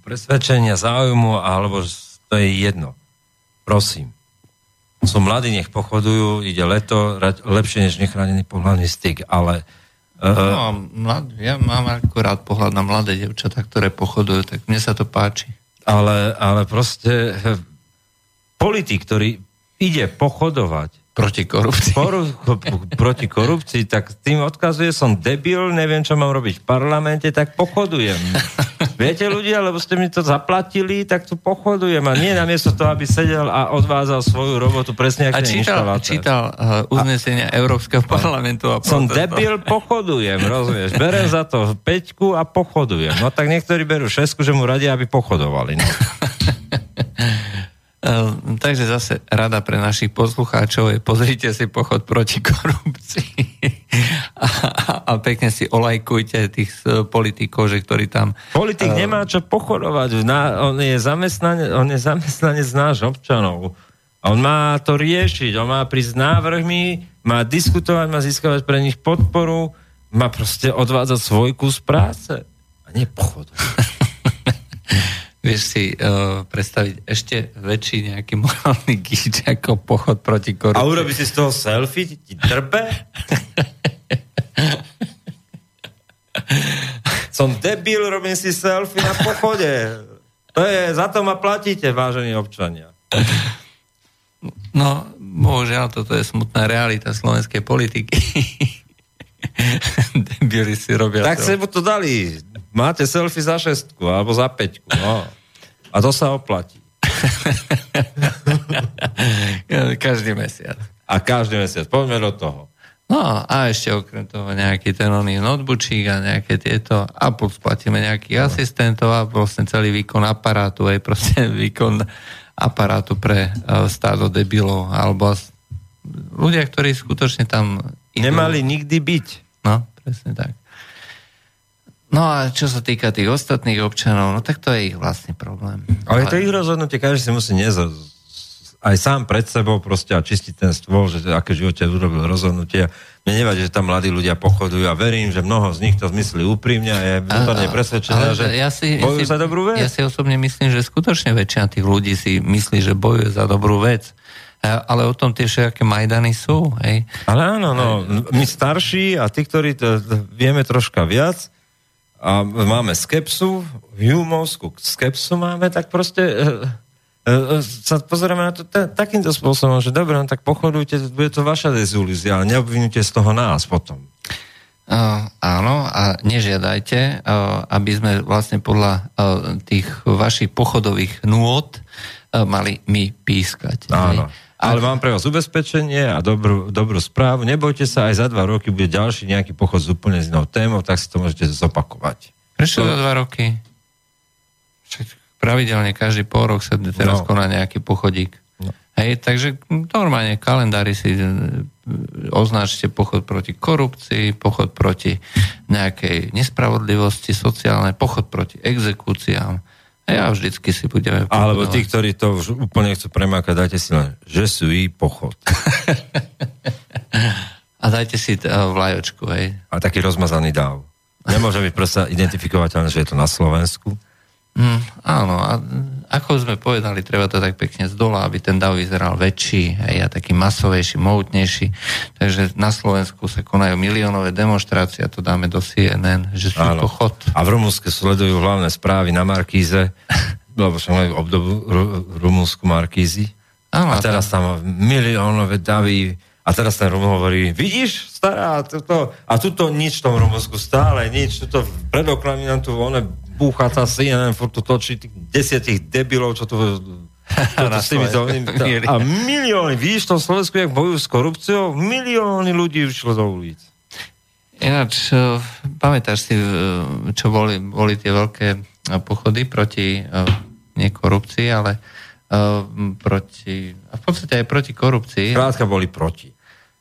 [SPEAKER 1] presvedčenia, záujmu, alebo to je jedno. Prosím. Sú mladí, nech pochodujú, ide leto, lepšie než nechránený pohľadný styk, ale...
[SPEAKER 2] E, no, mlad, ja mám akurát pohľad na mladé devčatá, ktoré pochodujú, tak mne sa to páči.
[SPEAKER 1] Ale, ale proste politik, ktorý ide pochodovať
[SPEAKER 2] Proti korupcii.
[SPEAKER 1] Poru, proti korupcii, tak tým odkazuje, som debil, neviem, čo mám robiť v parlamente, tak pochodujem. Viete ľudia, lebo ste mi to zaplatili, tak tu pochodujem. A nie namiesto toho, aby sedel a odvádzal svoju robotu presne ako
[SPEAKER 2] A čítal, čítal uh, uznesenia a, Európskeho parlamentu. A
[SPEAKER 1] som debil, pochodujem, rozumieš. Berem za to peťku a pochodujem. No tak niektorí berú šesku, že mu radia, aby pochodovali. No.
[SPEAKER 2] Ehm, takže zase rada pre našich poslucháčov je pozrite si pochod proti korupcii. a, a pekne si olajkujte tých politikov, že ktorí tam...
[SPEAKER 1] Politik
[SPEAKER 2] eh,
[SPEAKER 1] nemá čo pochodovať. Na, on, je zamestnanec, on je zamestnanec náš občanov. A on má to riešiť, on má prísť návrhmi, má diskutovať, má získavať pre nich podporu, má proste odvádzať svoj kus práce. A nie pochodovať.
[SPEAKER 2] Vieš si uh, predstaviť ešte väčší nejaký morálny gíč ako pochod proti korupcii.
[SPEAKER 1] A urobí si z toho selfie, ti drbe? Som debil, robím si selfie na pochode. To je, za to ma platíte, vážení občania.
[SPEAKER 2] No, bohužiaľ, toto je smutná realita slovenskej politiky. Debili si robia
[SPEAKER 1] Tak
[SPEAKER 2] to.
[SPEAKER 1] sa mu to dali. Máte selfie za šestku alebo za peťku. No. A to sa oplatí.
[SPEAKER 2] Každý mesiac.
[SPEAKER 1] A každý mesiac. Poďme do toho.
[SPEAKER 2] No a ešte okrem toho nejaký ten oný noteboočík a nejaké tieto a platíme nejakých no. asistentov a vlastne celý výkon aparátu, aj proste výkon aparátu pre uh, stádo debilov alebo ľudia, ktorí skutočne tam idú.
[SPEAKER 1] Nemali nikdy byť.
[SPEAKER 2] No, presne tak. No a čo sa týka tých ostatných občanov, no tak to je ich vlastný problém.
[SPEAKER 1] Ale to je ich rozhodnutie, každý si musí nezo, aj sám pred sebou proste a čistiť ten stôl, že aké živote urobil rozhodnutie. Mne nevadí, že tam mladí ľudia pochodujú a verím, že mnoho z nich to zmyslí úprimne a je vnútorne presvedčené, že
[SPEAKER 2] ja si,
[SPEAKER 1] bojujú
[SPEAKER 2] ja si,
[SPEAKER 1] za dobrú vec.
[SPEAKER 2] Ja si osobne myslím, že skutočne väčšina tých ľudí si myslí, že bojuje za dobrú vec. Ale o tom tie všetké Majdany sú. Hej.
[SPEAKER 1] Ale áno, no, my starší a tí, ktorí to, to vieme troška viac a máme skepsu, humovskú skepsu máme, tak proste e, e, sa pozrieme na to ta, takýmto spôsobom, že dobre, no tak pochodujte, bude to vaša dezilúzia, ale neobvinujte z toho nás potom.
[SPEAKER 2] Uh, áno, a nežiadajte, uh, aby sme vlastne podľa uh, tých vašich pochodových nôd uh, mali my pískať.
[SPEAKER 1] Áno.
[SPEAKER 2] hej.
[SPEAKER 1] Ale mám pre vás ubezpečenie a dobrú, dobrú správu. Nebojte sa, aj za dva roky bude ďalší nejaký pochod s úplne z inou témou, tak si to môžete zopakovať.
[SPEAKER 2] Prečo za dva roky? Však pravidelne každý pol rok sa teraz
[SPEAKER 1] No.
[SPEAKER 2] koná nejaký pochodík.
[SPEAKER 1] No.
[SPEAKER 2] Hej, takže normálne kalendári si e, označte pochod proti korupcii, pochod proti nejakej nespravodlivosti sociálnej, pochod proti exekúciám. Ja vždycky si budeme...
[SPEAKER 1] Alebo
[SPEAKER 2] pochodovať.
[SPEAKER 1] tí, ktorí to už úplne chcú premákať, dajte si len, že sú i pochod.
[SPEAKER 2] A dajte si t- uh, vlajočku, hej.
[SPEAKER 1] A taký rozmazaný dáv. Nemôže byť proste identifikovateľné, že je to na Slovensku.
[SPEAKER 2] Mm, áno, a ako sme povedali, treba to tak pekne z dola, aby ten dav vyzeral väčší hej, a taký masovejší, mohutnejší. Takže na Slovensku sa konajú miliónové demonstrácie a to dáme do CNN, že sú
[SPEAKER 1] Áno.
[SPEAKER 2] pochod.
[SPEAKER 1] A v Rumunske sledujú hlavné správy na Markíze, lebo však majú obdobu ru, rumúnsku Markízy.
[SPEAKER 2] Áno,
[SPEAKER 1] A teraz tam miliónové davy. A teraz ten Rumun hovorí, vidíš, stará, toto, a tuto nič v tom Rumunsku, stále nič, tuto pred oknami nám tu one búcha tá CNN, furt tu točí tých desiatich debilov, čo tu s tými to, a milióny, vidíš v tom Slovensku, jak bojujú s korupciou, milióny ľudí vyšlo do ulic.
[SPEAKER 2] Ináč, eh, pamätáš si, eh, čo boli, boli tie veľké eh, pochody proti nie korupcii, ale proti, a v podstate aj proti korupcii.
[SPEAKER 1] Krátka boli proti.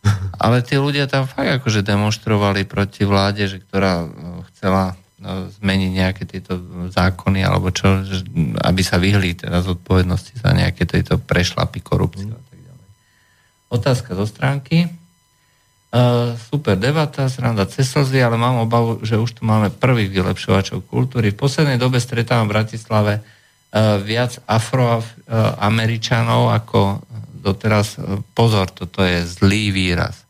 [SPEAKER 2] Ale tí ľudia tam fakt akože demonstrovali proti vláde, že ktorá e, chcela e, zmeniť nejaké tieto zákony alebo čo, aby sa vyhli teda zodpovednosti za nejaké tieto prešlapy, korupciu a tak ďalej. Otázka zo stránky. Uh, super debata, sranda cez slzy, ale mám obavu, že už tu máme prvých vylepšovačov kultúry. V poslednej dobe stretávam v Bratislave uh, viac afroameričanov ako doteraz. Pozor, toto je zlý výraz.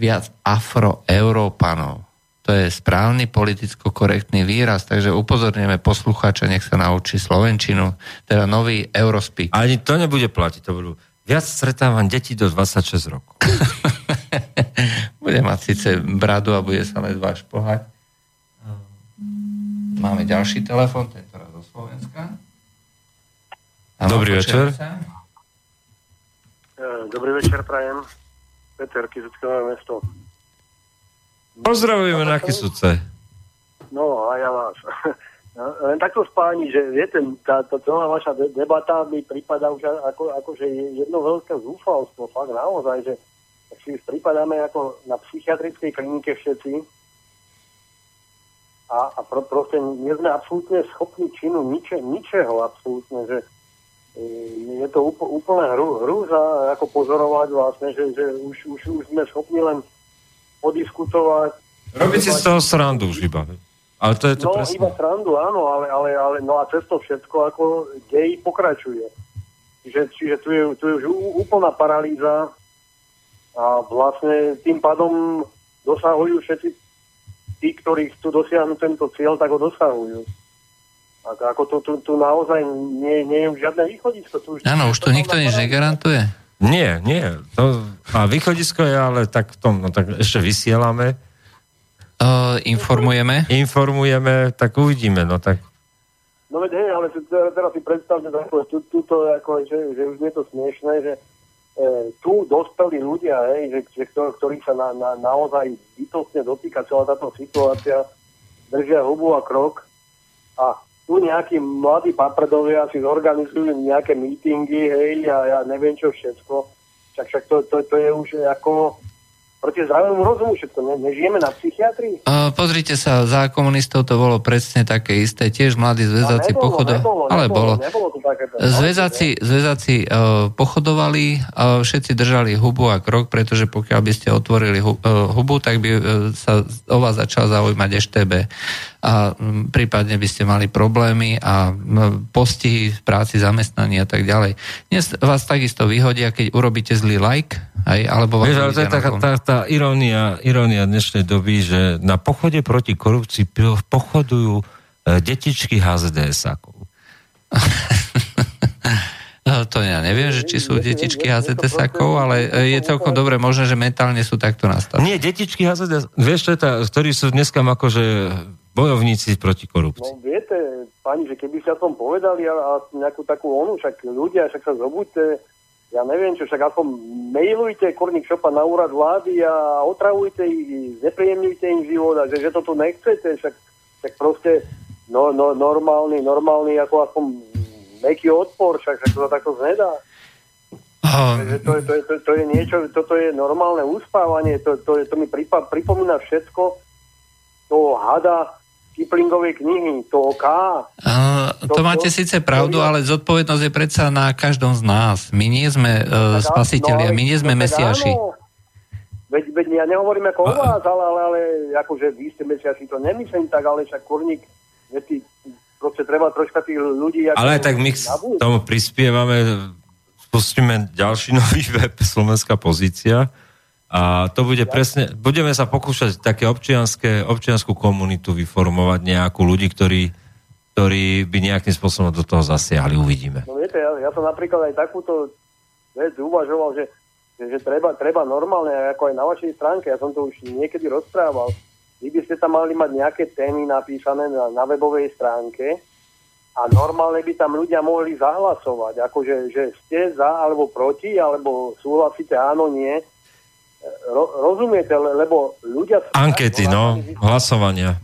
[SPEAKER 2] Viac afroeurópanov. To je správny politicko korektný výraz, takže upozorníme poslucháča, nech sa naučí slovenčinu, teda nový Eurospeak.
[SPEAKER 1] Ani to nebude platiť, to budú viac stretávam deti do 26 rokov.
[SPEAKER 2] Bude mať síce bradu a bude sa ledva špohať. Máme ďalší telefon, tento raz zo Slovenska. Áno,
[SPEAKER 1] Dobrý večer.
[SPEAKER 2] sa.
[SPEAKER 7] E, Dobrý večer, prajem. Peter, Kizucké mesto.
[SPEAKER 1] Pozdravujeme na Kisuce.
[SPEAKER 7] No, a ja vás. No, Len takto spáni, že viete, tá, tá celá vaša de- debata mi prípada už ako, ako že je jedno veľké zúfalstvo, fakt naozaj, že si pripadáme ako na psychiatrickej klinike všetci a, a pro, proste nie sme absolútne schopní činu niče, ničeho absolútne, že e, je to úpl, úplne hru, hrúza ako pozorovať vlastne, že, že už, už, už sme schopní len podiskutovať.
[SPEAKER 1] Robiť si z toho srandu už iba. Ale to je to
[SPEAKER 7] no,
[SPEAKER 1] presne.
[SPEAKER 7] iba srandu, áno, ale, ale, ale no a cez to všetko ako dej pokračuje. Čiže, čiže tu, je, tu je už úplná paralýza a vlastne tým pádom dosahujú všetci tí, ktorí chcú dosiahnuť tento cieľ, tak ho dosahujú. A ako tu, tu, tu naozaj nie, nie je žiadne východisko.
[SPEAKER 2] Áno, už to nikto nič negarantuje.
[SPEAKER 1] Nie, nie. To, a východisko je ale tak v tom, no tak ešte vysielame,
[SPEAKER 2] Uh, informujeme.
[SPEAKER 1] informujeme, tak uvidíme, no tak
[SPEAKER 7] No veď hej, ale teraz, si predstavte tu, tuto, ako, že, že už je to smiešné, že e, tu dospelí ľudia, hej, že, že ktor, ktorých sa na, na, naozaj bytostne dotýka celá táto situácia, držia hubu a krok a tu nejakí mladí paprdovia si zorganizujú nejaké mítingy, hej, a ja neviem čo všetko. Však, však to, to, to je už ako proti zdravému rozumu všetko. Ne, nežijeme na psychiatrii?
[SPEAKER 2] Uh, pozrite sa, za komunistov to bolo presne také isté. Tiež mladí zväzáci
[SPEAKER 7] nebolo,
[SPEAKER 2] pochodovali. Ale bolo.
[SPEAKER 7] nebolo to takéto.
[SPEAKER 2] Zväzáci, zväzáci uh, pochodovali, uh, všetci držali hubu a krok, pretože pokiaľ by ste otvorili hu, uh, hubu, tak by uh, sa o vás začal zaujímať EŠTB. A um, prípadne by ste mali problémy a um, postihy v práci, zamestnaní a tak ďalej. Dnes vás takisto vyhodia, keď urobíte zlý like, aj, alebo
[SPEAKER 1] Vieš, ale to je taká tá, tá irónia, irónia dnešnej doby, že na pochode proti korupcii pochodujú e, detičky HZDS-ákov.
[SPEAKER 2] No, To ja neviem, že či sú detičky HZTS-ákov, ale e, je celkom dobre možné, že mentálne sú takto nastavení.
[SPEAKER 1] Nie, detičky HZDS, vieš, to je tá, ktorí sú dneska akože bojovníci proti korupcii.
[SPEAKER 7] No viete, pani, že keby ste o tom povedali a, a nejakú takú onu, však ľudia, však sa zobuďte, ja neviem čo, však aspoň mailujte Korník Šopa na úrad vlády a otravujte ich, nepríjemňujte im život a že, že to tu nechcete, však, však proste no, no, normálny, normálny ako aspoň meký odpor, však, však to sa takto nedá.
[SPEAKER 2] Oh,
[SPEAKER 7] to, je, to, je, to, to je niečo, toto je normálne uspávanie, to, to, je, to mi pripa, pripomína všetko toho hada Kiplingovej knihy, toho K.
[SPEAKER 2] Uh, to máte síce pravdu, ale zodpovednosť je predsa na každom z nás. My nie sme uh,
[SPEAKER 7] Tak
[SPEAKER 2] spasitelia,
[SPEAKER 7] ale-
[SPEAKER 2] my nie sme
[SPEAKER 7] no
[SPEAKER 2] mesiaši.
[SPEAKER 7] áno. Veď, veď ja nehovorím ako o vás, ale, ale, ale akože vy ste mesiaši, to nemyslím tak, ale však kurník, že ty, proste treba troška tých ľudí... Ako
[SPEAKER 1] Ale tak my k tomu prispievame, spustíme ďalší nový web Slovenská pozícia a to bude presne, budeme sa pokúšať také občianské, občianskú komunitu vyformovať nejakú ľudí, ktorí, ktorí by nejakým spôsobom do toho zasiahli, uvidíme.
[SPEAKER 7] No viete, ja, ja som napríklad aj takúto vec uvažoval, že, že, že treba, treba normálne, ako aj na vašej stránke, ja som to už niekedy rozprával, vy by ste tam mali mať nejaké témy napísané na, na webovej stránke a normálne by tam ľudia mohli zahlasovať, akože že ste za alebo proti, alebo súhlasíte áno, nie. Ro, rozumiete, le- lebo ľudia...
[SPEAKER 1] Ankety, no, hlasovania.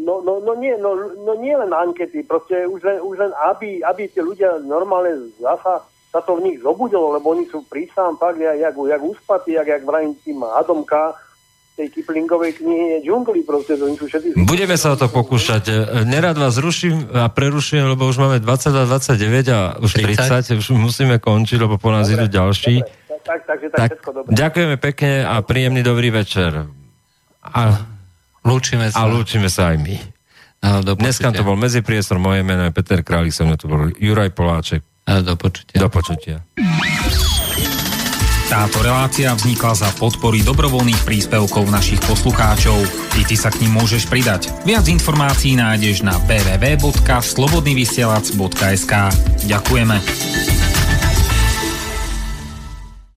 [SPEAKER 7] No, no, no, nie, no, no nie len ankety, proste už len, už len aby, aby tie ľudia normálne zasa sa to v nich zobudilo, lebo oni sú prísám fakt, jak, jak, jak uspatí, jak, jak vrajím tým Adomka tej Kiplingovej knihy džungli, proste, to oni sú všetci...
[SPEAKER 1] Budeme sa o to pokúšať. E, Nerad vás ruším a prerušujem, lebo už máme 22, 29 a už 30,
[SPEAKER 2] 30.
[SPEAKER 1] už musíme končiť, lebo po nás idú ďalší.
[SPEAKER 7] Dobre, tak, tak, takže tak,
[SPEAKER 1] Tak,
[SPEAKER 7] všetko dobré.
[SPEAKER 1] ďakujeme pekne a príjemný dobrý večer. A,
[SPEAKER 2] Lúčime
[SPEAKER 1] a
[SPEAKER 2] sa.
[SPEAKER 1] lúčime sa aj my.
[SPEAKER 2] Áno, do
[SPEAKER 1] Dneska to bol Medzipriestor, moje meno je Peter Králik, som tu bol Juraj Poláček.
[SPEAKER 2] Áno, do počutia.
[SPEAKER 1] Do počutia.
[SPEAKER 8] Táto relácia vznikla za podpory dobrovoľných príspevkov našich poslucháčov. I ty sa k ním môžeš pridať. Viac informácií nájdeš na www.slobodnyvysielac.sk Ďakujeme.